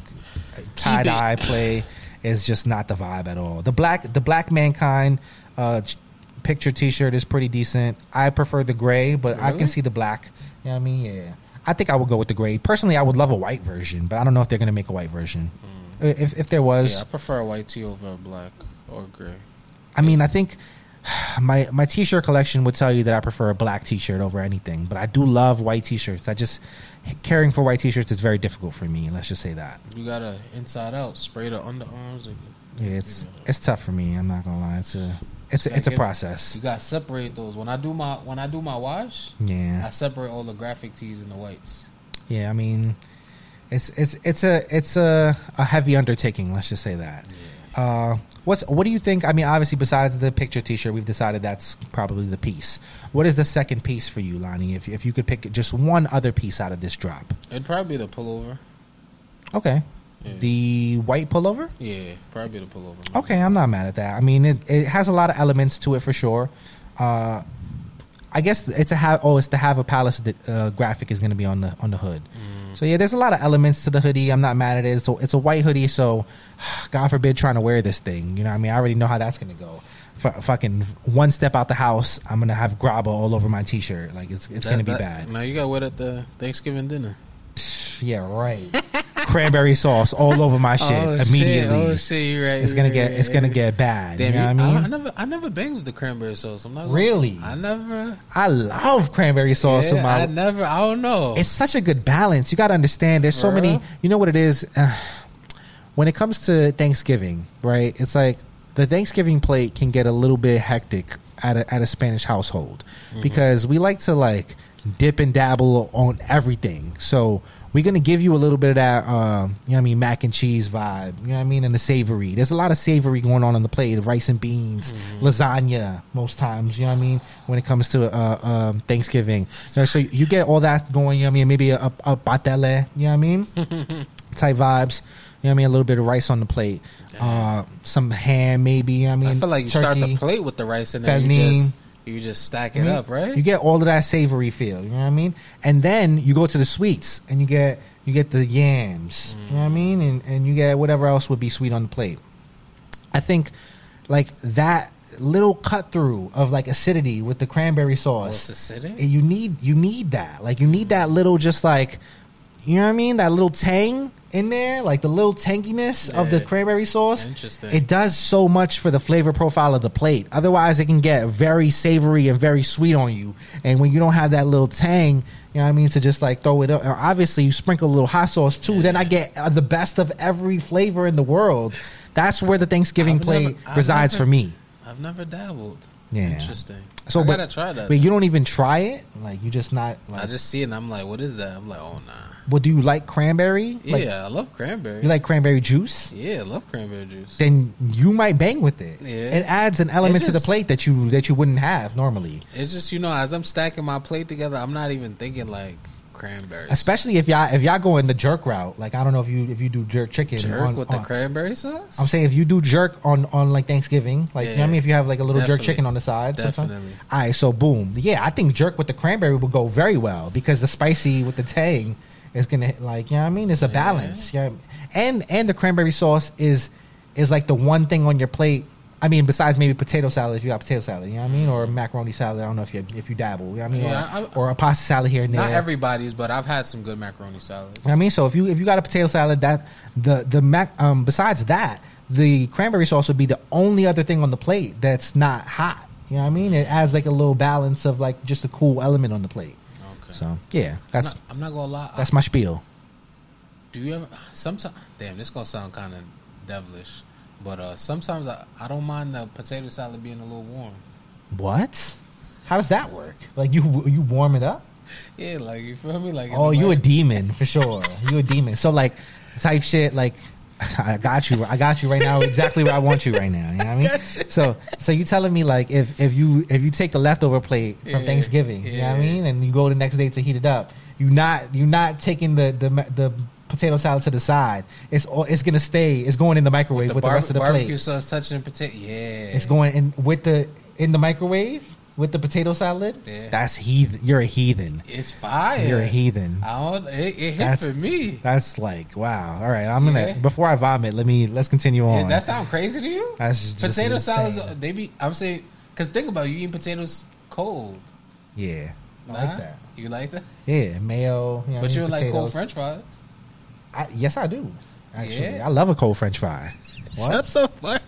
Speaker 1: tie dye play is just not the vibe at all. The black the black mankind uh, picture T shirt is pretty decent. I prefer the gray, but I can see the black. You know I mean? Yeah, I think I would go with the gray. Personally, I would love a white version, but I don't know if they're gonna make a white version. Hmm. If if there was,
Speaker 2: Yeah, I prefer a white tee over a black or gray.
Speaker 1: I mean, I think my my t-shirt collection would tell you that I prefer a black t-shirt over anything, but I do love white t-shirts. I just caring for white t-shirts is very difficult for me. Let's just say that.
Speaker 2: You gotta inside out spray the underarms. And,
Speaker 1: Yeah, it's it's tough for me. I'm not gonna lie. It's a it's a, it's a process.
Speaker 2: You gotta separate those. When I do my when I do my wash,
Speaker 1: yeah, I
Speaker 2: separate all the graphic tees and the whites.
Speaker 1: yeah. I mean, it's it's it's a it's a a heavy undertaking. Let's just say that. Uh, what's what do you think? I mean, obviously, besides the picture T-shirt, we've decided that's probably the piece. What is the second piece for you, Lani? If if you could pick just one other piece out of this drop,
Speaker 2: It'd probably be the pullover.
Speaker 1: okay.
Speaker 2: Yeah.
Speaker 1: The white pullover.
Speaker 2: Yeah, probably the pullover.
Speaker 1: Okay, I'm not mad at that. I mean, it, it has a lot of elements to it for sure. Uh, I guess it's a have. Oh, it's to have a palace uh, graphic is going to be on the on the hood. So yeah, there's a lot of elements to the hoodie. I'm not mad at it. So it's a white hoodie. So God forbid trying to wear this thing. You know, what I mean, I already know how that's going to go. F- fucking one step out the house, I'm gonna have grabba all over my t-shirt. Like it's it's
Speaker 2: That-
Speaker 1: gonna be
Speaker 2: that-
Speaker 1: bad.
Speaker 2: Now you got wet at the Thanksgiving dinner.
Speaker 1: Yeah, right. Cranberry sauce all over my shit immediately.
Speaker 2: Oh shit, you're right.
Speaker 1: It's gonna get
Speaker 2: right,
Speaker 1: it's gonna get bad.
Speaker 2: Damn,
Speaker 1: you know what I
Speaker 2: I,
Speaker 1: mean?
Speaker 2: I never, I never banged with the cranberry sauce. I'm not gonna-
Speaker 1: Really?
Speaker 2: I never.
Speaker 1: I love cranberry sauce.
Speaker 2: yeah,
Speaker 1: my,
Speaker 2: I never. I don't know.
Speaker 1: it's such a good balance. You got to understand. There's so many. You know what it is. Uh, when it comes to Thanksgiving, right? It's like the Thanksgiving plate can get a little bit hectic at a, at a Spanish household
Speaker 2: Mm-hmm.
Speaker 1: because we like to like dip and dabble on everything. So we're gonna give you a little bit of that, um, you know what I mean, mac and cheese vibe. You know what I mean, and the savory. There's a lot of savory going on on the plate. Rice and beans, lasagna, most times. You know what I mean. When it comes to uh, um, Thanksgiving, so, so you get all that going. You know what I mean. Maybe a, a, a patele. You know what I mean. type vibes. You know what I mean? A little bit of rice on the plate. Uh, some ham, maybe. You know what I mean?
Speaker 2: I feel like you start the plate with the rice and then you just you just stack it
Speaker 1: You know
Speaker 2: up, right?
Speaker 1: You get all of that savory feel. You know what I mean? And then you go to the sweets, and you get you get the yams. You know what I mean? And and you get whatever else would be sweet on the plate. I think like that little cut through of like acidity with the cranberry sauce.
Speaker 2: Oh, What's acidic?
Speaker 1: You need you need that. Like you need that little just like you know what I mean? That little tang in there, like the little tanginess of the cranberry sauce.
Speaker 2: Interesting.
Speaker 1: It does so much for the flavor profile of the plate. Otherwise, it can get very savory and very sweet on you. And when you don't have that little tang, you know what I mean, to just like throw it up. Obviously, you sprinkle a little hot sauce too. Then I get uh, the best of every flavor in the world. That's where the Thanksgiving
Speaker 2: I've
Speaker 1: plate
Speaker 2: never-
Speaker 1: resides
Speaker 2: never-
Speaker 1: for me.
Speaker 2: I've never dabbled.
Speaker 1: Yeah.
Speaker 2: Interesting.
Speaker 1: So,
Speaker 2: I
Speaker 1: but,
Speaker 2: gotta try that.
Speaker 1: But you don't even try it. Like you just not. Like,
Speaker 2: I just see it and I'm like, what is that? I'm like, oh nah.
Speaker 1: Well, do you like cranberry?
Speaker 2: Yeah,
Speaker 1: Like,
Speaker 2: I love cranberry.
Speaker 1: you like cranberry juice?
Speaker 2: yeah, I love cranberry juice.
Speaker 1: Then you might bang with it.
Speaker 2: Yeah.
Speaker 1: It adds an element
Speaker 2: It's
Speaker 1: to the plate that you that you wouldn't have normally.
Speaker 2: It's just you know, as I'm stacking my plate together, I'm not even thinking like cranberries.
Speaker 1: Especially if y'all if y'all go in the jerk route. Like I don't know if you if you do jerk chicken
Speaker 2: jerk
Speaker 1: on-
Speaker 2: with the cranberry sauce.
Speaker 1: I'm saying if you do jerk on on like Thanksgiving, like you know what I mean, if you have like a little jerk chicken on the side, sometimes.
Speaker 2: Definitely.
Speaker 1: All right, so boom, yeah, I think jerk with the cranberry will go very well because the spicy with the tang is gonna like you know what I mean. It's a balance, yeah, and and the cranberry sauce is is like the one thing on your plate. I mean, besides maybe potato salad, if you got potato salad, you know what I mean, or macaroni salad. I don't know if you if you dabble, you know what I mean,
Speaker 2: Yeah,
Speaker 1: or,
Speaker 2: I-
Speaker 1: or a pasta salad here and there.
Speaker 2: Not everybody's, but I've had some good macaroni salads.
Speaker 1: I mean, so if you if you got a potato salad, that the the mac um besides that, the cranberry sauce would be the only other thing on the plate that's not hot. You know what I mean? It adds like a little balance of like just a cool element on the plate. So yeah, that's
Speaker 2: I'm not, I'm not gonna lie.
Speaker 1: that's my spiel.
Speaker 2: Do you ever? Sometimes, damn, this gonna sound kind of devilish, but uh sometimes I, I don't mind the potato salad being a little warm.
Speaker 1: What? How does that work? Like you you warm it up?
Speaker 2: Yeah, like you feel me? Like
Speaker 1: Oh, you a demon for sure. you a demon. So like type shit like I got you. I got you right now. Exactly where I want you right now. You know what I mean? So so you telling me like if if you if you take the leftover plate from
Speaker 2: Yeah,
Speaker 1: Thanksgiving, you know what I mean, and you go the next day to heat it up, you not you not taking the the the potato salad to the side. It's all it's gonna stay. It's going in the microwave
Speaker 2: the
Speaker 1: with the rest of the
Speaker 2: barbecue
Speaker 1: plate.
Speaker 2: sauce touching potato. Yeah,
Speaker 1: It's going in with the in the microwave with the potato salad.
Speaker 2: Yeah.
Speaker 1: That's heathen. You're a heathen.
Speaker 2: It's fire.
Speaker 1: You're a heathen.
Speaker 2: I don't. It, it hit
Speaker 1: That's
Speaker 2: for me.
Speaker 1: That's like wow. All right, I'm gonna
Speaker 2: Yeah.
Speaker 1: before I vomit. Let me let's continue on.
Speaker 2: Yeah, that sound crazy to you?
Speaker 1: That's just
Speaker 2: potato salads. They be. I'm saying because think about it, you eating potatoes cold.
Speaker 1: yeah, I
Speaker 2: Nah?
Speaker 1: like that.
Speaker 2: You like that?
Speaker 1: Yeah, mayo. You know,
Speaker 2: But you like cold French fries.
Speaker 1: I, yes, I do. Actually? I love a cold French fry. What?
Speaker 2: the fuck.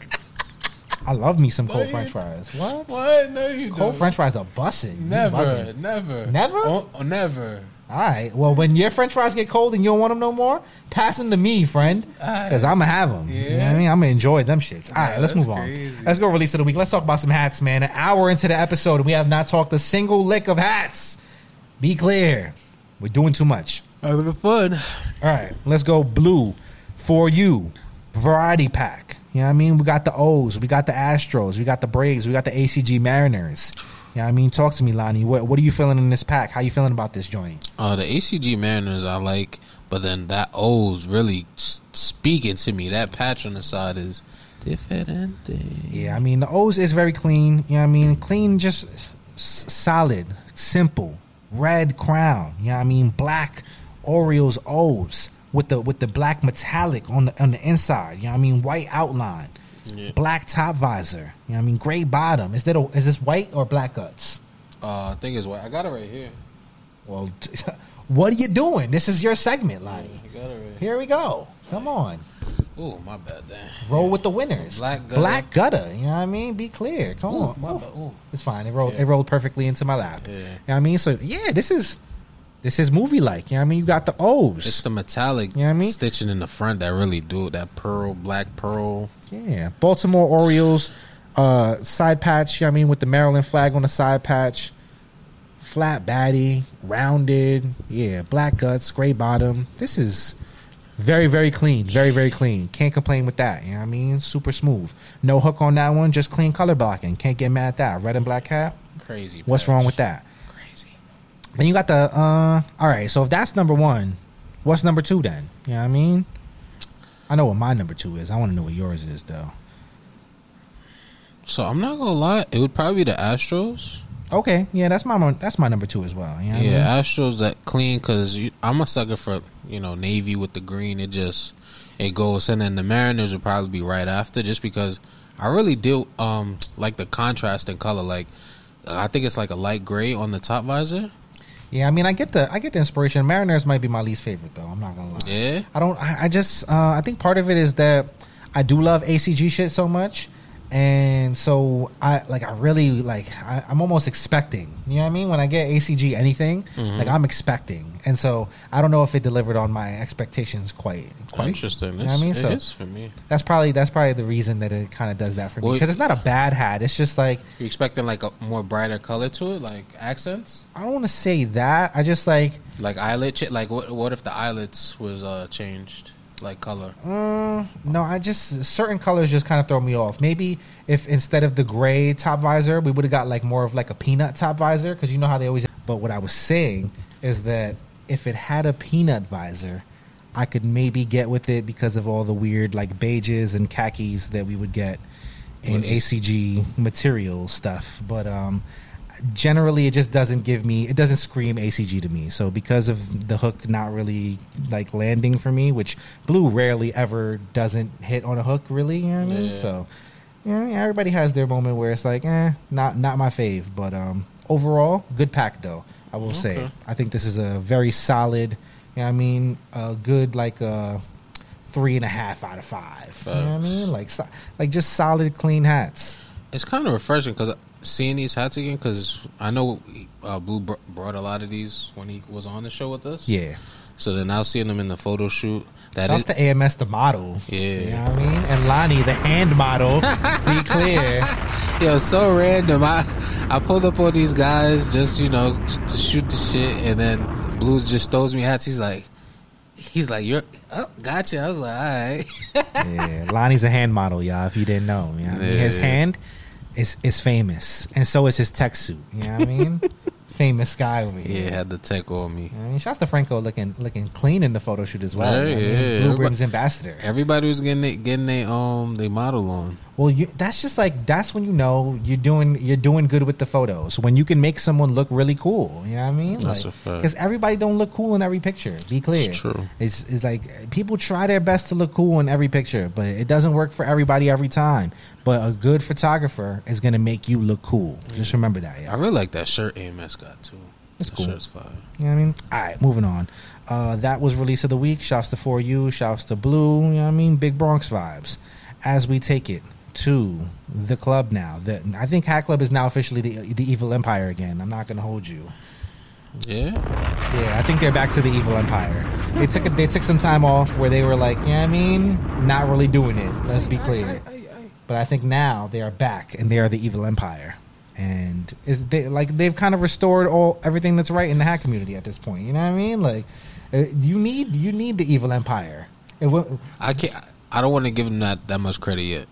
Speaker 1: I love me some cold
Speaker 2: What?
Speaker 1: French fries. What?
Speaker 2: What? No, you
Speaker 1: Cold
Speaker 2: don't.
Speaker 1: Cold French fries are bussing.
Speaker 2: Never, never,
Speaker 1: Never?
Speaker 2: Oh, oh, never.
Speaker 1: All right. Well, when your French fries get cold and you don't want them no more, pass them to me, friend, because I'm gonna have them. You know what
Speaker 2: Yeah.
Speaker 1: I mean? I'm gonna enjoy them shits. All right,
Speaker 2: Yeah,
Speaker 1: let's
Speaker 2: that's
Speaker 1: move on. Let's go release of the week. Let's talk about some hats, man. An hour into the episode, and we have not talked a single lick of hats. Be clear, we're doing too much.
Speaker 2: Having fun.
Speaker 1: All right, let's go blue for you variety pack. You know what I mean? We got the O's, we got the Astros, we got the Braves, we got the ACG Mariners. You know what I mean? Talk to me, Lani. What what are you feeling in this pack? How you feeling about this joint?
Speaker 2: Uh, the ACG Mariners I like, but then that O's really speaking to me. That patch on the side is different.
Speaker 1: Yeah, I mean the O's is very clean. You know what I mean? Clean, just s- solid, simple, red crown. You know what I mean? Black Orioles O's with the with the black metallic on the on the inside. You know what I mean? White outline,
Speaker 2: Yeah.
Speaker 1: black top visor. You know what I mean? Gray bottom. Is that a, is this white or black guts?
Speaker 2: Uh, I think it's white. I got it right here.
Speaker 1: Well, what are you doing? This is your segment,
Speaker 2: Lani. It right.
Speaker 1: Here we go. Come on,
Speaker 2: Oh, my bad. Then.
Speaker 1: roll with the winners.
Speaker 2: Black gutter.
Speaker 1: Black gutter. You know what I mean? Be clear. Come
Speaker 2: Ooh,
Speaker 1: on. Ooh.
Speaker 2: Ooh.
Speaker 1: It's fine. It rolled.
Speaker 2: Yeah.
Speaker 1: It rolled perfectly into my lap.
Speaker 2: Yeah.
Speaker 1: You know what I mean? So yeah, this is this is movie like. You know what I mean? You got the O's.
Speaker 2: It's the metallic
Speaker 1: You know what I mean?
Speaker 2: stitching in the front that really do it. That pearl, black pearl.
Speaker 1: yeah, Baltimore Orioles uh, side patch. You know what I mean? With the Maryland flag on the side patch. flat baddie, rounded. Yeah, black guts, gray bottom. This is very, very clean. Very, very clean. Can't complain with that. You know what I mean? Super smooth. No hook on that one. Just clean color blocking. Can't get mad at that. Red and black cap.
Speaker 2: Crazy.
Speaker 1: What's
Speaker 2: patch.
Speaker 1: wrong with that? Then you got the uh all right, so if that's number one, what's number two then? You know what I mean? I know what my number two is. I want to know what yours is though.
Speaker 2: So I'm not gonna lie, it would probably be the Astros.
Speaker 1: Okay, yeah, that's my that's my number two as well. You know what I
Speaker 2: yeah,
Speaker 1: mean?
Speaker 2: Astros that clean because I'm a sucker for you know navy with the green. It just it goes, and then the Mariners would probably be right after, just because I really do um like the contrast in color. Like I think it's like a light gray on the top visor.
Speaker 1: Yeah, I mean, I get the I get the inspiration. Mariners might be my least favorite though. I'm not gonna lie.
Speaker 2: Yeah,
Speaker 1: I don't. I, I just. Uh, I think part of it is that I do love ACG shit so much, and so I like. I really like. I, I'm almost expecting. You know what I mean? When I get ACG anything,
Speaker 2: Mm-hmm.
Speaker 1: like I'm expecting, and so I don't know if it delivered on my expectations quite. Quite.
Speaker 2: interesting.
Speaker 1: You know what I mean?
Speaker 2: It
Speaker 1: So
Speaker 2: is for me.
Speaker 1: that's probably that's probably the reason that it kind of does that for me because it's not a bad hat. It's just like
Speaker 2: You expecting like a more brighter color to it, like accents,
Speaker 1: I don't want to say that. I just like
Speaker 2: like eyelid. Ch- like what? What if the eyelets was uh changed, like color?
Speaker 1: Mm, no, I just certain colors just kind of throw me off. Maybe if instead of the gray top visor, we would have got like more of like a peanut top visor because you know how they always. But what I was saying is that if it had a peanut visor, I could maybe get with it because of all the weird like beiges and khakis that we would get in ACG material stuff. But um, generally, it just doesn't give me. It doesn't scream ACG to me. So because of the hook not really like landing for me, which blue rarely ever doesn't hit on a hook, really. You know what I mean?
Speaker 2: Yeah.
Speaker 1: So yeah, everybody has their moment where it's like, eh, not not my fave. But um, overall, good pack though. I will say. I think this is a very solid. You know what I mean? A good like uh three and a half out of five. You know what I mean? Like so, like just solid, clean hats.
Speaker 2: It's kind of refreshing because seeing these hats again. Because I know uh, Blue br- brought a lot of these when he was on the show with us.
Speaker 1: Yeah.
Speaker 2: So then now seeing them in the photo shoot, that
Speaker 1: Shouts
Speaker 2: is
Speaker 1: to AMS the model.
Speaker 2: Yeah.
Speaker 1: You know what I mean? And Lani the hand model. be clear.
Speaker 2: yo so random. I I pulled up on these guys just you know to shoot the shit, and then Blue just throws me hats. He's like, he's like, you're oh, gotcha. I was like, all right.
Speaker 1: Yeah, Lani's a hand model, y'all. If you didn't know, you know what I mean? his hand is is famous, and so is his tech suit. You know what I mean? famous guy over here.
Speaker 2: Yeah, had the tech on me.
Speaker 1: I mean, shouts to Franco looking looking clean in the photo shoot as well.
Speaker 2: Yeah,
Speaker 1: I mean,
Speaker 2: yeah.
Speaker 1: Blue
Speaker 2: Everybody-
Speaker 1: Brim's ambassador.
Speaker 2: Everybody was getting it, getting they um they model on.
Speaker 1: Well, you, that's just like that's when you know you're doing you're doing good with the photos. When you can make someone look really cool, you know what I mean?
Speaker 2: That's
Speaker 1: like,
Speaker 2: a fact.
Speaker 1: Because everybody don't look cool in every picture. Be clear.
Speaker 2: It's true.
Speaker 1: It's, it's like people try their best to look cool in every picture, but it doesn't work for everybody every time. But a good photographer is gonna make you look cool. Just remember that.
Speaker 2: I really like that shirt AMS got too.
Speaker 1: It's
Speaker 2: that
Speaker 1: cool.
Speaker 2: Shirt's fire.
Speaker 1: You know what I mean? All right, moving on. Uh, that was release of the week. Shouts to For You. Shouts to Blue. You know what I mean? Big Bronx vibes. As we take it to the club now. The, I think Hat Club is now officially the, the Evil Empire again. I'm not going to hold you.
Speaker 2: Yeah.
Speaker 1: Yeah, I think they're back to the Evil Empire. They took a, they took some time off where they were like, you know I mean? Not really doing it. Let's be clear. But I think now they are back and they are the Evil Empire. And is they like they've kind of restored all everything that's right in the hack community at this point. You know what I mean? Like uh, you need you need the Evil Empire. It, will-
Speaker 2: I can't. I don't want to give them that that much credit yet.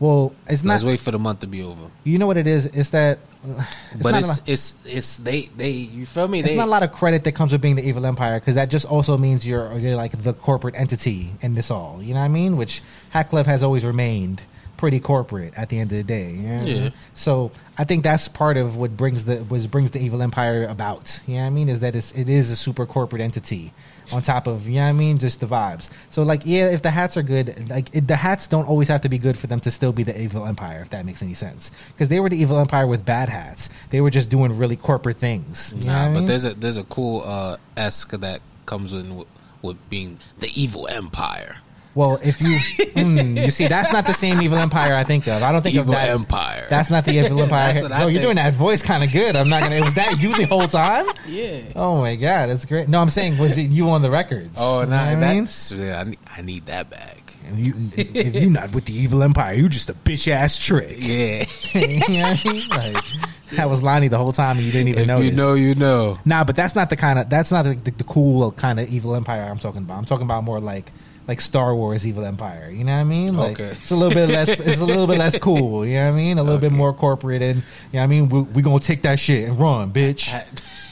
Speaker 1: Well, it's not.
Speaker 2: Let's wait for the month to be over.
Speaker 1: You know what it is? It's that. It's
Speaker 2: but
Speaker 1: not a
Speaker 2: it's it's it's they they you feel me?
Speaker 1: It's
Speaker 2: they,
Speaker 1: not a lot of credit that comes with being the evil empire because that just also means you're you're like the corporate entity in this all. You know what I mean? Which Hat Club has always remained pretty corporate at the end of the day. You know what I mean?
Speaker 2: Yeah.
Speaker 1: So I think that's part of what brings the what brings the evil empire about. You know what I mean? Is that it's, it is a super corporate entity on top of you know what I mean? Just the vibes. So like yeah, if the hats are good, like it, the hats don't always have to be good for them to still be the evil empire. If that makes any sense, because they were the evil empire with bad hats. They were just doing really corporate things. You know what
Speaker 2: Nah,
Speaker 1: I
Speaker 2: but
Speaker 1: mean?
Speaker 2: there's a there's a cool uh esque that comes in with, with being the evil empire.
Speaker 1: Well, if you mm, you see, that's not the same evil empire I think of. I don't think
Speaker 2: Evil
Speaker 1: of that.
Speaker 2: empire.
Speaker 1: That's not the evil empire.
Speaker 2: That's I
Speaker 1: you're doing that voice kind of good. I'm not gonna. Was that you the whole time?
Speaker 2: yeah.
Speaker 1: Oh my god, that's great. No, I'm saying was it you on the records?
Speaker 2: Oh,
Speaker 1: know
Speaker 2: nah,
Speaker 1: what I mean?
Speaker 2: yeah, I need, I need that.
Speaker 1: If you, if you're not with the evil empire, you're just a bitch ass trick.
Speaker 2: Yeah.
Speaker 1: you know I mean? Like, That was Lani the whole time, and you didn't even know.
Speaker 2: you know, you know.
Speaker 1: Nah, but that's not the kind of that's not the, the, the cool kind of evil empire I'm talking about. I'm talking about more like like Star Wars evil empire. You know what I mean? Like
Speaker 2: Okay.
Speaker 1: it's a little bit less it's a little bit less cool. You know what I mean? A little bit more corporate and you know what I mean? We, we gonna take that shit and run, bitch.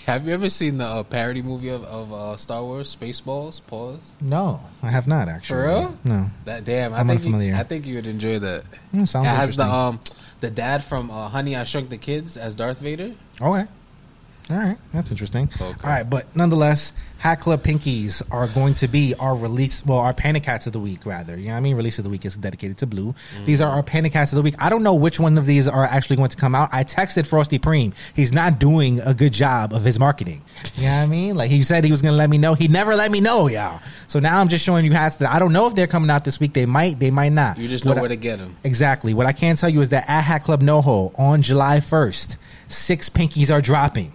Speaker 2: Have you ever seen the uh, parody movie of, of uh, Star Wars, Spaceballs? Pause.
Speaker 1: No, I have not actually.
Speaker 2: For real?
Speaker 1: No.
Speaker 2: That damn. I
Speaker 1: I'm
Speaker 2: think
Speaker 1: unfamiliar.
Speaker 2: You, I think you would enjoy that.
Speaker 1: Mm, sounds
Speaker 2: it has the um the dad from uh, Honey I Shrunk the Kids as Darth Vader.
Speaker 1: Okay. All right, that's interesting.
Speaker 2: Okay.
Speaker 1: All right, but nonetheless, Hat Club Pinkies are going to be our release, well, our Panic Hats of the week, rather. You know what I mean? Release of the week is dedicated to blue. These are our Panic Hats of the week. I don't know which one of these are actually going to come out. I texted Frosty Preem. He's not doing a good job of his marketing. You know what I mean? Like he said he was going to let me know. He never let me know, y'all. So now I'm just showing you hats that I don't know if they're coming out this week. They might, they might not.
Speaker 2: You just know
Speaker 1: What I-
Speaker 2: where to get them.
Speaker 1: Exactly. What I can tell you is that at Hat Club NoHo on July 1st, six pinkies are dropping.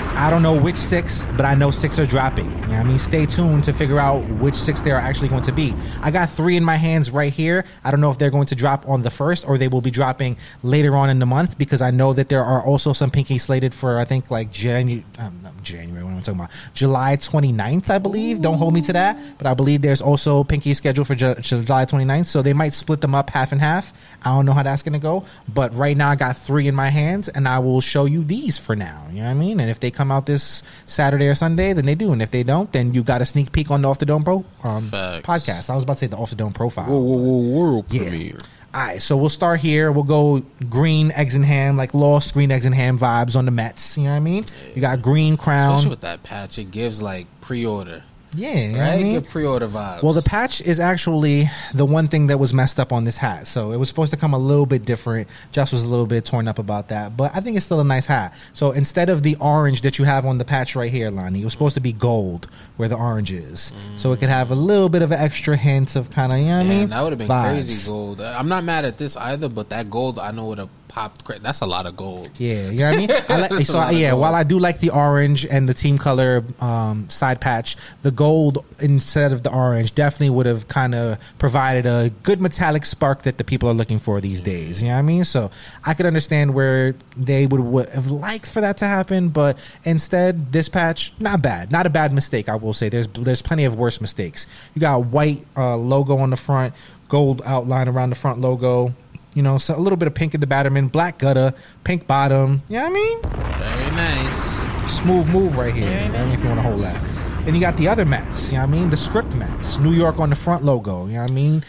Speaker 1: I don't know which six, but I know six are dropping. You know what I mean? Stay tuned to figure out which six they are actually going to be. I got three in my hands right here. I don't know if they're going to drop on the first or they will be dropping later on in the month because I know that there are also some pinkies slated for, I think, like January, um, January, what am I talking about? July 29th, I believe. Don't hold me to that. But I believe there's also pinky scheduled for Ju- July 29th. So they might split them up half and half. I don't know how that's going to go. But right now I got three in my hands and I will show you these for now. You know what I mean? And if they come out this Saturday or Sunday, then they do. And if they don't, then you got a sneak peek on the Off the Dome Pro um, podcast. I was about to say the Off the Dome profile.
Speaker 2: Whoa, whoa, whoa, world
Speaker 1: Yeah.
Speaker 2: premiere.
Speaker 1: All right, so we'll start here. We'll go green eggs and ham, like lost green eggs and ham vibes on the Mets. You know what I mean? You got green crown.
Speaker 2: Especially with that patch, it gives like pre-order,
Speaker 1: yeah, you know
Speaker 2: right?
Speaker 1: I mean?
Speaker 2: Give pre-order vibes.
Speaker 1: Well, the patch is actually the one thing that was messed up on this hat. So it was supposed to come a little bit different. Just was a little bit torn up about that, but I think it's still a nice hat. So instead of the orange that you have on the patch right here, Lani, it was supposed to be gold where the orange is. So it could have a little bit of an extra hint of kind of, you know I mean?
Speaker 2: that would have been
Speaker 1: Vibes.
Speaker 2: crazy gold. I'm not mad at this either, but that gold I know would have popped. Cra- That's a lot of gold.
Speaker 1: Yeah, you know what I mean. I like, so
Speaker 2: of
Speaker 1: yeah, while I do like the orange and the team color um, side patch, the gold instead of the orange definitely would have kind of provided a good metallic spark that the people are looking for these days. You know what I mean? So I could understand where they would, would have liked for that to happen, but instead, this patch not bad, not a bad mistake. I will say there's there's plenty of worse mistakes. You got white uh, logo on the front, gold outline around the front logo. You know, so a little bit of pink in the batterman, black gutter, pink bottom. You know what I mean?
Speaker 2: Very nice.
Speaker 1: Smooth move right here. I mean, if you want to hold that. Then you got the other mats. You know what I mean? The script mats. New York on the front logo. You know what I mean?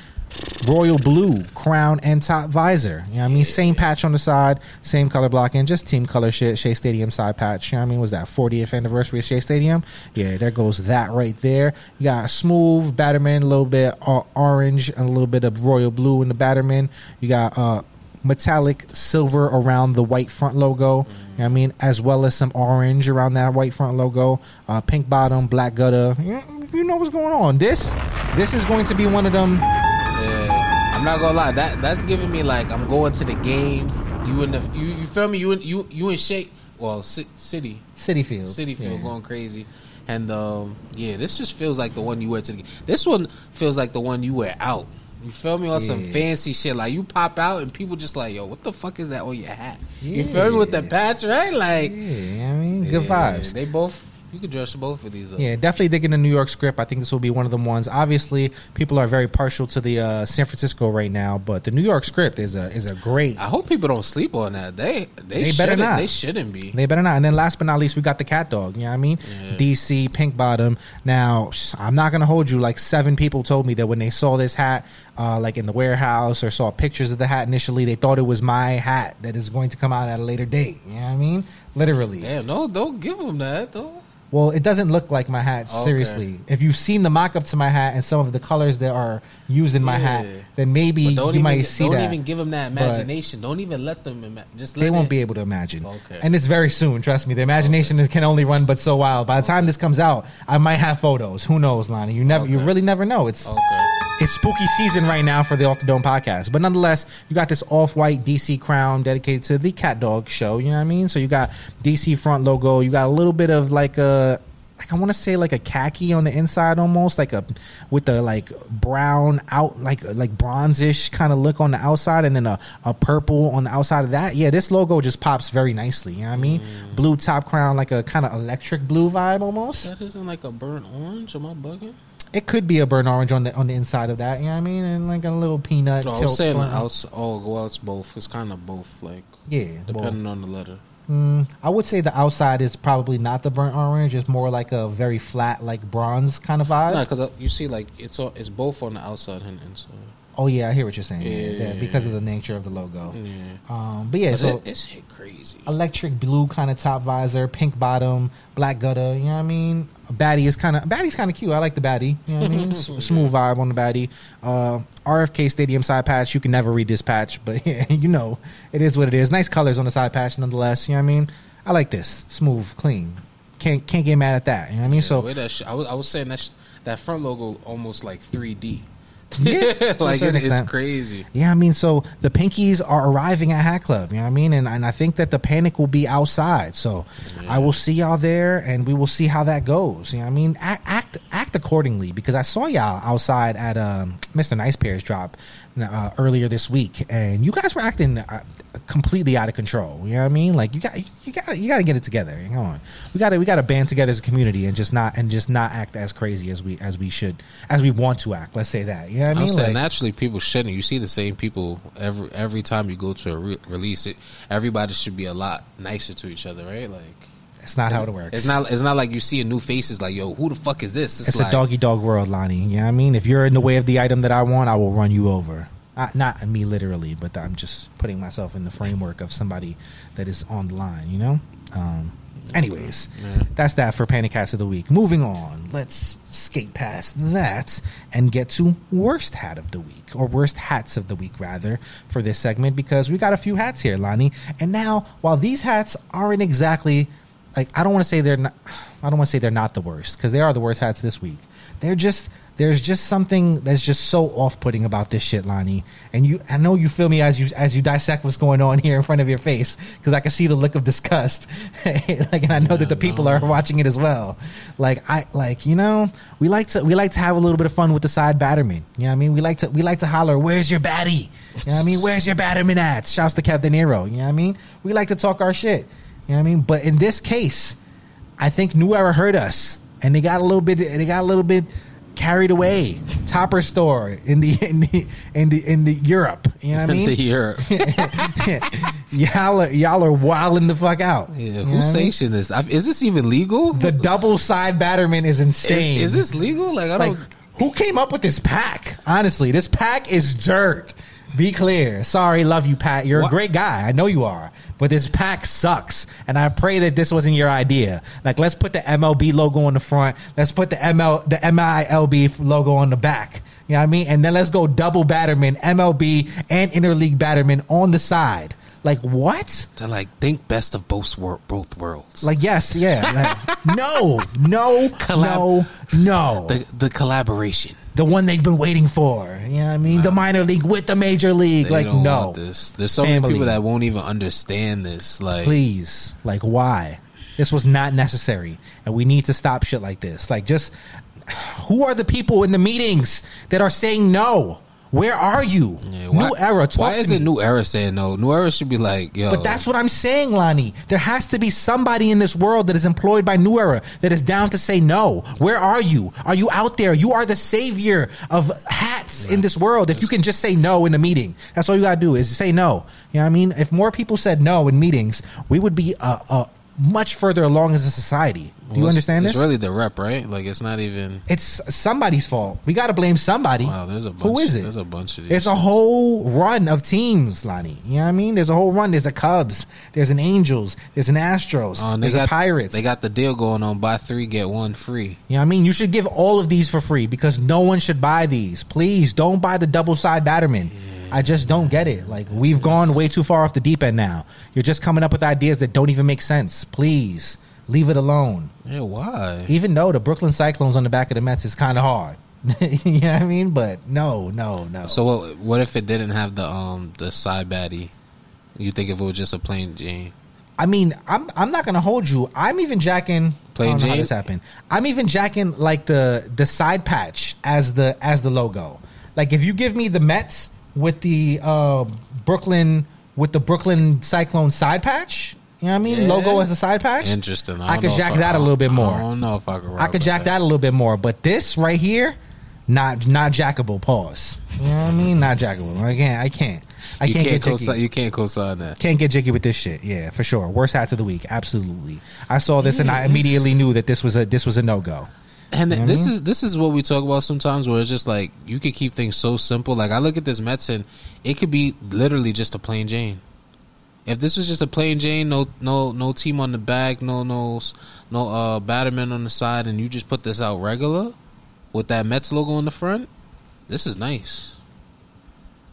Speaker 1: Royal blue, crown and top visor. You know what I mean? Same patch on the side, same color blocking, just team color shit. Shea Stadium side patch. You know what I mean? Was that 40th anniversary of Shea Stadium? Yeah, there goes that right there. You got a smooth Batterman, a little bit uh, orange, and a little bit of royal blue in the Batterman. You got uh, metallic silver around the white front logo. You know what I mean? As well as some orange around that white front logo. Uh, pink bottom, black gutter. You know what's going on. This, this is going to be one of them.
Speaker 2: Yeah, I'm not gonna lie. That that's giving me like I'm going to the game. You in the you, you feel me? You in you you in shape. Well, ci- city
Speaker 1: Citi Field.
Speaker 2: Citi Field
Speaker 1: Yeah.
Speaker 2: going crazy. And um, yeah, this just feels like the one you wear to the. This one feels like the one you wear out. You feel me on some fancy shit? Like you pop out and people just like, yo, what the fuck is that on your hat? You feel me with the patch, right? Like,
Speaker 1: Yeah, you know what I mean, good
Speaker 2: yeah,
Speaker 1: vibes.
Speaker 2: They both. You could dress both of these up.
Speaker 1: Yeah, definitely digging the New York script. I think this will be one of the ones. Obviously, people are very partial to the uh, San Francisco right now, but the New York script is a is a great.
Speaker 2: I hope people don't sleep on that. They they,
Speaker 1: They better
Speaker 2: shouldn't- They shouldn't be.
Speaker 1: They better not. And then last but not least, we got the CatDog. You know what I mean?
Speaker 2: Yeah.
Speaker 1: DC pink bottom. Now, I'm not gonna hold you. Like seven people told me that when they saw this hat, uh, like in the warehouse or saw pictures of the hat initially, they thought it was my hat that is going to come out at a later date. You know what I mean? Literally.
Speaker 2: Damn, no, don't give them that though.
Speaker 1: Well, it doesn't look like my hat.
Speaker 2: Okay.
Speaker 1: Seriously, if you've seen the mock-up to my hat and some of the colors that are used in my hat, then maybe
Speaker 2: don't
Speaker 1: you
Speaker 2: even
Speaker 1: might see that.
Speaker 2: don't even give them that
Speaker 1: But-
Speaker 2: imagination. don't even let them. Ima- just let
Speaker 1: they won't
Speaker 2: it-
Speaker 1: be able to imagine.
Speaker 2: Okay.
Speaker 1: And it's very soon. Trust me. The imagination is can only run but so wild. By the time this comes out, I might have photos. Who knows, Lani? You never. You really never know. It's
Speaker 2: Okay.
Speaker 1: It's spooky season right now for the Off the Dome podcast. But nonetheless, you got this off white DC crown dedicated to the CatDog show. You know what I mean? So you got DC front logo. You got a little bit of like a like I want to say like a khaki on the inside almost like a with the like brown out like like bronzish kind of look on the outside and then a, a purple on the outside of that. Yeah, this logo just pops very nicely. You know what I mean?
Speaker 2: Mm.
Speaker 1: Blue top crown, like a kind of electric blue vibe almost.
Speaker 2: That isn't like a burnt orange. Am I bugging?
Speaker 1: It could be a burnt orange on the on the inside of that. You know what I mean? And like a little peanut.
Speaker 2: No, I was saying
Speaker 1: on-
Speaker 2: outs. Oh, well, it's both. It's kind of both. Like
Speaker 1: Yeah,
Speaker 2: depending on the letter.
Speaker 1: Mm, I would say the outside is probably not the burnt orange. It's more like a very flat, like bronze kind of vibe.
Speaker 2: No, because you see, like it's all, it's both on the outside and inside.
Speaker 1: Oh yeah, I hear what you're saying. Yeah,
Speaker 2: Yeah.
Speaker 1: that- because of the nature of the logo.
Speaker 2: Yeah,
Speaker 1: Um, but yeah,
Speaker 2: But
Speaker 1: so
Speaker 2: it, it's hit crazy.
Speaker 1: electric blue kind of top visor, pink bottom, black gutter. You know what I mean? Baddie is kind of baddie's kind of cute. I like the baddie. You know what I mean? Smooth vibe on the baddie. Uh, RFK Stadium side patch. You can never read this patch, but yeah, you know it is what it is. Nice colors on the side patch, nonetheless. You know what I mean? I like this smooth, clean. Can't can't get mad at that. You know what I mean?
Speaker 2: Yeah,
Speaker 1: so
Speaker 2: sh- I was, I was saying that sh- that front logo almost like 3D.
Speaker 1: Yeah,
Speaker 2: like it's, it's crazy.
Speaker 1: Yeah, I mean, so the pinkies are arriving at Hat Club. You know what I mean? And, and I think that the panic will be outside. So I will see y'all there, and we will see how that goes. You know what I mean? Act act, act accordingly because I saw y'all outside at um, Mr. Nice Pairs drop uh, earlier this week, and you guys were acting uh, completely out of control. You know what I mean? Like you got you got you got to get it together. Come on, we got to we got to band together as a community and just not and just not act as crazy as we as we should as we want to act. Let's say that. You know what I
Speaker 2: I'm
Speaker 1: mean?
Speaker 2: saying
Speaker 1: Like-
Speaker 2: naturally people shouldn't. You see the same people every every time you go to a re- release. It everybody should be a lot nicer to each other, right? Like
Speaker 1: It's not how it works.
Speaker 2: It's not. It's not like you see a new faces. Like yo, who the fuck is this?
Speaker 1: It's
Speaker 2: like,
Speaker 1: a doggy dog world, Lani. You know what I mean? If you're in the way of the item that I want, I will run you over. Uh, not me literally, but I'm just putting myself in the framework of somebody that is on the line, you know? Um, anyways,
Speaker 2: Yeah.
Speaker 1: that's that for Panic Hats of the Week. Moving on, let's skate past that and get to Worst Hat of the Week, or Worst Hats of the Week, rather, for this segment, because we got a few hats here, Lani. And now, while these hats aren't exactly like I don't want to say they're not I don't want to say they're not the worst because they are the worst hats this week. They're just there's just something that's just so off-putting about this shit, Lani. And you I know you feel me as you as you dissect what's going on here in front of your face because I can see the look of disgust. like and I know that the people are watching it as well. Like I like you know, we like to we like to have a little bit of fun with the side batterman. You know what I mean? We like to we like to holler, "Where's your baddie?" You know what I mean? "Where's your batterman at?" Shouts to Captain De Niro. You know what I mean? We like to talk our shit. You know what I mean? But in this case, I think New Era heard us, and they got a little bit. They got a little bit carried away. Topperz store in the in the in the in the Europe. You know what I mean?
Speaker 2: the Europe.
Speaker 1: y'all are y'all are wilding the fuck out.
Speaker 2: Yeah,
Speaker 1: You
Speaker 2: who
Speaker 1: what I mean?
Speaker 2: sanctioned this? Is this even legal?
Speaker 1: The double side batterman is
Speaker 2: is,
Speaker 1: insane.
Speaker 2: is this legal? Like I don't.
Speaker 1: who came up with this pack? Honestly, this pack is dirt. Be clear. Sorry, love you, Pat. You're
Speaker 2: What?
Speaker 1: a great guy. I know you are. But this pack sucks. And I pray that this wasn't your idea. Like, let's put the MLB logo on the front. Let's put the ML, the MILB logo on the back. You know what I mean? And then let's go double batterman, MLB and interleague batterman on the side. Like, what?
Speaker 2: They're like think best of both wor- both worlds.
Speaker 1: Like, yes, yeah. Like, no, no, no, no.
Speaker 2: the the collaboration.
Speaker 1: The one they've been waiting for. You know what I mean? The minor league with the major league.
Speaker 2: They
Speaker 1: like,
Speaker 2: don't
Speaker 1: no.
Speaker 2: this. There's so
Speaker 1: Family.
Speaker 2: many people that won't even understand this. Like
Speaker 1: Please. Like, why? This was not necessary. And we need to stop shit like this. Like, just who are the people in the meetings that are saying no? Where are you?
Speaker 2: Yeah,
Speaker 1: New era.
Speaker 2: Why is it New Era saying no? New Era should be like, yo.
Speaker 1: But that's what I'm saying, Lani. There has to be somebody in this world that is employed by New Era that is down to say no. Where are you? Are you out there? You are the savior of hats in this world. If you can just say no in a meeting, that's all you gotta do is say no. You know what I mean? If more people said no in meetings, we would be uh, uh, much further along as a society. Do you
Speaker 2: Well, it's-
Speaker 1: understand
Speaker 2: It's
Speaker 1: this?
Speaker 2: It's really the rep, right? Like it's not even.
Speaker 1: it's somebody's fault. We got to blame somebody.
Speaker 2: Wow, there's a bunch,
Speaker 1: Who is it?
Speaker 2: There's a bunch of these.
Speaker 1: There's a whole run of teams, Lani. You know what I mean? There's a whole run. There's a Cubs. There's an Angels. There's an Astros.
Speaker 2: Oh, they
Speaker 1: there's
Speaker 2: got
Speaker 1: a Pirates.
Speaker 2: They got the deal going on: buy three get one free.
Speaker 1: you know what I mean? You should give all of these for free because no one should buy these. Please don't buy the double side batterman. I just don't get it. Like we've gone way too far off the deep end now. You're just coming up with ideas that don't even make sense. Please leave it alone.
Speaker 2: Yeah, why?
Speaker 1: Even though the Brooklyn Cyclones on the back of the Mets is kind of hard. you know what I mean? But no, no, no.
Speaker 2: So what? What if it didn't have the um the side baddie? You think if it was just a plain Jane?
Speaker 1: I mean, I'm I'm not gonna hold you. I'm even jacking.
Speaker 2: Plain
Speaker 1: I don't know how
Speaker 2: Jane?
Speaker 1: this happened. I'm even jacking like the the side patch as the as the logo. Like if you give me the Mets with the uh, Brooklyn with the Brooklyn Cyclone side patch, you know what I mean?
Speaker 2: Yeah.
Speaker 1: Logo as a side patch.
Speaker 2: Interesting.
Speaker 1: I,
Speaker 2: don't
Speaker 1: could jack that a little bit more.
Speaker 2: I don't know if I could.
Speaker 1: I could jack that. a little bit more, but this right here, not not jackable. Pause. You know what I mean? Not jackable. I can't. I can't. I
Speaker 2: You
Speaker 1: can't,
Speaker 2: can't,
Speaker 1: get
Speaker 2: co-sign.
Speaker 1: jiggy.
Speaker 2: You can't co-sign that.
Speaker 1: Can't get jiggy with this shit. Yeah, for sure. Worst hats of the week. Absolutely. I saw this and I immediately knew that this was a this was a no go.
Speaker 2: And
Speaker 1: know what I
Speaker 2: this
Speaker 1: mean?
Speaker 2: is this is what we talk about sometimes, where it's just like you could keep things so simple. Like I look at this Mets and it could be literally just a plain Jane. If this was just a plain Jane, no no no team on the back, no no no uh batterman on the side, and you just put this out regular with that Mets logo on the front, this is nice.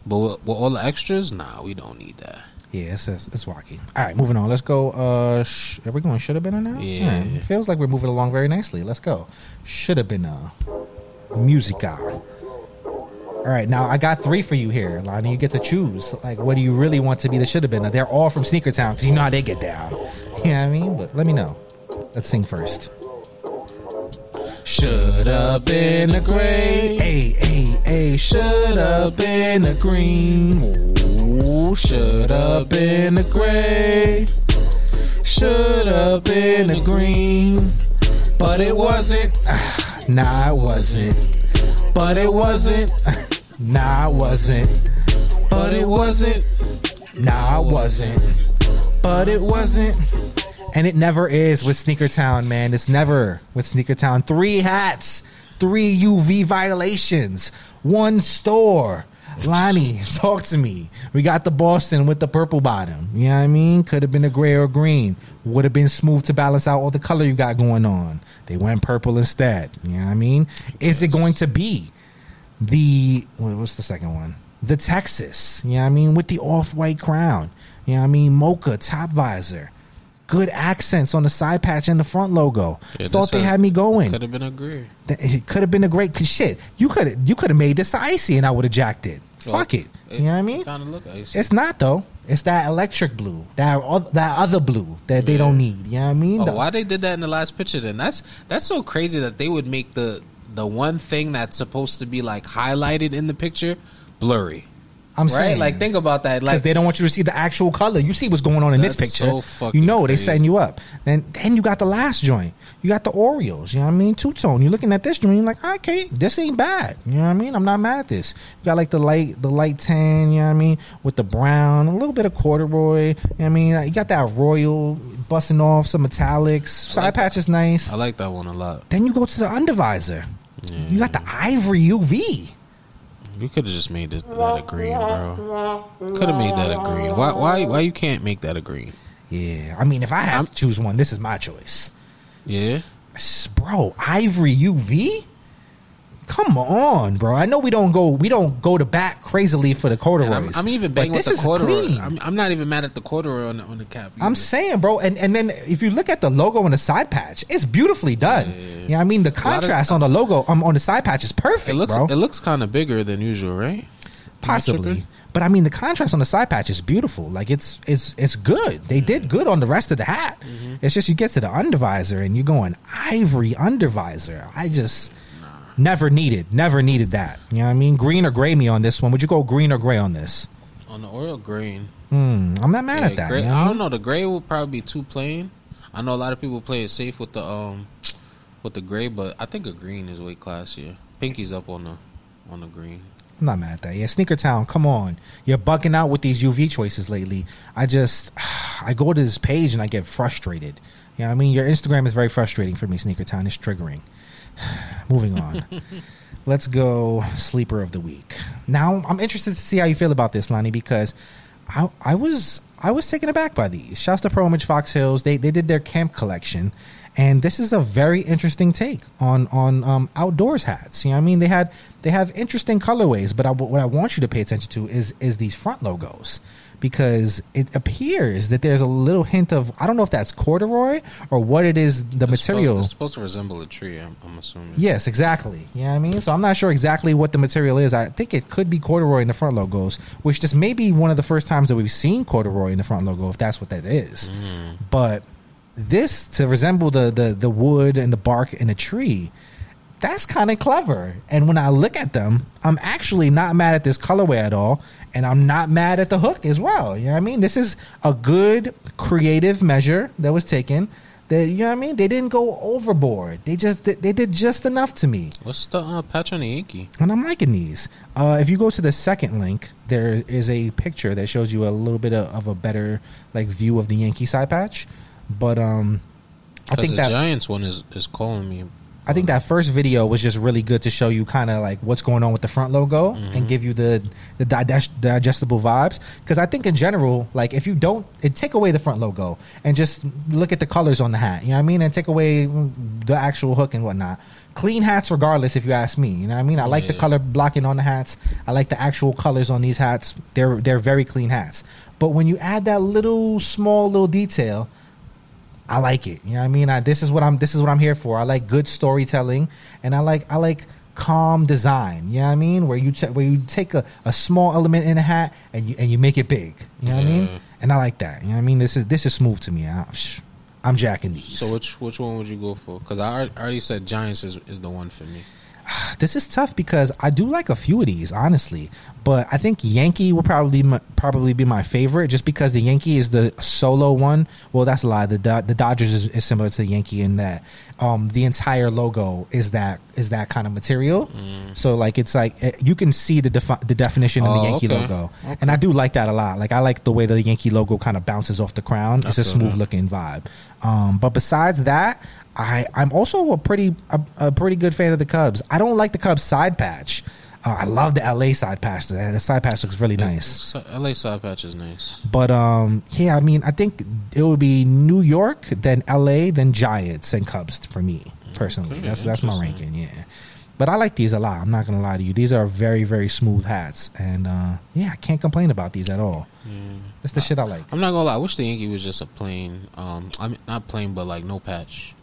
Speaker 2: But with, with all the extras, nah, we don't need that.
Speaker 1: Yeah, it's it's, it's wacky. All right, moving on. Let's go. Uh, sh- are we going? Should have been a now.
Speaker 2: Yeah.
Speaker 1: it feels like we're moving along very nicely. Let's go. Should have been a musica. All right, now I got three for you here, Lani. You get to choose. Like, what do you really want to be the should have been? They're all from Sneaker Town because you know how they get down. You know what I mean? But let me know. Let's sing first. Should have been a gray. Hey, hey, hey. Should have been a green. Ooh, should have been a gray. Should have been a green. But it wasn't. nah, it wasn't. But it wasn't. nah, it wasn't. But it wasn't. Nah, it wasn't. But it wasn't. And it never is with Sneaker Town, man. It's never with Sneaker Town. Three hats, three UV violations, one store. Lani, talk to me. We got the Boston with the purple bottom. You know what I mean? Could have been a gray or green. Would have been smooth to balance out all the color you got going on. They went purple instead. You know what I mean? Is it going to be the what's the second one? The Texas. You know what I mean? With the off white crown. You know what I mean? Mocha top visor. Good accents on the side patch and the front logo.
Speaker 2: Yeah,
Speaker 1: Thought they
Speaker 2: a-
Speaker 1: had me going.
Speaker 2: Could have been a gray.
Speaker 1: That- It could have been a great cause shit. You could have you could have made this icy and I would have jacked it. Fuck it. You know what I mean?
Speaker 2: Kind of look icy.
Speaker 1: It's not though. It's that electric blue, that that other blue that they
Speaker 2: Yeah.
Speaker 1: don't need. You know what I mean?
Speaker 2: Oh,
Speaker 1: The-
Speaker 2: why they did that in the last picture? Then that's that's so crazy that they would make the the one thing that's supposed to be like highlighted in the picture blurry.
Speaker 1: I'm
Speaker 2: right?
Speaker 1: saying
Speaker 2: Like think about that.
Speaker 1: because
Speaker 2: Like
Speaker 1: they don't want you to see the actual color. You see what's going on in this picture.
Speaker 2: so
Speaker 1: you know they
Speaker 2: crazy.
Speaker 1: setting you up. Then then you got the last joint. You got the Oreos. You know what I mean? Two tone. You're looking at this joint. You're like, okay, this ain't bad. You know what I mean? I'm not mad at this. You got like the light the light tan. You know what I mean? With the brown, a little bit of corduroy. You know what I mean? You got that royal busting off some metallics. Side
Speaker 2: like
Speaker 1: patch is nice.
Speaker 2: I like that one a lot.
Speaker 1: Then you go to the undervisor. You got the ivory UV.
Speaker 2: You could have just made it, that a green, bro. Could have made that a green. Why? Why? Why you can't make that a green?
Speaker 1: Yeah, I mean, if I had
Speaker 2: I'm-
Speaker 1: to choose one, this is my choice.
Speaker 2: Yeah.
Speaker 1: Bro ivory uv come on bro i know we don't go we don't go to bat crazily for the corduroys
Speaker 2: I'm, I'm even banging with
Speaker 1: this
Speaker 2: the
Speaker 1: is
Speaker 2: corduroy.
Speaker 1: clean.
Speaker 2: I'm, I'm not even mad at the corduroy on the, on the cap.
Speaker 1: I'm saying, bro, and, and then if you look at the logo on the side patch, it's beautifully done.
Speaker 2: Yeah, yeah, yeah.
Speaker 1: You know I mean? The
Speaker 2: of-
Speaker 1: contrast on the logo um, on the side patch is perfect,
Speaker 2: it looks
Speaker 1: bro.
Speaker 2: it looks kind of bigger than usual, right?
Speaker 1: Possibly. But I mean the contrast on the side patch is beautiful. Like it's it's it's good. They did good on the rest of the hat.
Speaker 2: Mm-hmm.
Speaker 1: It's just you get to the undervisor and you're going ivory undervisor. I just never needed, never needed that. You know what I mean? Green or gray me on this one. Would you go green or gray on this?
Speaker 2: On the oil green.
Speaker 1: Hmm, I'm not mad
Speaker 2: Yeah,
Speaker 1: at that.
Speaker 2: gray-? I don't know. The gray will probably be too plain. I know a lot of people play it safe with the um with the gray, but I think a green is way classier. Pinky's up on the on the green.
Speaker 1: I'm not mad at that. Yeah, Sneaker Town, come on. You're bugging out with these UV choices lately. I just, I go to this page and I get frustrated. You know what I mean? Your Instagram is very frustrating for me, Sneaker Town. It's triggering. Moving on. Let's go sleeper of the week. Now, I'm interested to see how you feel about this, Lani, because I, I was I was taken aback by these. Shouts to Pro Image Fox Hills. They they did their camp collection, and this is a very interesting take on on um, outdoors hats. You know, what I mean, they had they have interesting colorways, but I, what I want you to pay attention to is is these front logos because it appears that there's a little hint of I don't know if that's corduroy or what it is the
Speaker 2: It's supposed-
Speaker 1: material.
Speaker 2: It's supposed to resemble a tree. I'm, I'm assuming.
Speaker 1: Yes, exactly. You know what I mean? So I'm not sure exactly what the material is. I think it could be corduroy in the front logos, which this may be one of the first times that we've seen corduroy in the front logo, if that's what that is. Mm. But this to resemble the, the the wood and the bark in a tree, that's kind of clever. And when I look at them, I'm actually not mad at this colorway at all, and I'm not mad at the hook as well. You know what I mean? This is a good creative measure that was taken. That you know what I mean? They didn't go overboard. They just they did just enough to me,
Speaker 2: What's the uh, patch on the Yankee?
Speaker 1: and I'm liking these. Uh, if you go to the second link, there is a picture that shows you a little bit of, of a better like view of the Yankee side patch. But um, I think
Speaker 2: the
Speaker 1: that
Speaker 2: Giants one is, is calling me.
Speaker 1: I think that first video was just really good to show you kind of like what's going on with the front logo mm-hmm. and give you the the digest, digestible vibes. Because I think in general, like if you don't, it take away the front logo and just look at the colors on the hat. You know what I mean? And take away the actual hook and whatnot. Clean hats, regardless. If you ask me, you know what I mean. I like the color blocking on the hats. I like the actual colors on these hats. They're they're very clean hats. But when you add that little small little detail, I like it. You know what I mean? I, this is what I'm this is what I'm here for. I like good storytelling and I like I like calm design. You know what I mean? Where you ta- where you take a, a small element in a hat and you and you make it big. You know what I mean? And I like that. You know what I mean? This is this is smooth to me. I, I'm jacking these.
Speaker 2: So which which one would you go for? Because I already- already said Giants is, is the one for me.
Speaker 1: this is tough because I do like a few of these, honestly. But I think Yankee will probably probably be my favorite, just because the Yankee is the solo one. Well, that's a lie. The Do- the Dodgers is, is similar to the Yankee in that um, the entire logo is that is that kind of material. So like it's like eh, you can see the defi- the definition in the
Speaker 2: Oh,
Speaker 1: Yankee
Speaker 2: okay.
Speaker 1: logo, and I do like that a lot. Like I like the way the Yankee logo kind of bounces off the crown. It's a smooth
Speaker 2: that.
Speaker 1: looking vibe. Um, but besides that, I I'm also a pretty a, a pretty good fan of the Cubs. I don't like the Cubs side patch. Uh, I love the LA side patch. The, side patch looks really nice.
Speaker 2: LA side patch is nice.
Speaker 1: But um, yeah, I mean, I think it would be New York, then LA, then Giants, and Cubs for me personally.
Speaker 2: Okay,
Speaker 1: that's that's my ranking. Yeah. But I like these a lot. I'm not gonna lie to you. These are very, very smooth hats, and uh, yeah, I can't complain about these at all. That's the shit I like.
Speaker 2: I'm not gonna lie. I wish the Yankee was just a plain. Um, I mean not plain, but like no patch.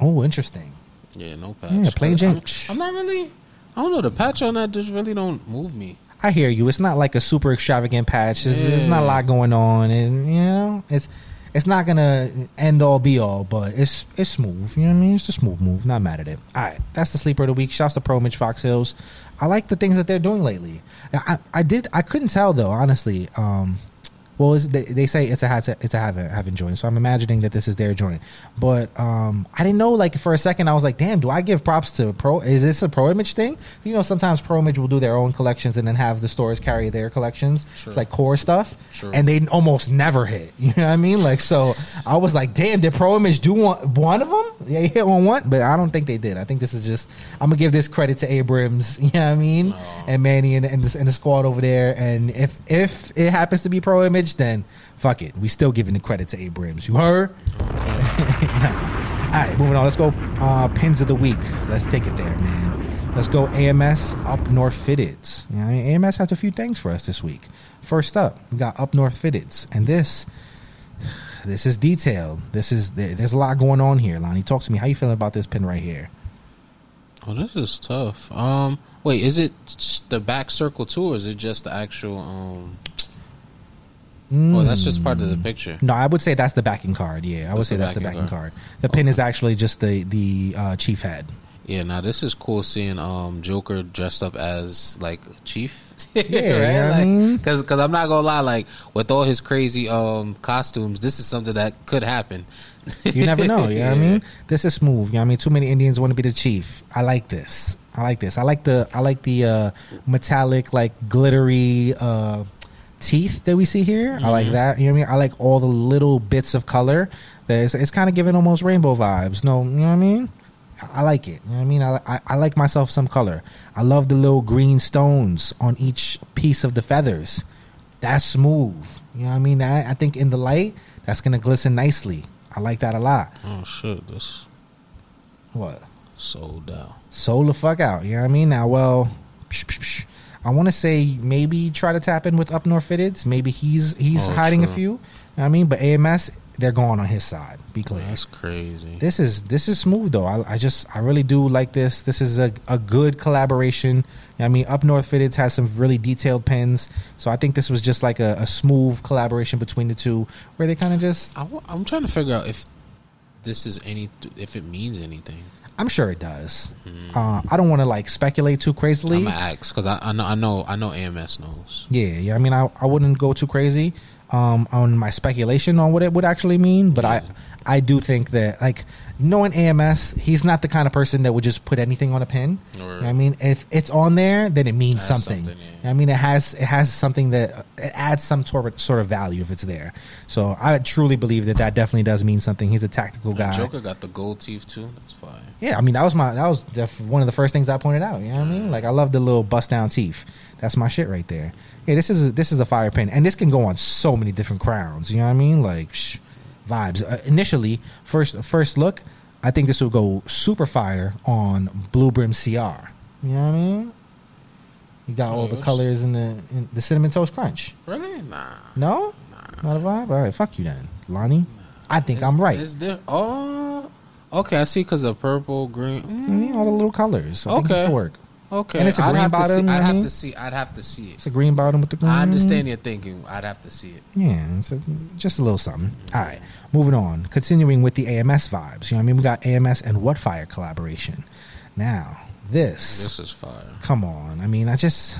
Speaker 1: Oh, interesting.
Speaker 2: Yeah, no patch.
Speaker 1: Yeah, plain
Speaker 2: I'm,
Speaker 1: Jane-
Speaker 2: I'm not really. I don't know. The patch on that just really don't move me.
Speaker 1: I hear you. It's not like a super extravagant patch. It's, it's not a lot going on, and you know, it's it's not gonna end all be all, but it's it's smooth. You know what I mean? It's a smooth move. Not mad at it. All right, that's the sleeper of the week. Shouts to Pro Image Fox Hills. I like the things that they're doing lately. I, I did. I couldn't tell though, honestly. Um, well, they, they say it's a hat. It's a having having joint, so I'm imagining that this is their joint. But um, I didn't know. Like for a second, I was like, "Damn, do I give props to Pro? Is this a Pro Image thing?" You know, sometimes Pro Image will do their own collections and then have the stores carry their collections,
Speaker 2: Sure.
Speaker 1: It's like core stuff,
Speaker 2: Sure.
Speaker 1: and they almost never hit. You know what I mean? Like, so I was like, "Damn, did Pro Image do one, one of them? They hit on one, but I don't think they did. I think this is just. I'm gonna give this credit to Abrams. You know what I mean? And Manny and, and, the, and the squad over there. And if if it happens to be Pro Image, then fuck it. We still giving the credit to Abrams. You heard? Nah. All right, moving on. Let's go. Uh, pins of the week. Let's take it there, man. Let's go. AMS Up North Fitteds. You know, AMS has a few things for us this week. First up, we got Up North Fitteds, and this. This is detailed. This is there's a lot going on here, Lani. Talk to me. How you feeling about this pin right here?
Speaker 2: Oh, this is tough. Um, wait, is it the back circle too, or is it just the actual? Um, oh, that's just part of the picture.
Speaker 1: No, I would say that's the backing card. Yeah, I would say
Speaker 2: the
Speaker 1: that's the
Speaker 2: backing card.
Speaker 1: card. The pin is actually just the the uh, chief head.
Speaker 2: Yeah, now this is cool seeing um Joker dressed up as like Chief.
Speaker 1: Yeah, know what I mean?
Speaker 2: Because cause I'm not gonna lie, like with all his crazy um costumes, this is something that could happen.
Speaker 1: You never know. You know what I mean? This is smooth. You know what I mean? Too many Indians want to be the chief. I like this. I like this. I like the I like the uh, metallic, like glittery uh, teeth that we see here. I like mm-hmm. that. You know what I mean? I like all the little bits of color. That it's, it's kind of giving almost rainbow vibes. No, you know what I mean? I- like it. You know what I mean? I, I, I like myself some color. I love the little green stones on each piece of the feathers. That's smooth. You know what I mean? I, I think in the light, that's gonna glisten nicely. I like that a lot.
Speaker 2: Oh shit! This
Speaker 1: What?
Speaker 2: Sold out.
Speaker 1: Sold the fuck out. You know what I mean? Now, well. I want to say maybe try to tap in with Up North Fitteds. Maybe he's he's
Speaker 2: Oh,
Speaker 1: hiding a few. You know what I mean, but AMS they're going on his side. Be clear.
Speaker 2: That's crazy.
Speaker 1: This is this is smooth though. I, I just I really do like this. This is a, a good collaboration. I mean, Up North Fitteds has some really detailed pins, so I think this was just like a, a smooth collaboration between the two, where they kind of just.
Speaker 2: I, am trying to figure out if this is any, if it means anything.
Speaker 1: I'm sure it does. Uh, I don't want to like speculate too crazily.
Speaker 2: I'm gonna ask because I, I know, I know, I know. AMS knows.
Speaker 1: Yeah, yeah. I mean, I, I wouldn't go too crazy um, on my speculation on what it would actually mean, but I I do think that like knowing AMS, he's not the kind of person that would just put anything on a pin. You know I mean, if it's on there, then it means something.
Speaker 2: something, yeah.
Speaker 1: I mean, it has it has something that it adds some sort of, sort of value if it's there. So I truly believe that that definitely does mean something. He's a tactical guy.
Speaker 2: Joker got the gold teeth too. That's fine.
Speaker 1: Yeah, I mean that was my that was def- one of the first things I pointed out. You know what I mean? Like I love the little bust down teeth. That's my shit right there. Yeah, this is this is a fire pin, and this can go on so many different crowns. You know what I mean? Like psh, vibes. Uh, initially, first first look, I think this will go super fire on Blue Brim CR. You know what I mean? You got all the colors in the in the cinnamon toast crunch.
Speaker 2: Really? Nah.
Speaker 1: No, not a vibe. All right, fuck you then, Lani. I think I'm right.
Speaker 2: There? Oh, okay. I see. Because of purple, green.
Speaker 1: Mean, all the little colors. I think it
Speaker 2: Okay.
Speaker 1: work.
Speaker 2: Okay.
Speaker 1: And it's a
Speaker 2: I'd
Speaker 1: green
Speaker 2: have to
Speaker 1: bottom,
Speaker 2: see- I'd have
Speaker 1: mean?
Speaker 2: to see. I'd have to see it.
Speaker 1: It's a green bottom with the green.
Speaker 2: I understand your thinking. I'd have to see it.
Speaker 1: Yeah, it's a, just a little something. All right, moving on. Continuing with the AMS vibes. You know, what I mean, we got AMS and Whatfire collaboration. Now, this,
Speaker 2: This is fire.
Speaker 1: come on. I mean, I just,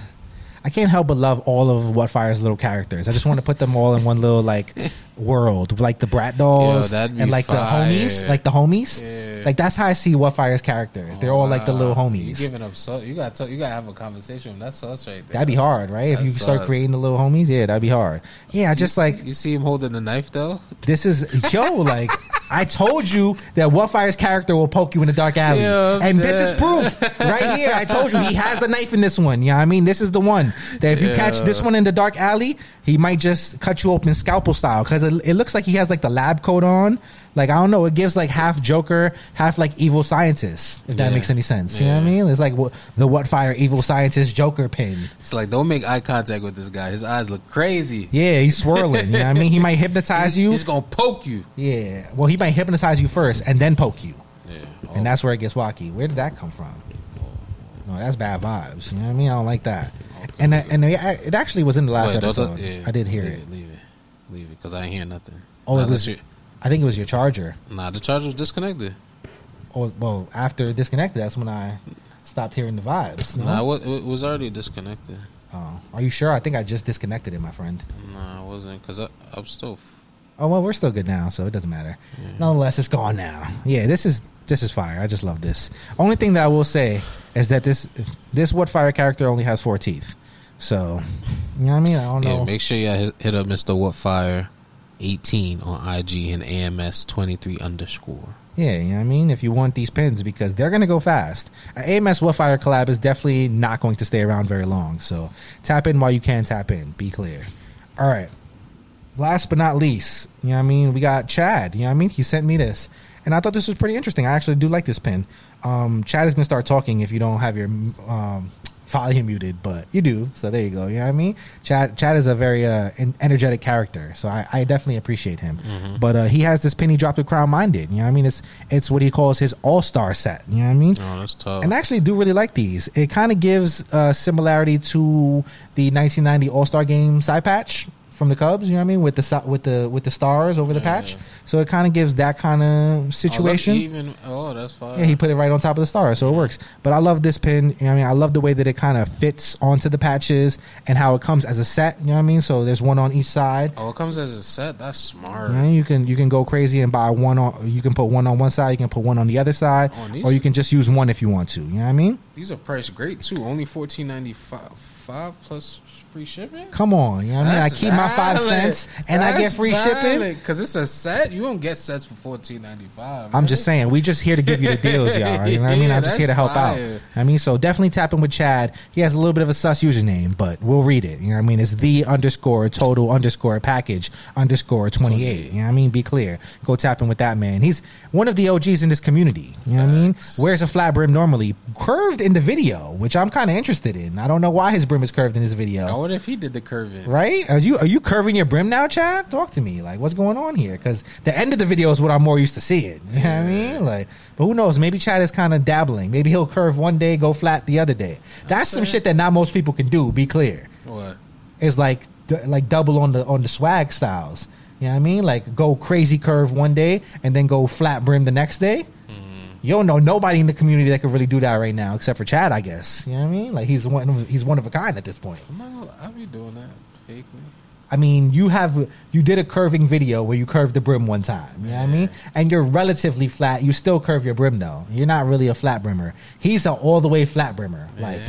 Speaker 1: I can't help but love all of Whatfire's little characters. I just want to put them all in one little like world, like the Bratz Dolls
Speaker 2: Yo,
Speaker 1: and like the homies, like the homies.
Speaker 2: Yeah.
Speaker 1: Like that's how I see Whatfire's characters. They're all like the little
Speaker 2: Wow. You
Speaker 1: homies.
Speaker 2: giving up so you got to you got to have a conversation. That's sauce right there.
Speaker 1: That'd be hard, right? If you start creating the little homies, yeah, that'd be hard. Yeah, I just
Speaker 2: you
Speaker 1: like
Speaker 2: see, you see him holding the knife though.
Speaker 1: This is yo, like I told you that Whatfire's character will poke you in the dark alley,
Speaker 2: Yeah,
Speaker 1: and this is proof right here. I told you he has the knife in this one. Yeah, I mean this is the one that if you catch this one in the dark alley, he might just cut you open scalpel style because it, it looks like he has like the lab coat on. Like I don't know, it gives like half Joker, half like evil scientist. If that
Speaker 2: Yeah.
Speaker 1: makes any sense, you know what I mean? It's like wh- the Whatfire evil scientist Joker pin.
Speaker 2: It's like don't make eye contact with this guy. His eyes look crazy.
Speaker 1: Yeah, he's swirling. you know what I mean? He might hypnotize
Speaker 2: He's,
Speaker 1: you.
Speaker 2: he's gonna poke you.
Speaker 1: Yeah. Well, he might hypnotize you first and then poke you.
Speaker 2: Yeah.
Speaker 1: And that's where it gets wacky. Where did that come from? No, that's bad vibes. You know what I mean? I don't like that. And uh, and it it actually was in the last episode. I did hear
Speaker 2: leave
Speaker 1: it.
Speaker 2: Leave it. Because I ain't hear nothing.
Speaker 1: Oh,
Speaker 2: Nah,
Speaker 1: it was. I think it was your charger.
Speaker 2: nah, the charger was disconnected.
Speaker 1: Oh, well, after it disconnected, that's when I stopped hearing the vibes. No?
Speaker 2: Nah, it was already disconnected.
Speaker 1: oh, are you sure? I think I just disconnected it, my friend.
Speaker 2: Nah, I wasn't. Because I'm still. f-
Speaker 1: Oh well, we're still good now, so it doesn't matter. Nonetheless, it's gone now. Yeah, this is this is fire. I just love this. Only thing that I will say is that this this Whatfire character only has four teeth. So, you know what I mean? I don't know.
Speaker 2: Yeah, make sure you hit, hit up Mr. Whatfire 18 on IG and AMS 23 underscore.
Speaker 1: Yeah, you know what I mean? If you want these pins, because they're going to go fast. An AMS Wildfire collab is definitely not going to stay around very long. So tap in while you can tap in. Be clear. All right. Last but not least, you know what I mean? We got Chad. You know what I mean? He sent me this. And I thought this was pretty interesting. I actually do like this pin. Um, Chad is going to start talking if you don't have your um, volume muted, but you do. So there you go. You know what I mean? Chad, Chad is a very uh, energetic character. So I, I definitely appreciate him. But uh, he has this pin he dropped with Crown Minded. You know what I mean? It's, it's what he calls his all star set. You know what I mean?
Speaker 2: Oh, that's tough.
Speaker 1: And I actually do really like these. It kind of gives uh, similarity to the 1990 All Star Game side patch from the Cubs. You know what I mean with the with the with the stars over the
Speaker 2: Yeah,
Speaker 1: patch. So it kind of gives that kind of
Speaker 2: Oh,
Speaker 1: situation.
Speaker 2: even oh, that's fine.
Speaker 1: yeah, he put it right on top of the star, so it works. But I love this pin. You know what I mean, I love the way that it kind of fits onto the patches and how it comes as a set. You know what I mean? So there's one on each side.
Speaker 2: oh, it comes as a set. That's smart.
Speaker 1: You, know, you can you can go crazy and buy one on. You can put one on one side. You can put one on the other side,
Speaker 2: Oh,
Speaker 1: or you can just use one if you want to. You know what I mean?
Speaker 2: These are priced great too. Only fourteen ninety five five plus free shipping.
Speaker 1: Come on, you know what I mean? I
Speaker 2: That's-
Speaker 1: keep my five cents and I get free shipping.
Speaker 2: because it's a set. You don't get sets for fourteen ninety five.
Speaker 1: I'm just saying, we just here to give you the deals, y'all. You know what I mean? I'm just here to help
Speaker 2: fire.
Speaker 1: out. I mean, so definitely tap in with Chad. He has a little bit of a sus username, but we'll read it. You know what I mean? It's the underscore total underscore package underscore 28. You know what I mean? Be clear. Go tap in with that man. He's one of the OGs in this community. You know what I mean? Wears a flat brim normally, curved in the video, which I'm kind of interested in. I don't know why his brim is curved in this video.
Speaker 2: Wonder if he did the curving.
Speaker 1: Right? Are you are you curving your brim now, Chad? Talk to me. Like, what's going on here? Because the end of the video is what I'm more used to seeing. You know what I mean? Like, but who knows? Maybe Chad is kind of dabbling. Maybe he'll curve one day, go flat the other day. That's some shit that not most people can do. Be clear.
Speaker 2: What?
Speaker 1: It's like like double on the on the swag styles. You know what I mean? Like go crazy curve one day and then go flat brim the next day. You don't know nobody in the community that could really do that right now, except for Chad, I guess. You know what I mean? Like he's one of, he's one of a kind at this point.
Speaker 2: I'm not gonna. I'll be doing that fakely.
Speaker 1: I mean, you have you did a curving video where you curved the brim one time. You know what I mean? And you're relatively flat. You still curve your brim though. You're not really a flat brimmer. He's an all the way flat brimmer. Like,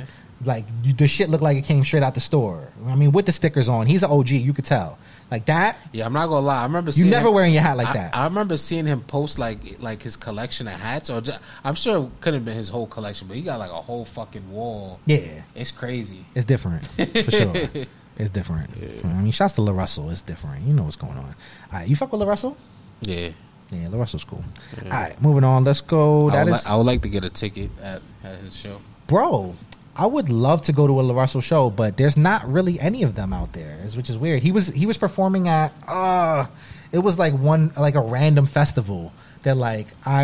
Speaker 1: like you, the shit looked like it came straight out the store. I mean, with the stickers on. He's an OG. You could tell. Like that.
Speaker 2: Yeah, I'm not gonna lie. I remember
Speaker 1: You never
Speaker 2: him-
Speaker 1: wearing your hat like
Speaker 2: I,
Speaker 1: that.
Speaker 2: I remember seeing him post like like his collection of hats, or ju- I'm sure it couldn't have been his whole collection, but he got like a whole fucking wall.
Speaker 1: yeah,
Speaker 2: It's crazy.
Speaker 1: it's different for sure. It's different. I mean, shouts to LaRussell. It's different. You know what's going on. All right, you fuck with LaRussell?
Speaker 2: Yeah,
Speaker 1: Yeah, LaRussell's cool. All right, moving on. Let's go.
Speaker 2: I
Speaker 1: That
Speaker 2: would,
Speaker 1: is.
Speaker 2: li- I would like to get a ticket at, at his show.
Speaker 1: bro i would love to go to a LaRussell show but there's not really any of them out there, which is weird he was he was performing at uh it was like one like a random festival that like i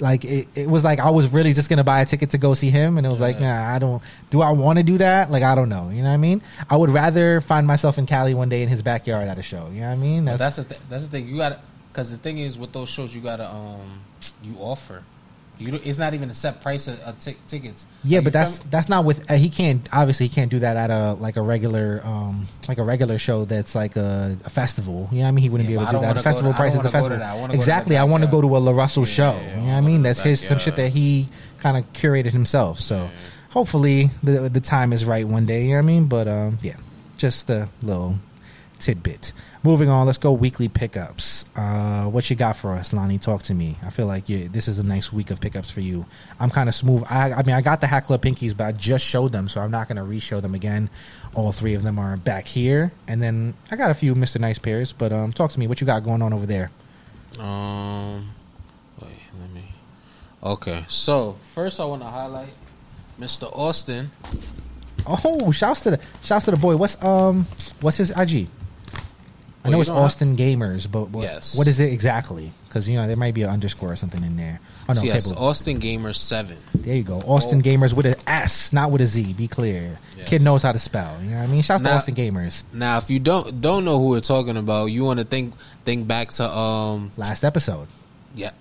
Speaker 1: like it, it was like i was really just gonna buy a ticket to go see him and it was like nah, i don't do i want to do that like i don't know you know what i mean i would rather find myself in cali one day in his backyard at a show you know what i mean that's,
Speaker 2: that's the th- that's the thing. You got because the thing is with those shows, you gotta um you offer. You it's not even a set price of, of tic- tickets.
Speaker 1: Yeah,
Speaker 2: Like,
Speaker 1: but that's that's not with uh, he can't obviously he can't do that at a like a regular um like a regular show that's like a, a festival. You know what I mean? He wouldn't
Speaker 2: Yeah,
Speaker 1: be able to do that. The festival
Speaker 2: to-
Speaker 1: price is the festival.
Speaker 2: I wanna go to the
Speaker 1: exactly. I want to go to a LaRussell
Speaker 2: Yeah,
Speaker 1: show.
Speaker 2: yeah,
Speaker 1: you know what I mean? That's his some shit that he kind of curated himself. So hopefully the the time is right one day. You know what I mean? But um yeah, just a little tidbit. Moving on, let's go weekly pickups. Uh, what you got for us, Lani? Talk to me. I feel like yeah, this is a nice week of pickups for you. I'm kind of smooth. I, I mean, I got the Hat Club pinkies, but I just showed them, so I'm not going to re-show them again. All three of them are back here, and then I got a few Mr. Nice pairs. But um, talk to me. What you got going on over there?
Speaker 2: Um, wait, let me. Okay, so first I want to highlight Mr. Austin.
Speaker 1: Oh, shouts to the shouts to the boy. What's um, what's his IG? I know it's
Speaker 2: don't have-
Speaker 1: Austin Gamers, but what,
Speaker 2: Yes.
Speaker 1: what is it exactly? Because you know there might be an underscore or something in there. Oh no,
Speaker 2: So yes, Austin Gamers Seven.
Speaker 1: There you go. Austin
Speaker 2: Oh.
Speaker 1: Gamers with an S, not with a Z. Be clear.
Speaker 2: Yes.
Speaker 1: Kid knows how to spell. You know what I mean? Shouts to Austin Gamers.
Speaker 2: Now, if you don't don't know who we're talking about, you want to think think back to um
Speaker 1: Last episode.
Speaker 2: yeah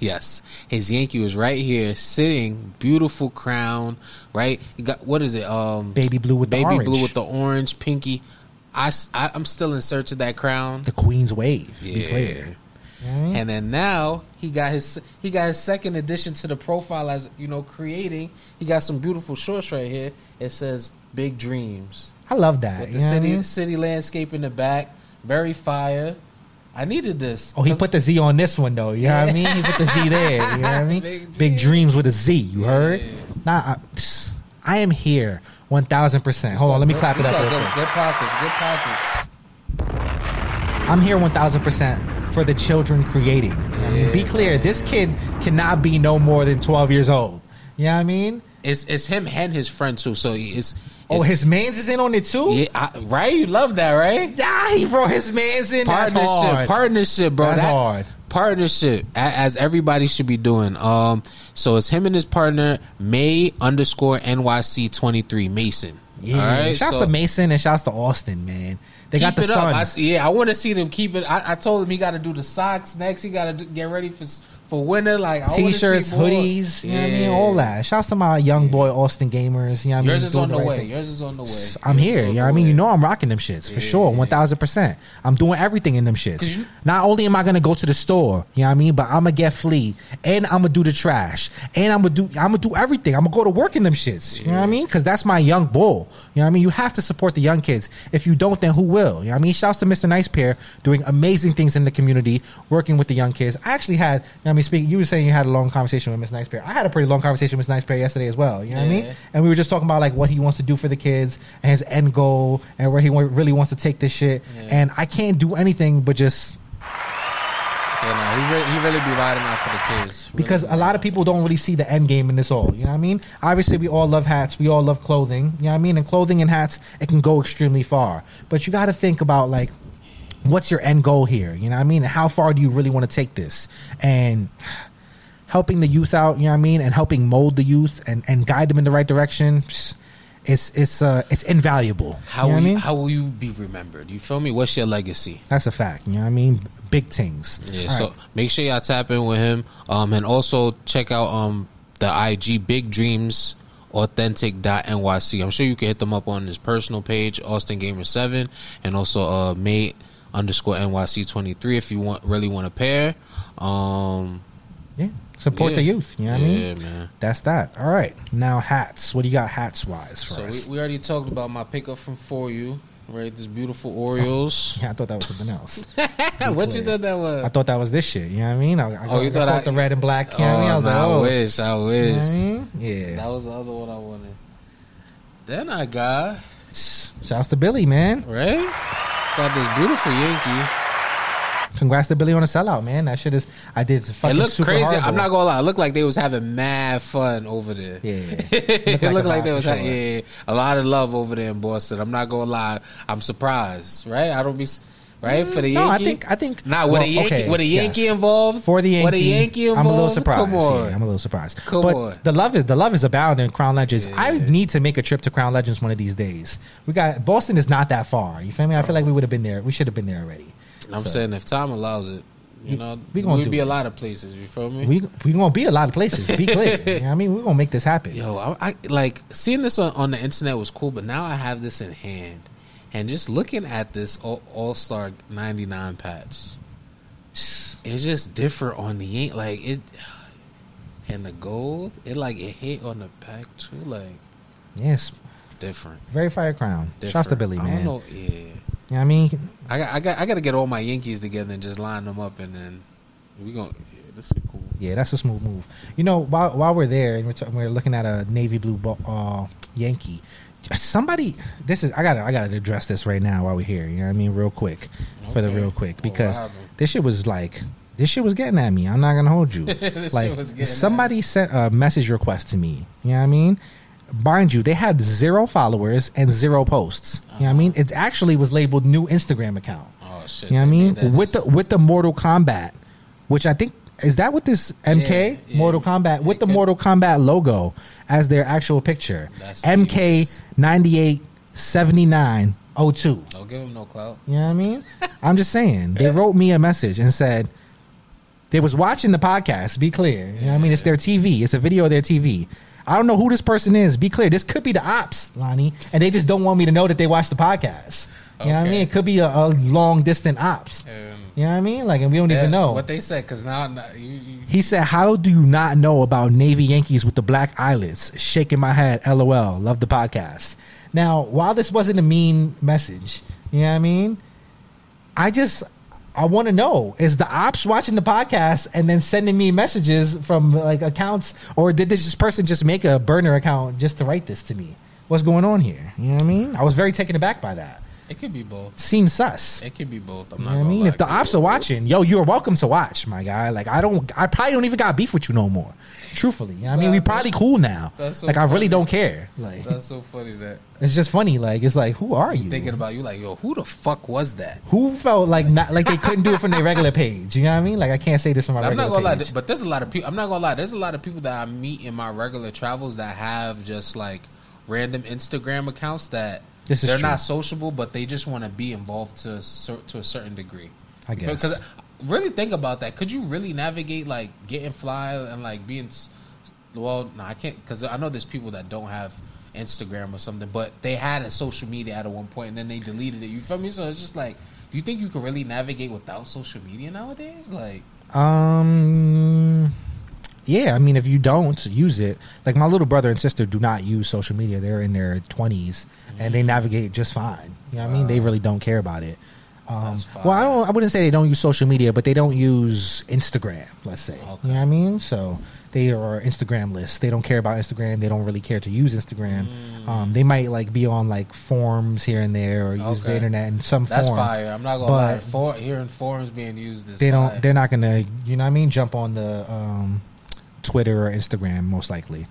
Speaker 2: yes his Yankee was right here sitting beautiful crown right you got what is it um
Speaker 1: Baby blue with the
Speaker 2: baby
Speaker 1: orange.
Speaker 2: blue with the orange pinky I, s- I am still in search of that crown
Speaker 1: The Queen's Wave. Be
Speaker 2: Yeah.
Speaker 1: clear. You know what I mean?
Speaker 2: And then now he got his he got his second addition to the profile as you know creating. He got some beautiful shorts right here. It says "Big Dreams"
Speaker 1: I love that.
Speaker 2: with the
Speaker 1: know what I
Speaker 2: city
Speaker 1: mean?
Speaker 2: city landscape in the back. Very fire. I needed this.
Speaker 1: Oh, he put the Z on this one though. You know what I mean? He put the Z there. You know what I mean?
Speaker 2: Big
Speaker 1: Big,
Speaker 2: dreams.
Speaker 1: dreams with a Z. You heard?
Speaker 2: Yeah.
Speaker 1: Nah, I, I am here. One thousand percent. Hold on, let me clap it up.
Speaker 2: Good, good pockets. Good pockets.
Speaker 1: I'm here 1000% for the children creating. I mean? Be clear, this kid cannot be no more than 12 years old. You know what I mean?
Speaker 2: It's it's him and his friend too. So it's,
Speaker 1: Oh,
Speaker 2: it's-
Speaker 1: his man's is in on it too?
Speaker 2: yeah, I, right. You love that, right?
Speaker 1: Yeah, he brought his man's in.
Speaker 2: Partnership, partnership, bro.
Speaker 1: That's
Speaker 2: That-
Speaker 1: hard.
Speaker 2: Partnership, as everybody should be doing. Um, so it's him and his partner May underscore NYC twenty three Mason.
Speaker 1: Yeah.
Speaker 2: All right,
Speaker 1: shouts
Speaker 2: so
Speaker 1: to Mason and shouts to Austin, man. They got the
Speaker 2: it up. I,
Speaker 1: sons.
Speaker 2: yeah, I want to see them keep it. I, I told him he got to do the socks next. He got to get ready for for winter. Like
Speaker 1: t-shirts,
Speaker 2: see
Speaker 1: hoodies, you know what I mean?
Speaker 2: Yeah.
Speaker 1: All that. Shouts to my young boy Austin gamers. You know what I mean?
Speaker 2: Yours is
Speaker 1: Doing
Speaker 2: on the
Speaker 1: right
Speaker 2: way.
Speaker 1: thing.
Speaker 2: Yours is on the way.
Speaker 1: I'm
Speaker 2: Yours
Speaker 1: here.
Speaker 2: is on
Speaker 1: You know what I mean?
Speaker 2: way.
Speaker 1: You know I'm rocking them shits for sure, one thousand percent. I'm doing everything in them shits.
Speaker 2: you-
Speaker 1: Not only am I gonna go to the store, you know what I mean, but I'm gonna get flea, and I'm gonna do the trash, and I'm gonna do I'm gonna do everything. I'm gonna go to work in them shits. You know what I mean? Because that's my young bull. You know what I mean? You have to support the young kids. If you don't, then who will? You know what I mean? Shouts to Mr. Nice Pair doing amazing things in the community, working with the young kids. I actually had, you know what I mean, speaking. You were saying you had a long conversation with Miss Nice Pair. I had a pretty long conversation with Miss Nice Pair yesterday as well. You know what I mean? And we were just talking about like what he wants to do for the kids and his end goal and where he really wants to take this shit.
Speaker 2: Yeah.
Speaker 1: And I can't do anything but just
Speaker 2: Yeah, know, he really, he really be riding out for the kids. Really
Speaker 1: because a lot of people don't really see the end game in this all. You know what I mean? Obviously, we all love hats. We all love clothing. You know what I mean? And clothing and hats, it can go extremely far. But you got to think about like, what's your end goal here? You know what I mean? And how far do you really want to take this? And helping the youth out, you know what I mean? And helping mold the youth and, and guide them in the right direction. psh, It's it's uh it's invaluable.
Speaker 2: How
Speaker 1: you know
Speaker 2: will
Speaker 1: what I
Speaker 2: you,
Speaker 1: mean?
Speaker 2: how will you be remembered? You feel me? What's your legacy?
Speaker 1: That's a fact. You know what I mean? Big things.
Speaker 2: Yeah,
Speaker 1: All
Speaker 2: so
Speaker 1: right.
Speaker 2: make sure y'all tap in with him. Um, and also check out um the IG Big Dreams authentic.nyc. I'm sure you can hit them up on his personal page, Austin Gamer 7, and also uh mate underscore NYC 23 if you want really want a pair. Um
Speaker 1: yeah. Support
Speaker 2: yeah.
Speaker 1: the youth. You know what I
Speaker 2: Yeah, man.
Speaker 1: That's that. All right. Now hats. What do you got hats wise for
Speaker 2: So we,
Speaker 1: us?
Speaker 2: we already talked about my pickup from For You, right? This beautiful Orioles.
Speaker 1: yeah, I thought that was something else.
Speaker 2: what you thought that was?
Speaker 1: I thought that was this shit. You know what I mean? I, I,
Speaker 2: Oh, you
Speaker 1: I
Speaker 2: thought I-
Speaker 1: the red and black. You know what I oh, mean? I was
Speaker 2: Oh,
Speaker 1: like, oh.
Speaker 2: I wish, I
Speaker 1: You
Speaker 2: wish.
Speaker 1: know what I mean? Yeah.
Speaker 2: That was the other one I wanted. Then I got
Speaker 1: Shouts to Billy, man.
Speaker 2: right. Got this beautiful Yankee.
Speaker 1: Congrats to Billy on a sellout, man. That shit is. I did.
Speaker 2: It looked
Speaker 1: super
Speaker 2: crazy.
Speaker 1: horrible.
Speaker 2: I'm not gonna lie. It looked like they was having mad fun over there.
Speaker 1: Yeah.
Speaker 2: it
Speaker 1: like
Speaker 2: looked
Speaker 1: a
Speaker 2: like they was
Speaker 1: sure.
Speaker 2: having yeah, a lot of love over there in Boston. I'm not gonna lie. I'm surprised. Right? I don't be right for the Yankee.
Speaker 1: No, I think. I think.
Speaker 2: not with
Speaker 1: well,
Speaker 2: a Yankee,
Speaker 1: okay,
Speaker 2: with a Yankee
Speaker 1: yes.
Speaker 2: involved,
Speaker 1: For the Yankee,
Speaker 2: with a Yankee involved,
Speaker 1: I'm a little surprised.
Speaker 2: Come on,
Speaker 1: Yeah, I'm a little surprised.
Speaker 2: Come
Speaker 1: but
Speaker 2: on.
Speaker 1: the love is the love is abound in Crown Legends.
Speaker 2: Yeah.
Speaker 1: I need to make a trip to Crown Legends one of these days. We got Boston is not that far. You feel me? I feel like we would have been there. We should have been there already.
Speaker 2: I'm
Speaker 1: So,
Speaker 2: saying if time allows it, you know,
Speaker 1: we
Speaker 2: we
Speaker 1: gonna
Speaker 2: would be
Speaker 1: it.
Speaker 2: a lot of places. You feel me?
Speaker 1: We we gonna be a lot of places. Be clear. you know what I mean, we're gonna make this happen.
Speaker 2: Yo, I, I like seeing this on, on the internet was cool, but now I have this in hand, and just looking at this All Star '99 patch, it's just different on the ink. Like it, and the gold, it like it hit on the back too, like
Speaker 1: Yes,
Speaker 2: different.
Speaker 1: very fire crown.
Speaker 2: different.
Speaker 1: Shouts to Billy,
Speaker 2: I
Speaker 1: man.
Speaker 2: don't know, yeah.
Speaker 1: You know I mean,
Speaker 2: I got, I got, I got to get all my Yankees together and just line them up, and then we gonna. Yeah, this is cool.
Speaker 1: yeah, that's a smooth move. You know, while while we're there and we're, t- we're looking at a navy blue ball, uh, Yankee, somebody, this is I gotta I gotta address this right now while we're here. You know what I mean, real quick, for the real quick, because
Speaker 2: what
Speaker 1: this shit was like. This shit was getting at me. I'm not gonna hold you. Like
Speaker 2: shit was getting at
Speaker 1: somebody sent a message request to me. You know what I mean? Mind you, they had zero followers and zero posts. You know what I mean? It actually was labeled new Instagram account.
Speaker 2: Oh shit!
Speaker 1: You know what I mean? With the with the Mortal Kombat, which I think is that with this MK
Speaker 2: Yeah, yeah.
Speaker 1: Mortal Kombat with the Mortal Kombat logo as their actual picture.
Speaker 2: That's
Speaker 1: MK ninety eight seventy nine oh two.
Speaker 2: don't give him no clout.
Speaker 1: You know what I mean? I'm just saying. They wrote me a message and said they was watching the podcast. Be clear. You know what I mean? It's their TV. It's a video of their TV. I don't know who this person is. Be clear. This could be the ops, Lani, and they just don't want me to know that they watch the podcast. You know what I mean? It could be a, a long distant ops.
Speaker 2: Um,
Speaker 1: You know what I mean? Like, and we don't even know.
Speaker 2: what they said because now, now you, you,
Speaker 1: he said, "How do you not know about Navy Yankees with the black eyelids?" Shaking my head. LOL. Love the podcast. Now, while this wasn't a mean message, you know what I mean? I just I want to know is the ops watching the podcast and then sending me messages from like accounts, or did this person just make a burner account just to write this to me? What's going on here? You know what I mean? I was very taken aback by that.
Speaker 2: it could be both.
Speaker 1: Seems sus.
Speaker 2: It could be both. I'm
Speaker 1: You
Speaker 2: not
Speaker 1: know what I mean?
Speaker 2: lie.
Speaker 1: If the ops are watching, yo, you're welcome to watch, my guy. Like I don't, I probably don't even got beef with you no more. Truthfully, you know I mean, we probably cool now.
Speaker 2: so
Speaker 1: like I really don't care. Like
Speaker 2: That's so funny that
Speaker 1: it's just funny. Like it's like, who are you?
Speaker 2: thinking about you, like, yo, who the fuck was that?
Speaker 1: who felt like not like they couldn't do it from their regular page? You know what I mean? Like I can't say this from my
Speaker 2: I'm
Speaker 1: regular
Speaker 2: not gonna lie,
Speaker 1: page.
Speaker 2: but there's a lot of people. I'm not gonna lie. There's a lot of people that I meet in my regular travels that have just like random Instagram accounts that
Speaker 1: This is
Speaker 2: they're
Speaker 1: true.
Speaker 2: not sociable, but they just want to be involved to a cer- to a certain degree.
Speaker 1: I guess.
Speaker 2: because really think about that. Could you really navigate like getting fly and like being? Well, no, I can't because I know there's people that don't have Instagram or something, but they had a social media at one point and then they deleted it. You feel me? So it's just like, do you think you can really navigate without social media nowadays? Like,
Speaker 1: Um, yeah, I mean, if you don't use it, like my little brother and sister do not use social media. They're in their twenties and they navigate just fine. You know what I mean? They really don't care about it. Um, well, I don't. I wouldn't say they don't use social media, but they don't use Instagram. Let's say,
Speaker 2: Okay.
Speaker 1: you know what I mean. So they are Instagram lists. They don't care about Instagram. They don't really care to use Instagram.
Speaker 2: Mm.
Speaker 1: Um, they might like be on like forums here and there or use the internet in some
Speaker 2: that's
Speaker 1: form.
Speaker 2: That's fire. I'm not gonna
Speaker 1: But-
Speaker 2: lie. For, hearing forums being used is
Speaker 1: they
Speaker 2: fire.
Speaker 1: don't they're not gonna you know what I mean jump on the um, Twitter or Instagram most likely.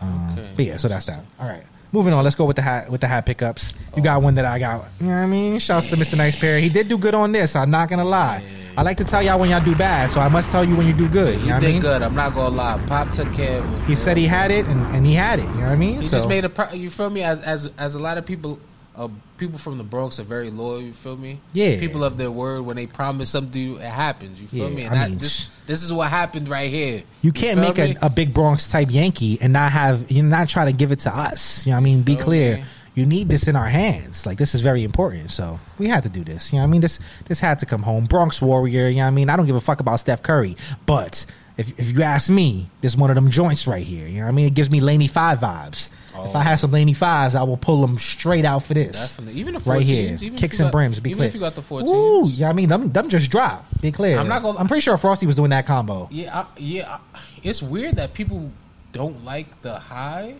Speaker 1: Um,
Speaker 2: Okay.
Speaker 1: But yeah, so that's that. All right. Moving on, let's go with the hat with the hat pickups. You got one that I got. You know what I mean? Shouts to Mr. Nice Pair. He did do good on this. I'm not gonna lie. I like to tell y'all when y'all do bad, so I must tell you when you do good. You
Speaker 2: He
Speaker 1: know what
Speaker 2: did
Speaker 1: I mean?
Speaker 2: good. I'm not gonna lie. Pop took care of it.
Speaker 1: He said he had it, and, and he had it. You know what I mean?
Speaker 2: He
Speaker 1: So-
Speaker 2: just made a. Pro- you feel me? As as as a lot of people, uh, people from the Bronx are very loyal. You feel me?
Speaker 1: Yeah.
Speaker 2: People of their word when they promise something, it happens. You feel
Speaker 1: Yeah,
Speaker 2: me?
Speaker 1: I
Speaker 2: And that,
Speaker 1: mean,
Speaker 2: this this is what happened right here.
Speaker 1: You can't make a, a big Bronx type Yankee and not have you not try to give it to us. You know what I mean? Be clear.
Speaker 2: me?
Speaker 1: You need this in our hands. Like this is very important. So we had to do this. You know what I mean? This this had to come home. Bronx Warrior, you know what I mean? I don't give a fuck about Steph Curry. But if if you ask me, this is one of them joints right here. You know what I mean? It gives me Laney Five vibes. If I
Speaker 2: Oh.
Speaker 1: had some Laney Fives, I will pull them straight out for this.
Speaker 2: Definitely. Even the 14s,
Speaker 1: Right here, kicks and
Speaker 2: got-
Speaker 1: brims. Be
Speaker 2: even
Speaker 1: clear.
Speaker 2: if you got the 14s.
Speaker 1: Ooh, yeah. I mean, them them just dropped. Be clear.
Speaker 2: I'm not gonna-
Speaker 1: I'm pretty sure Frosty was doing that combo.
Speaker 2: Yeah, I, yeah. I, it's weird that people don't like the high,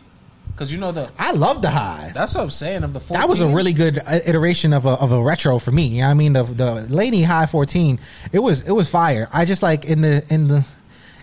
Speaker 2: because you know the.
Speaker 1: I love the high.
Speaker 2: That's what I'm saying. Of the 14,
Speaker 1: That was a really good uh, iteration of a of a retro for me. You know what I mean, the the Laney High 14, it was it was fire. I just like in the in the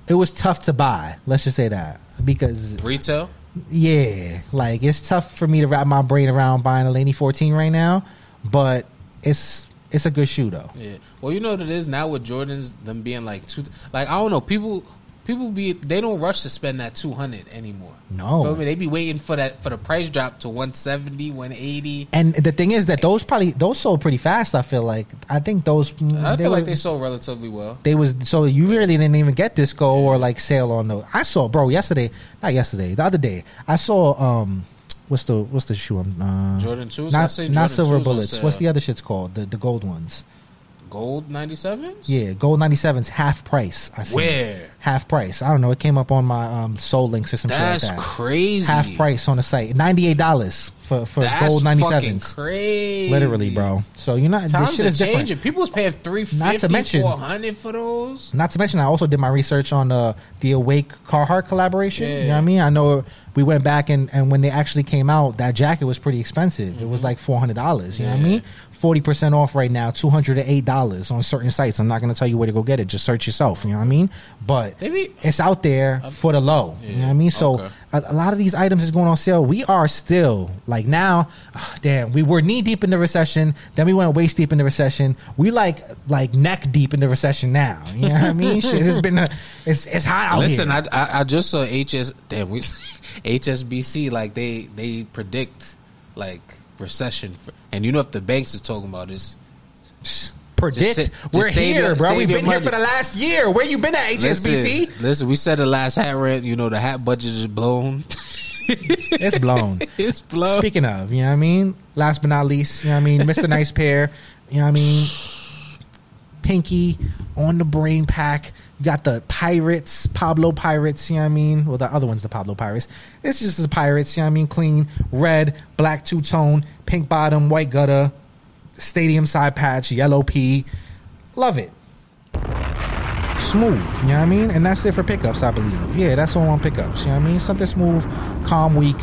Speaker 1: it was tough to buy. Let's just say that. Because
Speaker 2: retail.
Speaker 1: yeah, like it's tough for me to wrap my brain around buying a Laney 14 right now, but it's it's a good shoe though.
Speaker 2: Yeah. Well, you know what it is now with Jordans, them being like two. Like I don't know, people people be they don't rush to spend that two hundred anymore.
Speaker 1: No.
Speaker 2: Feel me? They be waiting for that for the price drop to 170, 180.
Speaker 1: And the thing is that those probably those sold pretty fast. I feel like I think those mm,
Speaker 2: I feel like they sold relatively well.
Speaker 1: They was so you really didn't even get disco or like sale on those. I saw, bro, yesterday, not yesterday, the other day. I saw um, what's the what's the shoe? I'm, Uh,
Speaker 2: Jordan 2s? I
Speaker 1: not
Speaker 2: say
Speaker 1: not silver bullets. What's the other shit's called? The the gold ones.
Speaker 2: Gold 97s?
Speaker 1: Yeah, gold 97's half price. I see.
Speaker 2: Where?
Speaker 1: Half price. I don't know. It came up on my um soul Link system.
Speaker 2: That's
Speaker 1: like that.
Speaker 2: crazy.
Speaker 1: Half price on the site. Ninety eight dollars for for
Speaker 2: That's
Speaker 1: gold
Speaker 2: fucking
Speaker 1: 97s.
Speaker 2: crazy.
Speaker 1: Literally, bro. So you know this
Speaker 2: Times
Speaker 1: shit
Speaker 2: are
Speaker 1: is different.
Speaker 2: changing. People's paying 350
Speaker 1: Not to mention-
Speaker 2: 400 for those.
Speaker 1: Not to mention, I also did my research on the the Awake Carhartt collaboration. You know what I mean? I know we went back and, and when they actually came out, that jacket was pretty expensive. It
Speaker 2: Mm-hmm.
Speaker 1: was like four hundred dollars. You know what I mean? Forty percent off right now, two hundred and eight dollars on certain sites. I'm not going to tell you where to go get it. Just search yourself. You know what I mean? But
Speaker 2: Maybe-
Speaker 1: it's out there for the low. you know what I mean? So
Speaker 2: okay.
Speaker 1: a, a lot of these items is going on sale. We are still like now, ah, damn. We were knee deep in the recession. Then we went waist deep in the recession. We like like neck deep in the recession now. You know what I mean? Shit has been a, it's it's hot out
Speaker 2: Listen,
Speaker 1: here.
Speaker 2: I, I I just saw HS damn we HSBC like they they predict like recession for, and you know if the banks are talking about this
Speaker 1: Predict.
Speaker 2: Just
Speaker 1: We're here,
Speaker 2: your-
Speaker 1: bro. We've been here for the last year. Where you been at HSBC?
Speaker 2: Listen, listen, we said the last hat rent, you know the hat budget is blown.
Speaker 1: It's blown.
Speaker 2: it's blown.
Speaker 1: Speaking of, you know what I mean? Last but not least, you know what I mean? Mr. Nice Pair, you know what I mean? Pinky on the brain pack. You got the Pirates, Pablo Pirates, you know what I mean? Well, the other one's the Pablo Pirates. It's just the Pirates, you know what I mean? Clean, red, black two tone, pink bottom, white gutter, stadium side patch, yellow P. Love it. Smooth, you know what I mean? And that's it for pickups, I believe. Yeah, that's all on pickups, you know what I mean? Something smooth, calm week.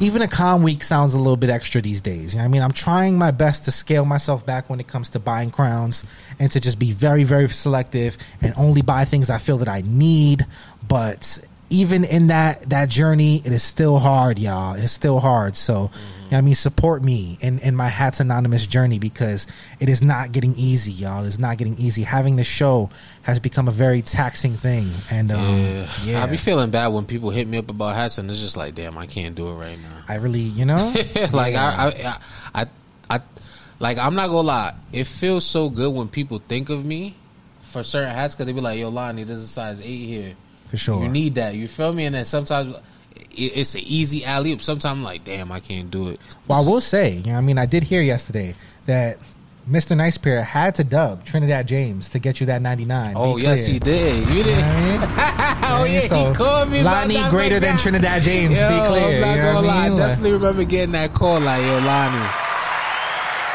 Speaker 1: Even a calm week sounds a little bit extra these days. You know what I mean? I'm trying my best to scale myself back when it comes to buying crowns and to just be very, very selective and only buy things I feel that I need. But even in that that journey, it is still hard, y'all. It is still hard. So, you know I mean, support me in, in my Hats Anonymous journey because it is not getting easy, y'all. It's not getting easy. Having the show has become a very taxing thing. And um,
Speaker 2: Yeah.
Speaker 1: yeah,
Speaker 2: I be feeling bad when people hit me up about hats and it's just like, damn, I can't do it right now.
Speaker 1: I really, you know,
Speaker 2: like
Speaker 1: Yeah.
Speaker 2: I, I, I, I, like I'm not gonna lie. It feels so good when people think of me for certain hats because they be like, "Yo, Lani, there's a size eight here.
Speaker 1: For sure.
Speaker 2: You need that. You feel me?" And then sometimes it's an easy alley oop. Sometimes I'm like, "Damn, I can't do it."
Speaker 1: Well, I will say, you know, I mean, I did hear yesterday that Mr. Nice Pair had to dub Trinidad James to get you that 99.
Speaker 2: Oh yes, he did. You
Speaker 1: You know
Speaker 2: did.
Speaker 1: I mean?
Speaker 2: oh yeah,
Speaker 1: So,
Speaker 2: he called me. Lani
Speaker 1: greater than. Trinidad James.
Speaker 2: Yo,
Speaker 1: be clear.
Speaker 2: I'm not
Speaker 1: you know
Speaker 2: gonna lie.
Speaker 1: I
Speaker 2: I
Speaker 1: mean?
Speaker 2: definitely remember getting that call. Like, yo, Lani.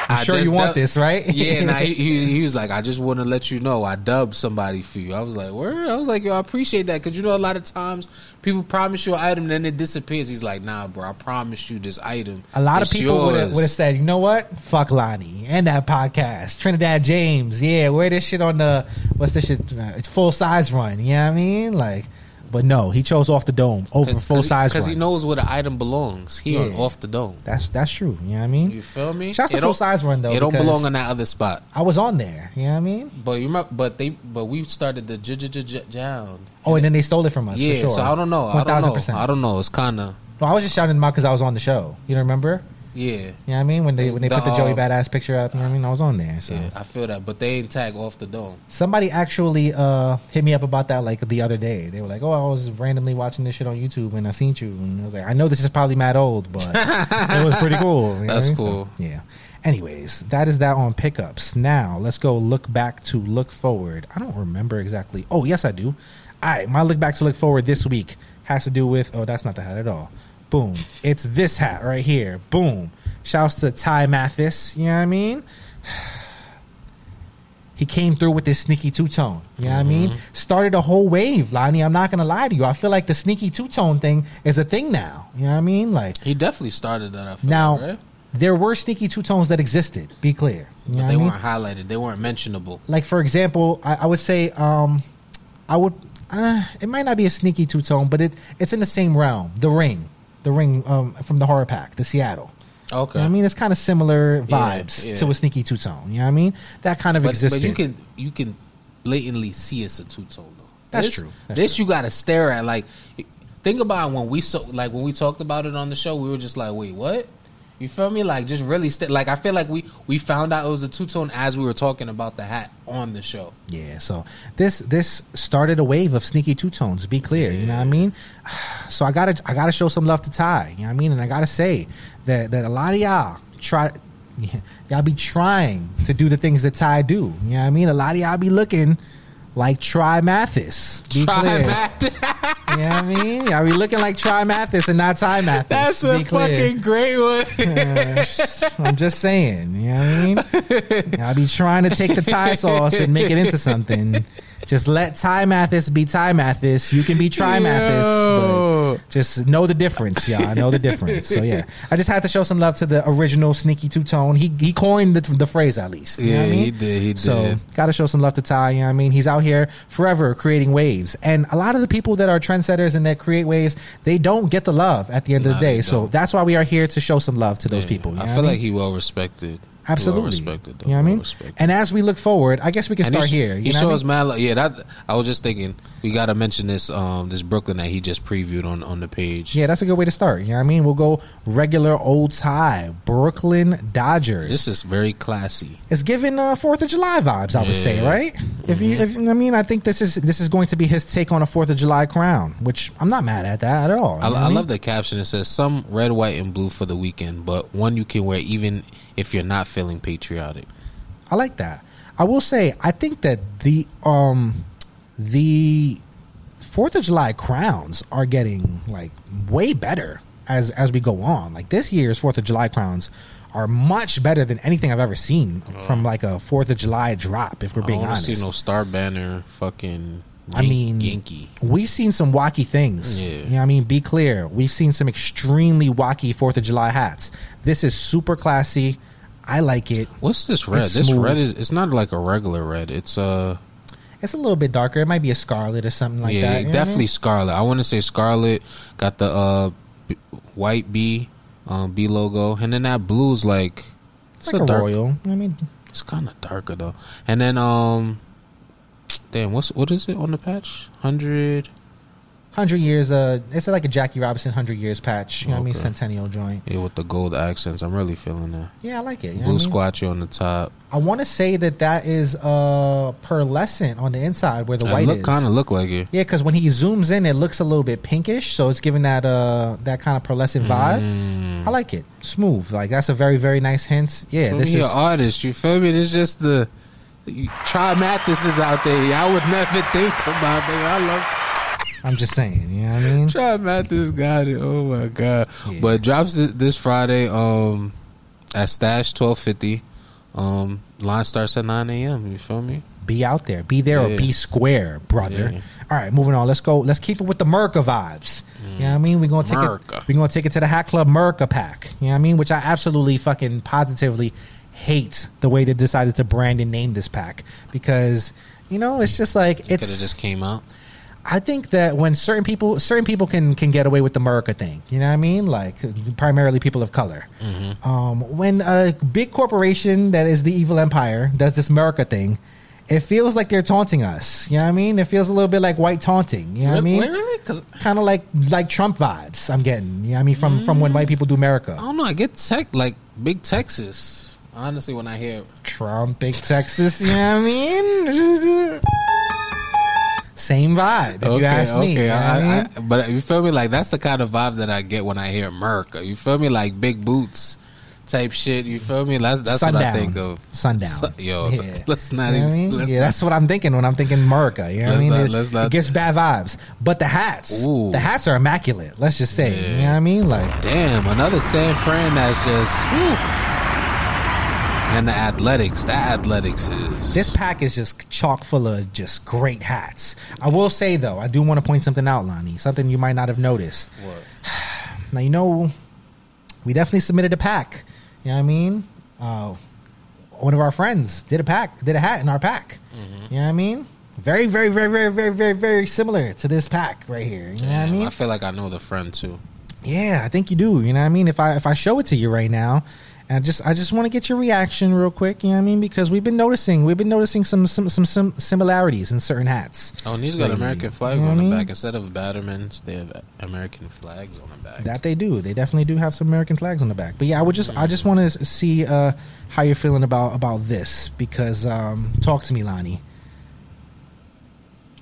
Speaker 1: I'm
Speaker 2: I
Speaker 1: sure you want
Speaker 2: dub-
Speaker 1: this, right?
Speaker 2: yeah, nah, he, he, he was like, I just want to let you know I dubbed somebody for you. I was like, word? I was like, yo, I appreciate that because you know a lot of times people promise you an item, then it disappears. He's like, nah, bro, I promised you this item.
Speaker 1: A lot of people would have said, you know what? Fuck Lani and that podcast. Trinidad James. Yeah, wear this shit on the, what's this shit? Uh, it's full size run. You know what I mean? Like, but no, he chose off the dome over full size
Speaker 2: Cause he knows where the item belongs. He on
Speaker 1: Yeah.
Speaker 2: off the dome.
Speaker 1: that's that's true. You know what I mean?
Speaker 2: You feel me?
Speaker 1: Shouts to full size run though.
Speaker 2: It don't belong on that other spot.
Speaker 1: I was on there. You know what I mean?
Speaker 2: But you remember, but they, but we started the j j j down.
Speaker 1: Oh, and then they stole it from us.
Speaker 2: Yeah,
Speaker 1: for sure.
Speaker 2: so I don't know.
Speaker 1: One thousand percent.
Speaker 2: I don't know. It's kind of
Speaker 1: Well, I was just shouting them out because I was on the show. You don't remember?
Speaker 2: Yeah.
Speaker 1: You know what I mean? When they when they
Speaker 2: The,
Speaker 1: put the Joey
Speaker 2: um,
Speaker 1: Badass picture up, you know what I mean? I was on there. So
Speaker 2: Yeah, I feel that, but they tag off the dome.
Speaker 1: somebody actually uh, hit me up about that like the other day. They were like, "Oh, I was randomly watching this shit on YouTube and I seen you." And I was like, "I know this is probably mad old, but it was pretty cool." You know
Speaker 2: That's
Speaker 1: what I mean?
Speaker 2: cool.
Speaker 1: So, yeah. Anyways, that is that on pickups. Now let's go look back to look forward. I don't remember exactly. Oh, yes, I do. All right, my look back to look forward this week has to do with. Oh, that's not the hat at all. Boom. It's this hat right here. Boom. Shouts to Ty Mathis. You know what I mean? He came through with this sneaky two tone. You know what I mean?
Speaker 2: Mm-hmm.
Speaker 1: Started a whole wave, Lani. I'm not gonna lie to you. I feel like the sneaky two tone thing is a thing now. You know what I mean? Like
Speaker 2: He definitely started that.
Speaker 1: Now,
Speaker 2: like, right?
Speaker 1: there were sneaky two tones that existed. Be clear. You
Speaker 2: but they weren't highlighted. They weren't mentionable.
Speaker 1: Like for example, I, I would say um, I would. Uh, it might not be a sneaky two tone, but it it's in the same realm. The ring, the ring um, from the horror pack, the Seattle.
Speaker 2: Okay,
Speaker 1: You know I mean, it's kind of similar vibes
Speaker 2: yeah.
Speaker 1: to a sneaky two tone. You know what I mean? That kind of
Speaker 2: but,
Speaker 1: existed.
Speaker 2: but you can you can blatantly see it's a two tone though.
Speaker 1: That's
Speaker 2: This-
Speaker 1: true. That's
Speaker 2: this you got to stare at. Like, think about when we so like when we talked about it on the show. We were just like, wait, what? You feel me? Like, just really st- like I feel like we we found out it was a two tone as we were talking about the hat on the show.
Speaker 1: Yeah, so this this started a wave of sneaky two tones. Be clear, you know what I mean. So I gotta I gotta show some love to Ty. You know what I mean, and I gotta say that that a lot of y'all try. Y'all be trying to do the things that Ty do. You know what I mean? A lot of y'all be looking like Try Mathis. Be
Speaker 2: Try
Speaker 1: clear.
Speaker 2: math.
Speaker 1: You know what I mean? Are we looking like Try Mathis and not Ty Mathis.
Speaker 2: That's a fucking great one.
Speaker 1: Uh, I'm just saying, you know what I mean? I'll be trying to take the Ty sauce and make it into something. Just let Ty Mathis be Ty Mathis. You can be Try Mathis, but just know the difference, y'all. Know the difference. So yeah, I just had to show some love to the original Sneaky Two Tone. He he coined the, the phrase at least. You know
Speaker 2: Yeah,
Speaker 1: what I mean?
Speaker 2: he did, he did.
Speaker 1: So got to show some love to Ty. You know what I mean? He's out here forever creating waves, and a lot of the people that are trendsetters and that create waves, they don't get the love at the end of the day. So that's why we are here to show some love to those
Speaker 2: Yeah,
Speaker 1: people. you
Speaker 2: I
Speaker 1: know
Speaker 2: feel
Speaker 1: what
Speaker 2: like he well respected.
Speaker 1: Absolutely.
Speaker 2: well respected. Though.
Speaker 1: You know what I mean?
Speaker 2: respected.
Speaker 1: And as we look forward, I guess we can
Speaker 2: And
Speaker 1: start
Speaker 2: he,
Speaker 1: here.
Speaker 2: He
Speaker 1: You know what I
Speaker 2: shows
Speaker 1: mean?
Speaker 2: mad. Yeah, that I was just thinking we got to mention this. Um, this Brooklyn that he just previewed on on the page.
Speaker 1: Yeah, that's a good way to start. You know what I mean? We'll go regular Ol Ty, Brooklyn Dodgers.
Speaker 2: This is very classy.
Speaker 1: it's giving uh, Fourth of July vibes. I would say,
Speaker 2: Yeah. Mm-hmm.
Speaker 1: right? If you, if I mean, I think this is this is going to be his take on a Fourth of July crown, which I'm not mad at that at all.
Speaker 2: I,
Speaker 1: what
Speaker 2: I
Speaker 1: mean?
Speaker 2: love the caption. It says some red, white, and blue for the weekend, but one you can wear even if you're not feeling patriotic.
Speaker 1: I like that. I will say, I think that the um the Fourth of July crowns are getting like way better as as we go on. Like this year's Fourth of July crowns are much better than anything I've ever seen from like a Fourth of July drop. If we're
Speaker 2: I
Speaker 1: being
Speaker 2: want
Speaker 1: honest,
Speaker 2: see no star banner, fucking.
Speaker 1: I mean,
Speaker 2: Yankee.
Speaker 1: we've seen some wacky things.
Speaker 2: Yeah.
Speaker 1: You know I mean? Be clear. We've seen some extremely wacky 4th of July hats. This is super classy. I like it.
Speaker 2: What's this red?
Speaker 1: It's
Speaker 2: This
Speaker 1: smooth.
Speaker 2: red is. It's not like a regular red. It's uh.
Speaker 1: It's a little bit darker. It might be a scarlet or something like
Speaker 2: yeah,
Speaker 1: that. know what I
Speaker 2: definitely
Speaker 1: mean?
Speaker 2: scarlet. I want to say scarlet. Got the uh, b- white B, um, B logo, and then that blue's like.
Speaker 1: It's like a,
Speaker 2: dark,
Speaker 1: royal. I mean,
Speaker 2: It's kind of darker though. And then um, damn, what's what is it on the patch? Hundred.
Speaker 1: Hundred years. Uh, it's like a Jackie Robinson hundred years patch. You know what I mean? Centennial joint.
Speaker 2: Yeah, with the gold accents, I'm really feeling that.
Speaker 1: Yeah, I like it. You
Speaker 2: Blue
Speaker 1: what I mean?
Speaker 2: squatchy on the top.
Speaker 1: I want to say that that is uh pearlescent on the inside where the
Speaker 2: It
Speaker 1: white
Speaker 2: look
Speaker 1: is.
Speaker 2: kind of look like it.
Speaker 1: Yeah, because when he zooms in, it looks a little bit pinkish, so it's giving that uh that kind of pearlescent vibe.
Speaker 2: Mm.
Speaker 1: I like it, smooth. Like that's a very very nice hint. Yeah, this is
Speaker 2: an artist. You feel me? It's just the Try Mathis is out there. I would never think about that. I love
Speaker 1: I'm just saying. You know what I mean?
Speaker 2: Try Mathis. Got it. Oh my god!
Speaker 1: Yeah.
Speaker 2: But drops this, this Friday. Um, at Stash twelve fifty. Um, line starts at nine a.m. You feel me?
Speaker 1: Be out there, be there, or be square, brother.
Speaker 2: Yeah.
Speaker 1: All right, moving on. Let's go. Let's keep it with the Murica vibes. You know what I mean? We're gonna take
Speaker 2: Murica.
Speaker 1: it. We're gonna take it to the Hat Club Murica pack. You know what I mean? Which I absolutely fucking positively hate the way they decided to brand and name this pack because you know it's just like
Speaker 2: Could have just came out.
Speaker 1: I think that when certain people certain people can can get away with the America thing, you know what I mean? Like primarily people of color. Um, when a big corporation that is the evil empire does this America thing, it feels like they're taunting us. You know what I mean? It feels a little bit like white taunting. You know what I mean?
Speaker 2: Really?
Speaker 1: Kind of like like Trump vibes. I'm getting. You know what I mean? From from when white people do America.
Speaker 2: I don't know. I get tech like big Texas. Honestly, when I hear
Speaker 1: Trump, big Texas. You know what I mean? Same vibe. If you ask me. You know
Speaker 2: I,
Speaker 1: I?
Speaker 2: I, but you feel me? Like that's the kind of vibe that I get when I hear America. You feel me? Like big boots type shit. You feel me? That's that's what I think of.
Speaker 1: Sundown.
Speaker 2: Su- yo,
Speaker 1: Yeah.
Speaker 2: let's not
Speaker 1: You know
Speaker 2: even.
Speaker 1: mean? yeah,
Speaker 2: not-
Speaker 1: that's what I'm thinking when I'm thinking America. You know what I mean?
Speaker 2: not-
Speaker 1: it,
Speaker 2: not-
Speaker 1: it gives bad vibes. But the hats,
Speaker 2: Ooh.
Speaker 1: the hats are immaculate. Let's just say,
Speaker 2: Yeah.
Speaker 1: you know what I mean? Like,
Speaker 2: Damn, another San Fran that's just. And the athletics, the athletics is
Speaker 1: this pack is just chock full of just great hats. I will say though, I do want to point something out, Lani. Something you might not have noticed.
Speaker 2: What?
Speaker 1: Now you know, we definitely submitted a pack. You know what I mean? Uh, one of our friends did a pack, did a hat in our pack.
Speaker 2: Mm-hmm.
Speaker 1: You know what I mean? Very, very, very, very, very, very, very similar to this pack right here. You know what I mean?
Speaker 2: I feel like I know the friend too.
Speaker 1: Yeah, I think you do. You know what I mean? If I if I show it to you right now, and I just I just want to get your reaction real quick. You know what I mean? Because we've been noticing we've been noticing some some some, some similarities in certain hats.
Speaker 2: Oh, and these got
Speaker 1: Lately.
Speaker 2: American flags
Speaker 1: You know
Speaker 2: on
Speaker 1: what
Speaker 2: the
Speaker 1: mean?
Speaker 2: back instead of Battermans. They have American flags on the back.
Speaker 1: That they do. They definitely do have some American flags on the back. But yeah, I would just I just want to see uh, how you're feeling about about this because um, talk to me, Lani.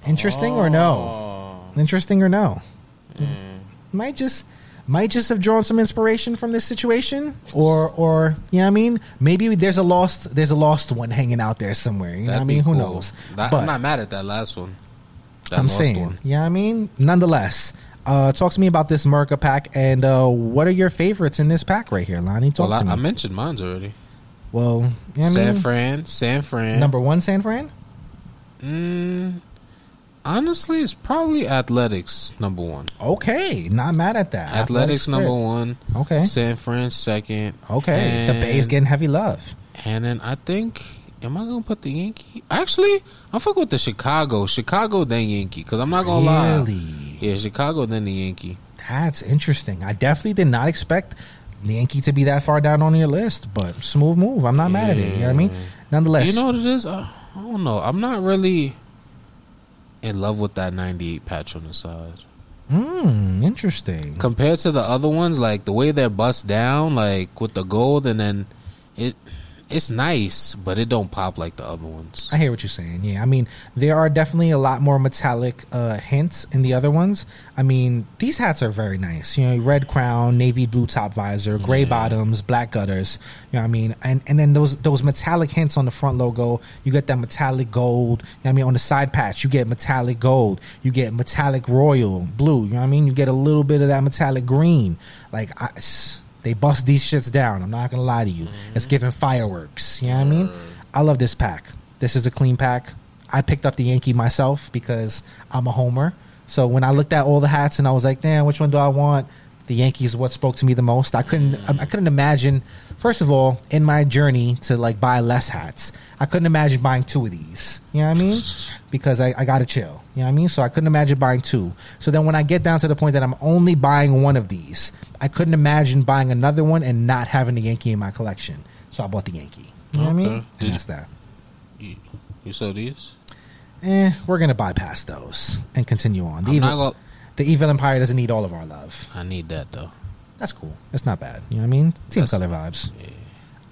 Speaker 1: Interesting or no?
Speaker 2: Oh.
Speaker 1: Interesting or no?
Speaker 2: Mm.
Speaker 1: Might just might just have drawn some inspiration from this situation, or or you know what I mean. Maybe there's a lost there's a lost one hanging out there somewhere. You know what I mean?
Speaker 2: be
Speaker 1: Who knows?
Speaker 2: That-
Speaker 1: but
Speaker 2: I'm not mad at that last one. That
Speaker 1: I'm
Speaker 2: lost
Speaker 1: saying,
Speaker 2: one.
Speaker 1: you know what I mean. Nonetheless, uh, talk to me about this Murica pack and uh, what are your favorites in this pack right here, Lani? Talk
Speaker 2: Well,
Speaker 1: to
Speaker 2: I, I mentioned mine's already.
Speaker 1: well, you know I
Speaker 2: San
Speaker 1: mean?
Speaker 2: Fran, San Fran.
Speaker 1: number one, San Fran.
Speaker 2: Mm, honestly, it's probably athletics number one.
Speaker 1: Okay, not mad at that.
Speaker 2: Athletics, number one.
Speaker 1: Okay,
Speaker 2: San Fran second.
Speaker 1: okay. the
Speaker 2: And-
Speaker 1: Bay's getting heavy love.
Speaker 2: And then I think, am I gonna put the Yankee? Actually, I'm fuck with the Chicago, Chicago then Yankee, because I'm not gonna lie. Yeah, Chicago then the Yankee.
Speaker 1: That's interesting. I definitely did not expect the Yankee to be that far down on your list, but smooth move. I'm not mad at it. You know what I mean? Nonetheless,
Speaker 2: You know what it is? I, I don't know. I'm not really in love with that 98 patch on the side.
Speaker 1: hmm, interesting.
Speaker 2: Compared to the other ones, like the way they're bust down, like with the gold, and then it it's nice, but it don't pop like the other ones.
Speaker 1: I hear what you're saying. Yeah, I mean, there are definitely a lot more metallic uh, hints in the other ones. I mean, these hats are very nice. You know, red crown, navy blue top visor, gray bottoms, black gutters. You know, what I mean, and and then those those metallic hints on the front logo. You get that metallic gold. You know what I mean, on the side patch, you get metallic gold. You get metallic royal blue. You know what I mean? You get a little bit of that metallic green. Like I. They bust these shits down. I'm not gonna lie to you. Mm-hmm. It's giving fireworks. You know what I mean? I love this pack. This is a clean pack. I picked up the Yankee myself because I'm a homer. So when I looked at all the hats and I was like, damn, which one do I want? The Yankees is what spoke to me the most. I couldn't I couldn't imagine first of all, in my journey to like buy less hats, I couldn't imagine buying two of these. You know what I mean? Because I, I gotta chill. You know what I mean? So I couldn't imagine buying two. So then when I get down to the point that I'm only buying one of these, I couldn't imagine buying another one and not having the Yankee in my collection. So I bought the Yankee. You know what I mean?
Speaker 2: Okay. Did
Speaker 1: that's that.
Speaker 2: You, you saw these?
Speaker 1: Eh, we're gonna bypass those and continue on. The
Speaker 2: I'm
Speaker 1: evil,
Speaker 2: gonna.
Speaker 1: The Evil Empire doesn't need all of our love.
Speaker 2: I need that though.
Speaker 1: That's cool. That's not bad. You know what I mean? Team
Speaker 2: That's-
Speaker 1: color vibes.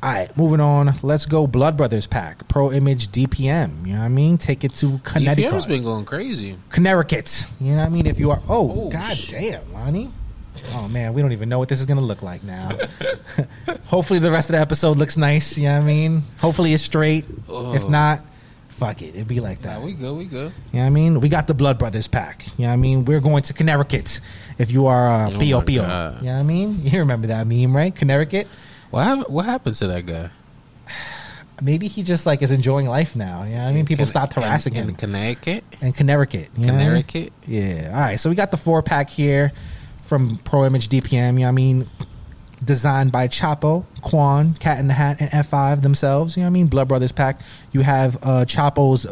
Speaker 1: All right, moving on. Let's go. Blood Brothers pack. Pro Image DPM. You know what I mean? Take it to Connecticut.
Speaker 2: DPM's been going crazy.
Speaker 1: Connecticut. You know what I mean? If you are, oh,
Speaker 2: Oh,
Speaker 1: god damn, Lani. Oh man, we don't even know what this is gonna look like now. Hopefully, the rest of the episode looks nice. You know what I mean? Hopefully, it's straight. If
Speaker 2: Oh.
Speaker 1: not, fuck it. It'd be like that.
Speaker 2: Nah, we good. We good.
Speaker 1: You know what I mean? We got the Blood Brothers pack. You know what I mean? We're going to Connecticut. If you are uh,
Speaker 2: Oh my
Speaker 1: Pio. You know what I mean? You remember that meme, right? Connecticut.
Speaker 2: What hap- What happened to that guy?
Speaker 1: Maybe he just like is enjoying life now. You know what I mean? People
Speaker 2: Con-
Speaker 1: stopped harassing
Speaker 2: in,
Speaker 1: him.
Speaker 2: in Connecticut.
Speaker 1: and Connecticut. You know what I mean?
Speaker 2: Connecticut.
Speaker 1: Yeah. All right. So we got the four pack here from Pro Image DPM. You know what I mean? Designed by Chapo, Quan, Cat in the Hat, and F5 themselves. You know what I mean? Blood Brothers pack. You have uh, Chapo's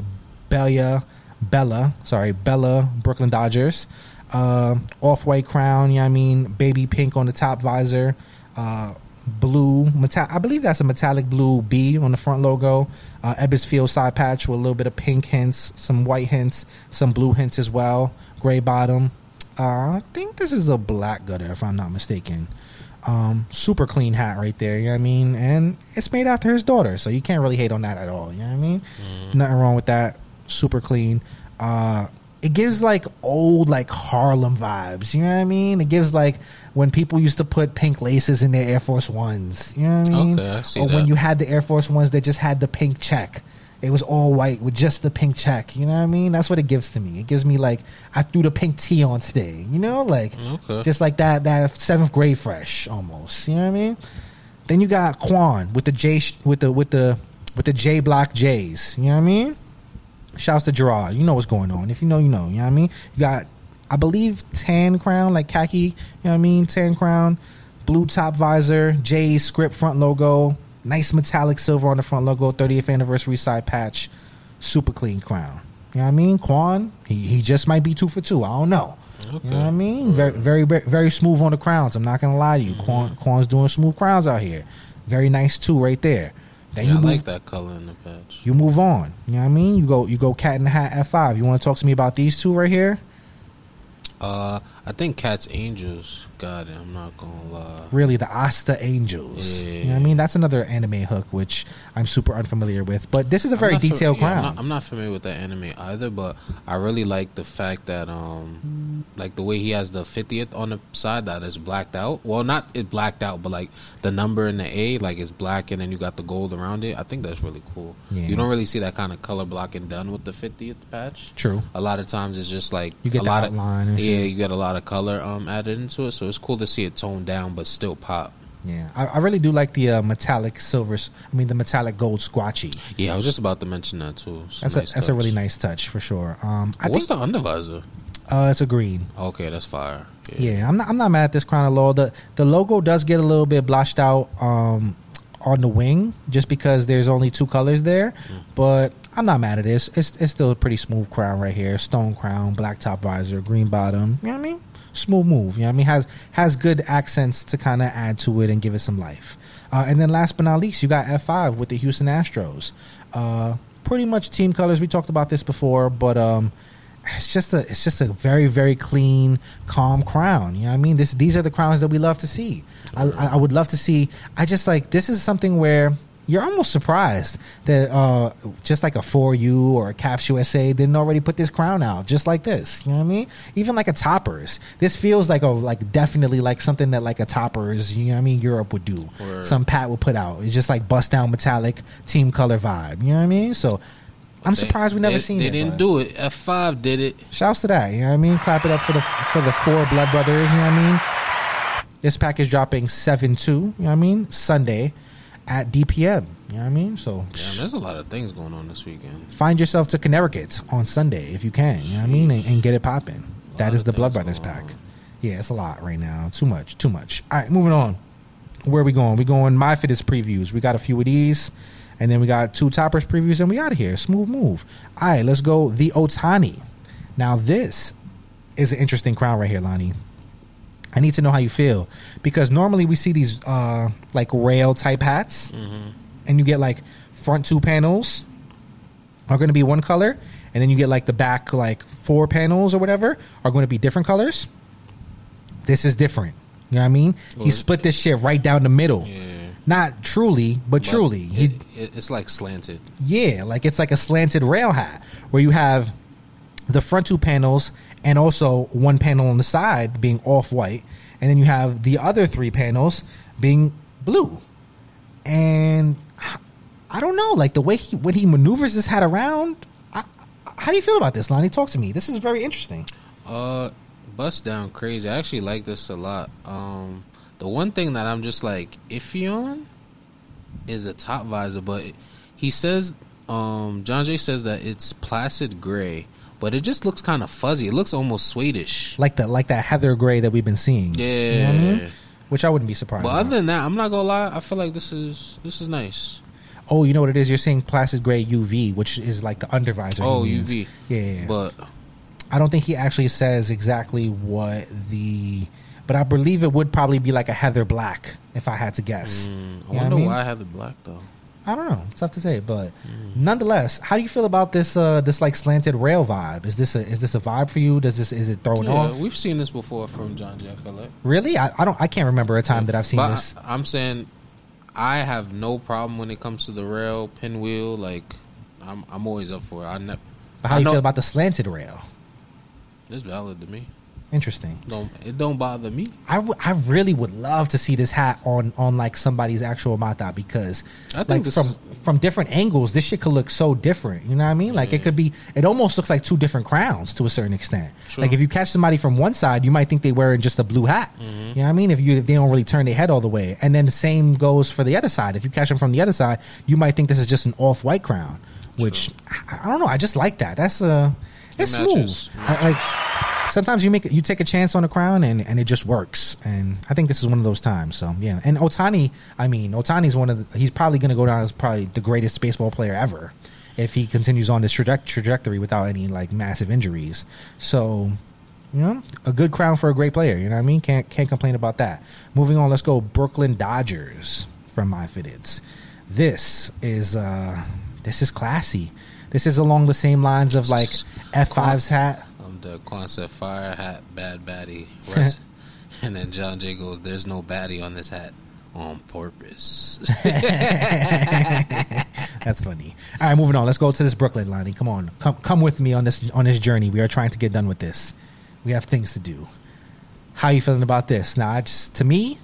Speaker 1: Bella, Bella, sorry, Bella Brooklyn Dodgers. Uh, Off white crown. You know what I mean? Baby pink on the top visor. Uh, blue metal I believe that's a metallic blue B on the front logo. Uh Ebbets Field side patch with a little bit of pink hints, some white hints, some blue hints as well. Gray bottom. Uh, I think this is a black gutter if I'm not mistaken. Um, super clean hat right there, you know what I mean? And it's made after his daughter, so you can't really hate on that at all, you know what I mean? Nothing wrong with that. Super clean. Uh it gives like old like Harlem vibes, you know what I mean? It gives like when people used to put pink laces in their Air Force Ones, you know what I mean?
Speaker 2: Okay, I
Speaker 1: or when you had the Air Force Ones that just had the pink check. It was all white with just the pink check. You know what I mean? That's what it gives to me. It gives me like I threw the pink tee on today. You know, like mm,
Speaker 2: Okay.
Speaker 1: just like that that seventh grade fresh almost. You know what I mean? Then you got Quan with the J with the with the with the J block J's. You know what I mean? Shouts to Gerard. You know what's going on. If you know, you know. You know what I mean? You got, I believe, tan crown, like khaki. You know what I mean? Tan crown, blue top visor, J script front logo, nice metallic silver on the front logo, 30th anniversary side patch, super clean crown. You know what I mean? Quan, he, he just might be two for two. I don't know. You know what I mean? Very, very, very, smooth on the crowns. I'm not gonna lie to you. Quan, Quan's doing smooth crowns out here. Very nice too, right there. Then
Speaker 2: Yeah,
Speaker 1: you
Speaker 2: I
Speaker 1: move,
Speaker 2: like that color in the patch.
Speaker 1: you move on. You know what I mean? You go you go cat in the hat F five. You want to talk to me about these two right here?
Speaker 2: Uh, I think Cat's Angels got it. I'm not gonna lie.
Speaker 1: Really, the Asta Angels. You know what I mean? That's another anime hook which I'm super unfamiliar with. But this is a very detailed
Speaker 2: yeah, I'm not, I'm not familiar with that anime either, but I really like the fact that um, like the way he has the 50th on the side that is blacked out. Well, not it blacked out, but like the number and the A like is black, and then you got the gold around it. I think that's really cool.
Speaker 1: Yeah.
Speaker 2: You don't really see that kind of color blocking done with the 50th patch.
Speaker 1: True.
Speaker 2: A lot of times it's just like
Speaker 1: You get
Speaker 2: a lot
Speaker 1: outline
Speaker 2: Of, yeah,
Speaker 1: shit.
Speaker 2: you get a lot of color um added into it, so it's cool to see it toned down but still pop.
Speaker 1: Yeah, I, I really do like the uh, metallic silvers. I mean, the metallic gold squatchy.
Speaker 2: Yeah, I was just about to mention that too. It's
Speaker 1: That's
Speaker 2: nice
Speaker 1: a that's a really nice touch for sure. Um, I
Speaker 2: What's
Speaker 1: think
Speaker 2: the undervisor?
Speaker 1: uh, it's a green.
Speaker 2: Okay, that's fire.
Speaker 1: Yeah, I'm not. I'm not mad at this crown at all. The the logo does get a little bit blotched out um, on the wing, just because there's only two colors there.
Speaker 2: Mm.
Speaker 1: But I'm not mad at this. It's it's still a pretty smooth crown right here. Stone crown, black top visor, green bottom. You know what I mean? Smooth move. You know what I mean? Has has good accents to kind of add to it and give it some life. Uh, and then last but not least, you got F5 with the Houston Astros. Uh, pretty much team colors. We talked about this before, but um, it's just a it's just a very very clean calm crown. You know what i mean? This these are the crowns that we love to see. I, I would love to see i just like this is something where you're almost surprised that uh just like a 4u or a caps usa didn't already put this crown out just like this. You know what i mean? Even like a Topperz. This feels like a like definitely like something that like a Topperz you know what i mean europe would do.
Speaker 2: Word.
Speaker 1: some pat would put out. It's just like bust down metallic team color vibe. You know what i mean? So i'm surprised we never
Speaker 2: they,
Speaker 1: seen
Speaker 2: They
Speaker 1: it They
Speaker 2: didn't
Speaker 1: but-
Speaker 2: do it. F five did it.
Speaker 1: Shouts to that. You know what I mean? Clap it up for the for the four blood brothers. You know what I mean? This pack is dropping seven two. You know what I mean? Sunday at DPM. You know what I mean? So
Speaker 2: Damn, there's a lot of things going on this weekend.
Speaker 1: find yourself to Connecticut on Sunday if you can. You know what I mean? And, and get it popping. That is the Blood Brothers pack.
Speaker 2: on.
Speaker 1: Yeah, it's a lot right now. Too much. Too much. All right, moving on. Where are we going? We going Myfitteds previews. We got a few of these, and then we got two Topperz previews, and we out of here. Smooth move. All right, let's go. The Otani. Now this is an interesting crown right here, Lani. I need to know how you feel because normally we see these uh like rail type hats, and you get like front two panels are going to be one color, and then you get like the back like four panels or whatever are going to be different colors. This is different. You know what I mean? He split this shit right down the middle.
Speaker 2: Yeah.
Speaker 1: Not truly, but,
Speaker 2: But
Speaker 1: truly.
Speaker 2: It, it's like slanted.
Speaker 1: yeah, like it's like a slanted rail hat where you have the front two panels and also one panel on the side being off white, and then you have the other three panels being blue. And I don't know, like the way he when he maneuvers this hat around. I, how do you feel about this, Lani? Talk to me. This is very interesting.
Speaker 2: Uh, bust down crazy. I actually like this a lot. Um, the one thing that I'm just like iffy on is the top visor, but he says, um, John Jay says that it's placid gray, but it just looks kind of fuzzy. It looks almost Swedish.
Speaker 1: Like the like that heather gray that we've been seeing.
Speaker 2: Yeah.
Speaker 1: You know I mean? Which I wouldn't be surprised.
Speaker 2: But
Speaker 1: about.
Speaker 2: other than that, I'm not gonna lie. I feel like this is this is nice.
Speaker 1: Oh, you know what it is? You're seeing placid gray UV, which is like the undervisor.
Speaker 2: Oh. UV.
Speaker 1: Yeah, yeah, yeah.
Speaker 2: But
Speaker 1: I don't think he actually says exactly what the. But I believe it would probably be like a heather black, if I had to guess.
Speaker 2: mm, I
Speaker 1: You know
Speaker 2: wonder
Speaker 1: I mean?
Speaker 2: why I have the black though.
Speaker 1: I don't know. It's tough to say, but
Speaker 2: Mm.
Speaker 1: nonetheless, how do you feel about this? Uh, this like slanted rail vibe. Is this a is this a vibe for you? Does this is it throwing
Speaker 2: Yeah,
Speaker 1: off?
Speaker 2: we've seen this before from John Jay. I feel like.
Speaker 1: Really? I, I don't. I can't remember a time that I've seen
Speaker 2: But
Speaker 1: this.
Speaker 2: I, am saying I have no problem when it comes to the rail pinwheel. Like I'm, I'm always up for it. I never.
Speaker 1: But how
Speaker 2: I
Speaker 1: do you
Speaker 2: know-
Speaker 1: feel about the slanted rail?
Speaker 2: It's valid to me.
Speaker 1: Interesting.
Speaker 2: Don't it don't bother me.
Speaker 1: I, w- I really would love to see this hat on on like somebody's actual mata because
Speaker 2: I think
Speaker 1: like from from different angles this shit could look so different. You know what I mean? Like it could be it almost looks like two different crowns to a certain extent.
Speaker 2: Sure.
Speaker 1: Like if you catch somebody from one side, you might think they wearing just a blue hat.
Speaker 2: Mm-hmm.
Speaker 1: You know what I mean? If you if they don't really turn their head all the way, and then the same goes for the other side. If you catch them from the other side, you might think this is just an off white crown. Which I, I don't know. I just like that. That's uh, it's
Speaker 2: It
Speaker 1: smooth. I, like sometimes you make you take a chance on a crown and, and it just works. And I think this is one of those times so yeah. And Otani I mean Otani's one of the, he's probably going to go down as probably the greatest baseball player ever if he continues on this traje- trajectory without any like massive injuries. So you know a good crown for a great player you know what I mean? Can't can't complain about that. Moving on let's go Brooklyn Dodgers from my fitteds this is uh this is classy. This is along the same lines of like F5's hat
Speaker 2: the Quan said fire hat, bad baddie, rest. and then John Jay goes, "There's no baddie on this hat on purpose."
Speaker 1: That's funny. All right, moving on. Let's go to this Brooklyn, Lani. Come on, come come with me on this on this journey. We are trying to get done with this. We have things to do. How you feeling about this? Now, it's to me,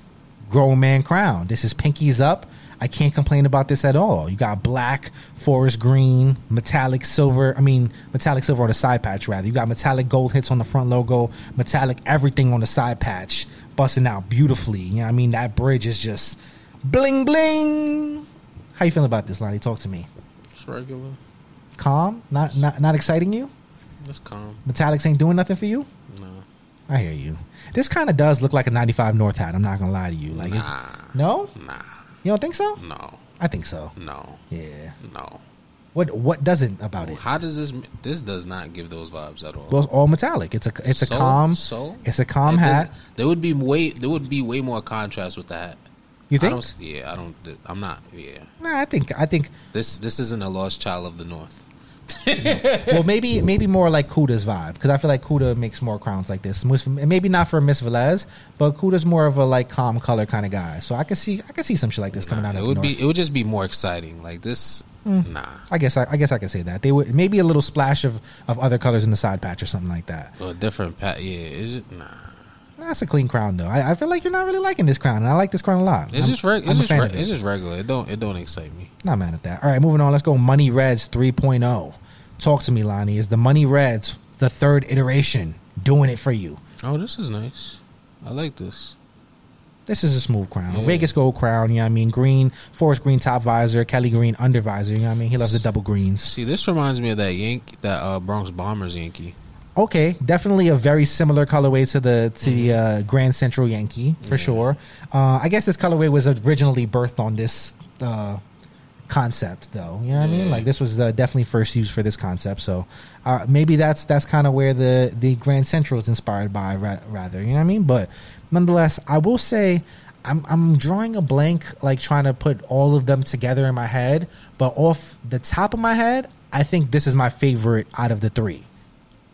Speaker 1: grown man crown. This is pinkies up. I can't complain about this at all. You got black, forest green, metallic silver. I mean, metallic silver on the side patch rather. You got metallic gold hits on the front logo, metallic everything on the side patch, busting out beautifully. You know, what I mean, that bridge is just bling bling. How you feeling about this, Lani? Talk to me.
Speaker 2: it's regular.
Speaker 1: Calm? Not not not exciting you?
Speaker 2: It's calm.
Speaker 1: Metallics ain't doing nothing for you?
Speaker 2: No,
Speaker 1: I hear you. This kind of does look like a 95 North hat. I'm not gonna lie to you. Like, it- no,
Speaker 2: nah,
Speaker 1: you don't think so?
Speaker 2: no,
Speaker 1: I think so.
Speaker 2: no,
Speaker 1: Yeah.
Speaker 2: no.
Speaker 1: What what doesn't about it?
Speaker 2: How does this? This does not give those vibes at all.
Speaker 1: Well, it's all metallic. It's a it's a
Speaker 2: So-
Speaker 1: calm.
Speaker 2: So
Speaker 1: It's a calm
Speaker 2: It
Speaker 1: hat.
Speaker 2: There would be way. There would be way more contrast with the hat.
Speaker 1: You
Speaker 2: I
Speaker 1: think?
Speaker 2: don't, yeah, I don't. I'm not. Yeah,
Speaker 1: Nah, I think I think.
Speaker 2: this this isn't a lost child of the north.
Speaker 1: well, maybe maybe more like Kuda's vibe because I feel like Kuda makes more crowns like this. Maybe not for Miss Velez, but Kuda's more of a like calm color kind of guy. So I could see I could see some shit like this coming out
Speaker 2: it
Speaker 1: of
Speaker 2: would be. It would just be more exciting. Like this.
Speaker 1: Mm.
Speaker 2: Nah.
Speaker 1: I guess I, I guess I could say that they would maybe a little splash of, of other colors in the side patch or something like that.
Speaker 2: A different pat. Yeah. Is it? Nah.
Speaker 1: That's a clean crown though. I, I feel like you're not really liking this crown, and I like this crown a lot.
Speaker 2: It's
Speaker 1: I'm-
Speaker 2: just. Reg- it's
Speaker 1: it.
Speaker 2: it's just regular. It don't. It don't excite me.
Speaker 1: Not mad at that. All right, moving on. Let's go. Money Reds 3.0. Talk to me, Lani. Is the Money Reds the third iteration doing it for you?
Speaker 2: Oh, this is nice. I like this.
Speaker 1: This is a smooth crown.
Speaker 2: Yeah.
Speaker 1: Vegas gold crown, you know what I mean? Green, forest green top visor, Kelly green under visor, you know what I mean? He loves the double greens.
Speaker 2: See, this reminds me of that Yank, that uh, Bronx Bombers Yankee.
Speaker 1: Okay, definitely a very similar colorway to the to the uh, Grand Central Yankee for sure. Uh, I guess this colorway was originally birthed on this uh, concept, though. You know what I mean? Like this was uh, definitely first used for this concept. So uh, maybe that's that's kind of where the the Grand Central is inspired by, ra- rather. You know what I mean? But nonetheless, I will say. I'm I'm drawing a blank, like trying to put all of them together in my head. But off the top of my head, I think this is my favorite out of the three.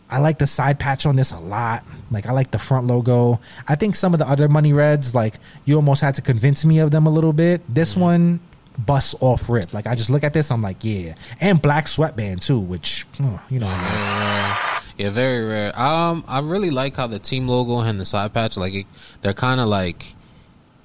Speaker 1: I like the side patch on this a lot. Like I like the front logo. I think some of the other money reds, like you almost had to convince me of them a little bit. This one busts off rip. Like I just look at this, I'm like, yeah. And black sweatband too, which oh, you know. I love.
Speaker 2: Very rare. Yeah, very rare. Um, I really like how the team logo and the side patch, like it, they're kind of like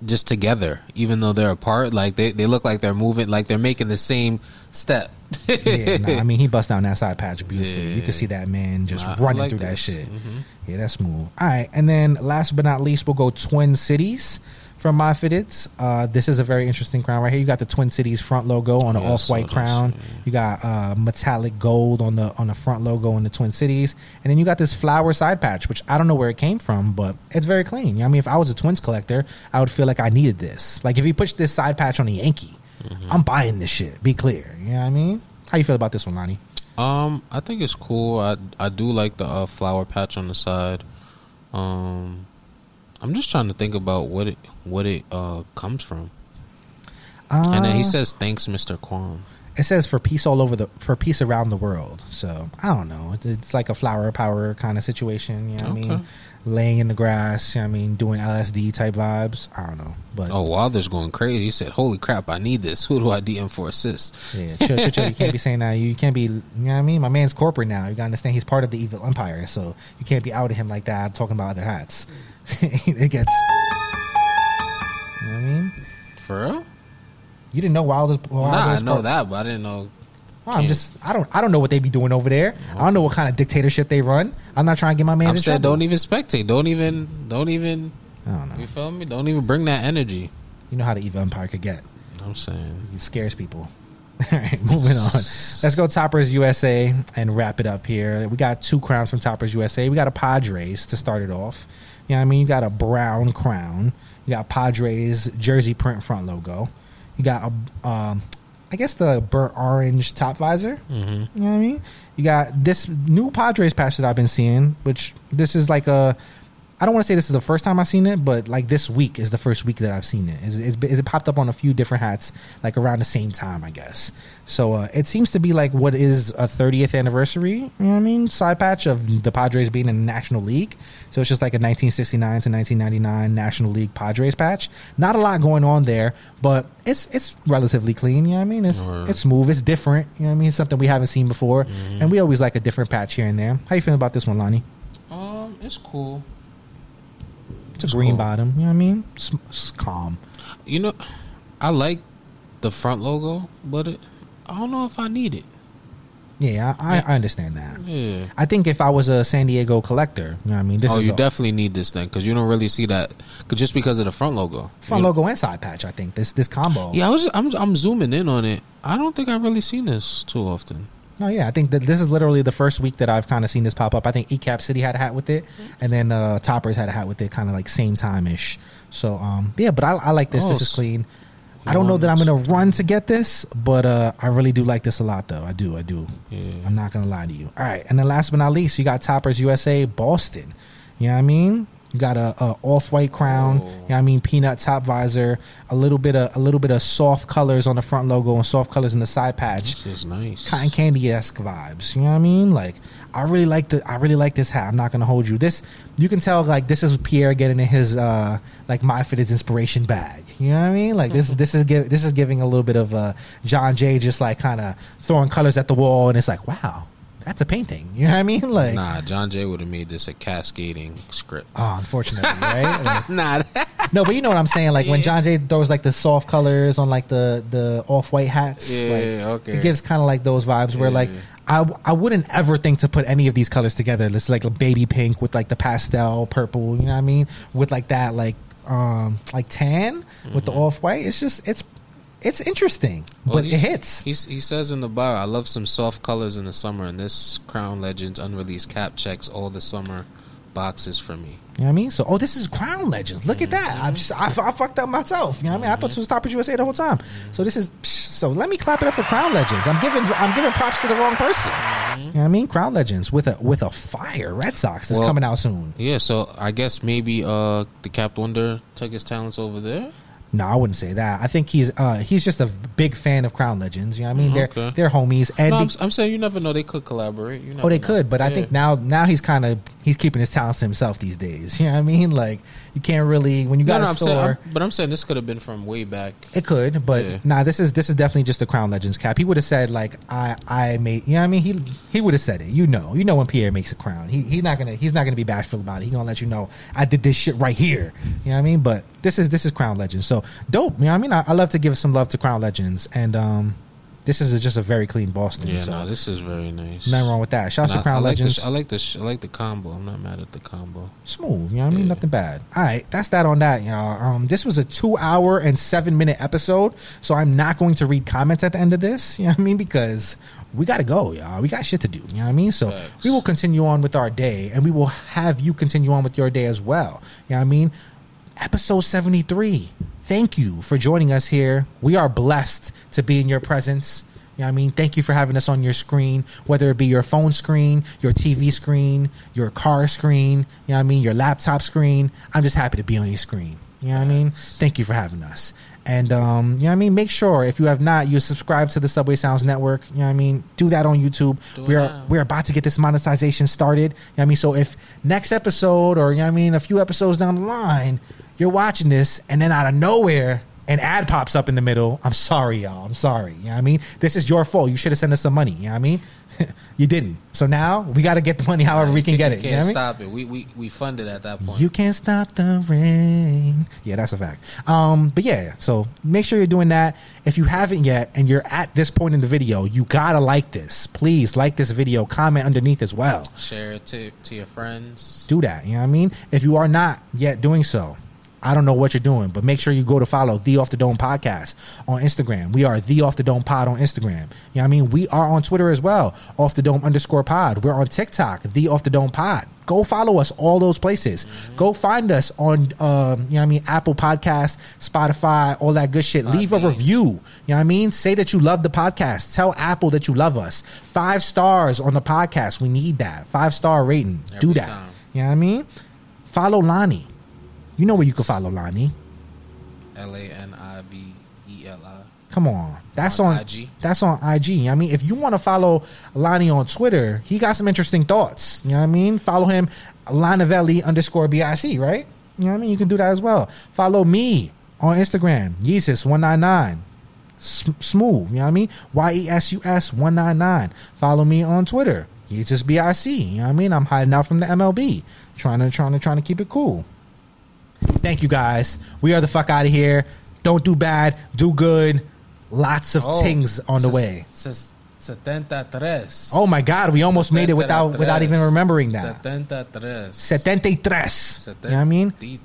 Speaker 2: just together, even though they're apart. Like they, they look like they're moving, like they're making the same step.
Speaker 1: yeah, nah, I mean he bust down that side patch beautifully. You can see that man just
Speaker 2: I
Speaker 1: running
Speaker 2: like
Speaker 1: through that
Speaker 2: this.
Speaker 1: shit.
Speaker 2: Mhm.
Speaker 1: Yeah, that's smooth. All right, and then last but not least, we'll go Twin Cities from My Fitteds. Uh, this is a very interesting crown right here. You got the Twin Cities front logo on an
Speaker 2: Yeah,
Speaker 1: off
Speaker 2: saw
Speaker 1: white
Speaker 2: this,
Speaker 1: crown.
Speaker 2: yeah.
Speaker 1: You got uh, metallic gold on the on the front logo in the Twin Cities, and then you got this flower side patch, which I don't know where it came from, but it's very clean. You know what I mean, if I was a Twins collector, I would feel like I needed this. Like if you push this side patch on a Yankee,
Speaker 2: Mm-hmm.
Speaker 1: I'm buying this shit. Be clear. You know what I mean? How you feel about this one, Lani?
Speaker 2: Um, I think it's cool. I I do like the uh, flower patch on the side. Um, I'm just trying to think about what it what it uh comes from. and then he
Speaker 1: Uh,
Speaker 2: says, "Thanks, Mister Kwan."
Speaker 1: It says for peace all over the for peace around the world. So I don't know. It's, it's like a flower power kind of situation. You know what I mean? Laying in the grass. You know what I mean, doing LSD type vibes. I don't know, but
Speaker 2: Oh, Wilder's going crazy. He said, "Holy crap, I need this. Who do I DM for assist?"
Speaker 1: yeah, chill, chill, chill. You can't be saying that. You can't be. You know what I mean? My man's corporate now. You gotta understand he's part of the evil empire. So you can't be out of him like that. Talking about other hats. it gets. You know what I mean?
Speaker 2: For real?
Speaker 1: You didn't know Wilder's. Wilder's
Speaker 2: nah, I know
Speaker 1: part-
Speaker 2: that, but I didn't know.
Speaker 1: Oh, I'm just I don't I don't know what they be doing over there. I don't know what kind of dictatorship they run. I'm not trying to get my
Speaker 2: man.
Speaker 1: In
Speaker 2: said, don't even spectate. Don't even. Don't even.
Speaker 1: I don't know.
Speaker 2: You feel me? Don't even bring that energy.
Speaker 1: You know how the evil empire could get.
Speaker 2: I'm saying.
Speaker 1: It scares people. All right, moving on. Let's go Topperz USA and wrap it up here. We got two crowns from Topperz USA. We got a Padres to start it off. You know what I mean? You got a brown crown. You got Padres jersey print front logo. You got a, um, I guess the burnt orange top visor.
Speaker 2: hmm
Speaker 1: You know what I mean? You got this new Padres patch that I've been seeing, which this is like a. I don't want to say this is the first time I've seen it, but like this week is the first week that I've seen it. It's, it's, it popped up on a few different hats, like around the same time, I guess. So uh, it seems to be like what is a 30th anniversary, you know what I mean? Side patch of the Padres being in the National League. So it's just like a 1969 to 1999 National League Padres patch. Not a lot going on there, but it's it's relatively clean. You know what I mean? It's
Speaker 2: Word.
Speaker 1: it's smooth. It's different. You know what I mean? It's something we haven't seen before, and we always like a different patch here and there. How you feeling about this one, Lani?
Speaker 2: Um, it's cool.
Speaker 1: It's a
Speaker 2: It's
Speaker 1: green
Speaker 2: cool.
Speaker 1: bottom. You know what I mean? It's, it's calm.
Speaker 2: You know, I like the front logo, but it, I don't know if I need it.
Speaker 1: Yeah, I, I, understand that.
Speaker 2: Yeah.
Speaker 1: I think if I was a San Diego collector, you know what I mean? This
Speaker 2: oh, you
Speaker 1: a
Speaker 2: definitely need this thing because you don't really see that 'cause just because of the front logo.
Speaker 1: front
Speaker 2: You-
Speaker 1: logo and side patch. I think this this combo.
Speaker 2: Yeah, I was. I'm. I'm zooming in on it. I don't think I've really seen this too often.
Speaker 1: No, yeah, I think that this is literally the first week that I've kind of seen this pop up. I think ECAP City had a hat with it, and then uh, Topperz had a hat with it, kind of like same time ish. So, um, yeah, but I, I like this.
Speaker 2: Oh,
Speaker 1: this is clean. I don't know that I'm gonna run to get this, but uh, I really do like this a lot, though. I do, I do.
Speaker 2: Yeah.
Speaker 1: I'm not gonna lie to you. All right, and then last but not least, you got Topperz USA Boston. You know what I mean? Got a, a off white crown.
Speaker 2: Oh.
Speaker 1: You know what I mean? Peanut top visor. A little bit of a little bit of soft colors on the front logo and soft colors in the side patch
Speaker 2: This is nice.
Speaker 1: cotton candy esque vibes. You know what I mean? Like I really like the I really like this hat. I'm not gonna hold you. This you can tell like this is Pierre getting in his uh like my fitted inspiration bag. You know what I mean? Like this this is give, this is giving a little bit of uh John Jay just like kind of throwing colors at the wall and it's like wow that's a painting. You know what I mean? Like
Speaker 2: Nah, John Jay would have made this a cascading script.
Speaker 1: oh unfortunately right. Like,
Speaker 2: nah.
Speaker 1: no, but you know what I'm saying. Like when John Jay throws like the soft colors on like the the off white hats.
Speaker 2: Yeah,
Speaker 1: like,
Speaker 2: okay.
Speaker 1: It gives kind of like those vibes where like I I wouldn't ever think to put any of these colors together. It's like a baby pink with like the pastel purple. You know what I mean? With like that like um like tan with the off white. It's just it's it's interesting,
Speaker 2: Well,
Speaker 1: but it hits.
Speaker 2: He says in the bar, I love some soft colors in the summer, and this Crown Legends unreleased cap checks all the summer boxes for me.
Speaker 1: You know what I mean? So, oh, this is Crown Legends. Look at mm-hmm. that. I'm just, I, I fucked up myself. You know what I mean? I thought mm-hmm. this was Topperz USA the whole time. So this is, so let me clap it up for Crown Legends. I'm giving, I'm giving props to the wrong person. Mm-hmm. You know what I mean? Crown Legends with a, with a fire Red Sox that's
Speaker 2: Well-
Speaker 1: coming out soon.
Speaker 2: Yeah, so I guess maybe uh the Cap Wonder took his talents over there.
Speaker 1: No, I wouldn't say that. I think he's uh he's just a big fan of Crown Legends. You know what I mean?
Speaker 2: Mm, okay.
Speaker 1: They're they're homies. And
Speaker 2: No, I'm, I'm saying you never know. They could collaborate. You
Speaker 1: oh, they
Speaker 2: know.
Speaker 1: could, but I think now now he's kind of he's keeping his talents to himself these days. You know what I mean? Like you can't really when you got
Speaker 2: no,
Speaker 1: a
Speaker 2: I'm
Speaker 1: store.
Speaker 2: saying, I'm- but I'm saying this could have been from way back.
Speaker 1: It could, but
Speaker 2: Yeah.
Speaker 1: nah. This is this is definitely just a Crown Legends cap. He would have said like I I made you know what I mean. He he would have said it. You know you know when Pierre makes a crown. He he's not gonna he's not gonna be bashful about it. He gonna let you know I did this shit right here. You know what I mean? But this is this is Crown Legends. So dope. You know what I mean? I, I love to give some love to Crown Legends, and um, this is just a very clean Boston.
Speaker 2: Yeah,
Speaker 1: so
Speaker 2: no, this is very nice.
Speaker 1: nothing wrong with that. Shouts to
Speaker 2: I, I
Speaker 1: Crown
Speaker 2: like the,
Speaker 1: Legends.
Speaker 2: I like the sh- I like the combo. I'm not mad at the combo.
Speaker 1: smooth. You know what I mean?
Speaker 2: Yeah.
Speaker 1: Nothing bad. All right, that's that on that, y'all. Um, this was a two hour and seven minute episode, so I'm not going to read comments at the end of this. You know what I mean? Because we got to go, y'all. We got shit to do. You know what I mean? So we will continue on with our day, and we will have you continue on with your day as well. You know what I mean? Episode 73. Thank you for joining us here. We are blessed to be in your presence. You know what I mean? Thank you for having us on your screen, whether it be your phone screen, your TV screen, your car screen, you know what I mean, your laptop screen. I'm just happy to be on your screen. You know what I mean? Thank you for having us. And um, you know what I mean? Make sure if you have not, you subscribe to the Subway Sounds Network. You know what I mean? Do that on YouTube.
Speaker 2: Do
Speaker 1: we are
Speaker 2: now.
Speaker 1: we're about to get this monetization started. You know what I mean? So if next episode or you know what I mean, a few episodes down the line, you're watching this and then out of nowhere an ad pops up in the middle, I'm sorry, y'all. I'm sorry. You know what I mean? This is your fault. You should have sent us some money. You know what I mean? you didn't. So now we got to get the money however we can get it.
Speaker 2: You
Speaker 1: You know
Speaker 2: can't
Speaker 1: I mean?
Speaker 2: stop it. We we we funded at that point.
Speaker 1: You can't stop the rain. Yeah, that's a fact. Um, but yeah, so make sure you're doing that. If you haven't yet and you're at this point in the video, you gotta like this. Please like this video, comment underneath as well.
Speaker 2: Share it to to your friends.
Speaker 1: Do that. You know what I mean? If you are not yet doing so, I don't know what you're doing, but make sure you go to follow the Off the Dome podcast on Instagram. We are the Off the Dome pod on Instagram. You know what I mean? We are on Twitter as well, Off the Dome underscore pod. We're on TikTok, the Off the Dome pod. Go follow us all those places. Go find us on, um, you know what I mean, Apple Podcast, Spotify, all that good shit. Leave a review. You know what I mean? Say that you love the podcast. Tell Apple that you love us. Five stars on the podcast. We need that. Five star rating. Do that.
Speaker 2: time.
Speaker 1: You know what I mean? Follow Lani. You know where you can follow Lani.
Speaker 2: L A N I V E L I.
Speaker 1: Come on. That's
Speaker 2: On
Speaker 1: on,
Speaker 2: IG.
Speaker 1: That's on IG. You know what I mean, if you want to follow Lani on Twitter, he got some interesting thoughts. You know what I mean? Follow him, Lanavelli underscore BIC, right? You know what I mean? You can do that as well. Follow me on Instagram, Yesus199. S- smooth, you know what I mean? Y E S U S 199. Follow me on Twitter, Yesus BIC. You know what I mean? I'm hiding out from the MLB, trying to trying to trying to keep it cool. Thank you guys. We are the fuck out of here. Don't do bad, do good. Lots of
Speaker 2: Oh,
Speaker 1: things on the way.
Speaker 2: Ses- 73.
Speaker 1: Oh my god, we almost made it without without even remembering that.
Speaker 2: 73.
Speaker 1: 73. You know what I mean?
Speaker 2: 73?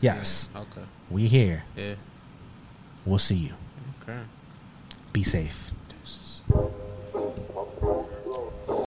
Speaker 1: Yes.
Speaker 2: Yeah, Okay.
Speaker 1: We here.
Speaker 2: Yeah.
Speaker 1: We'll see you.
Speaker 2: Okay.
Speaker 1: Be safe.
Speaker 2: Deuces.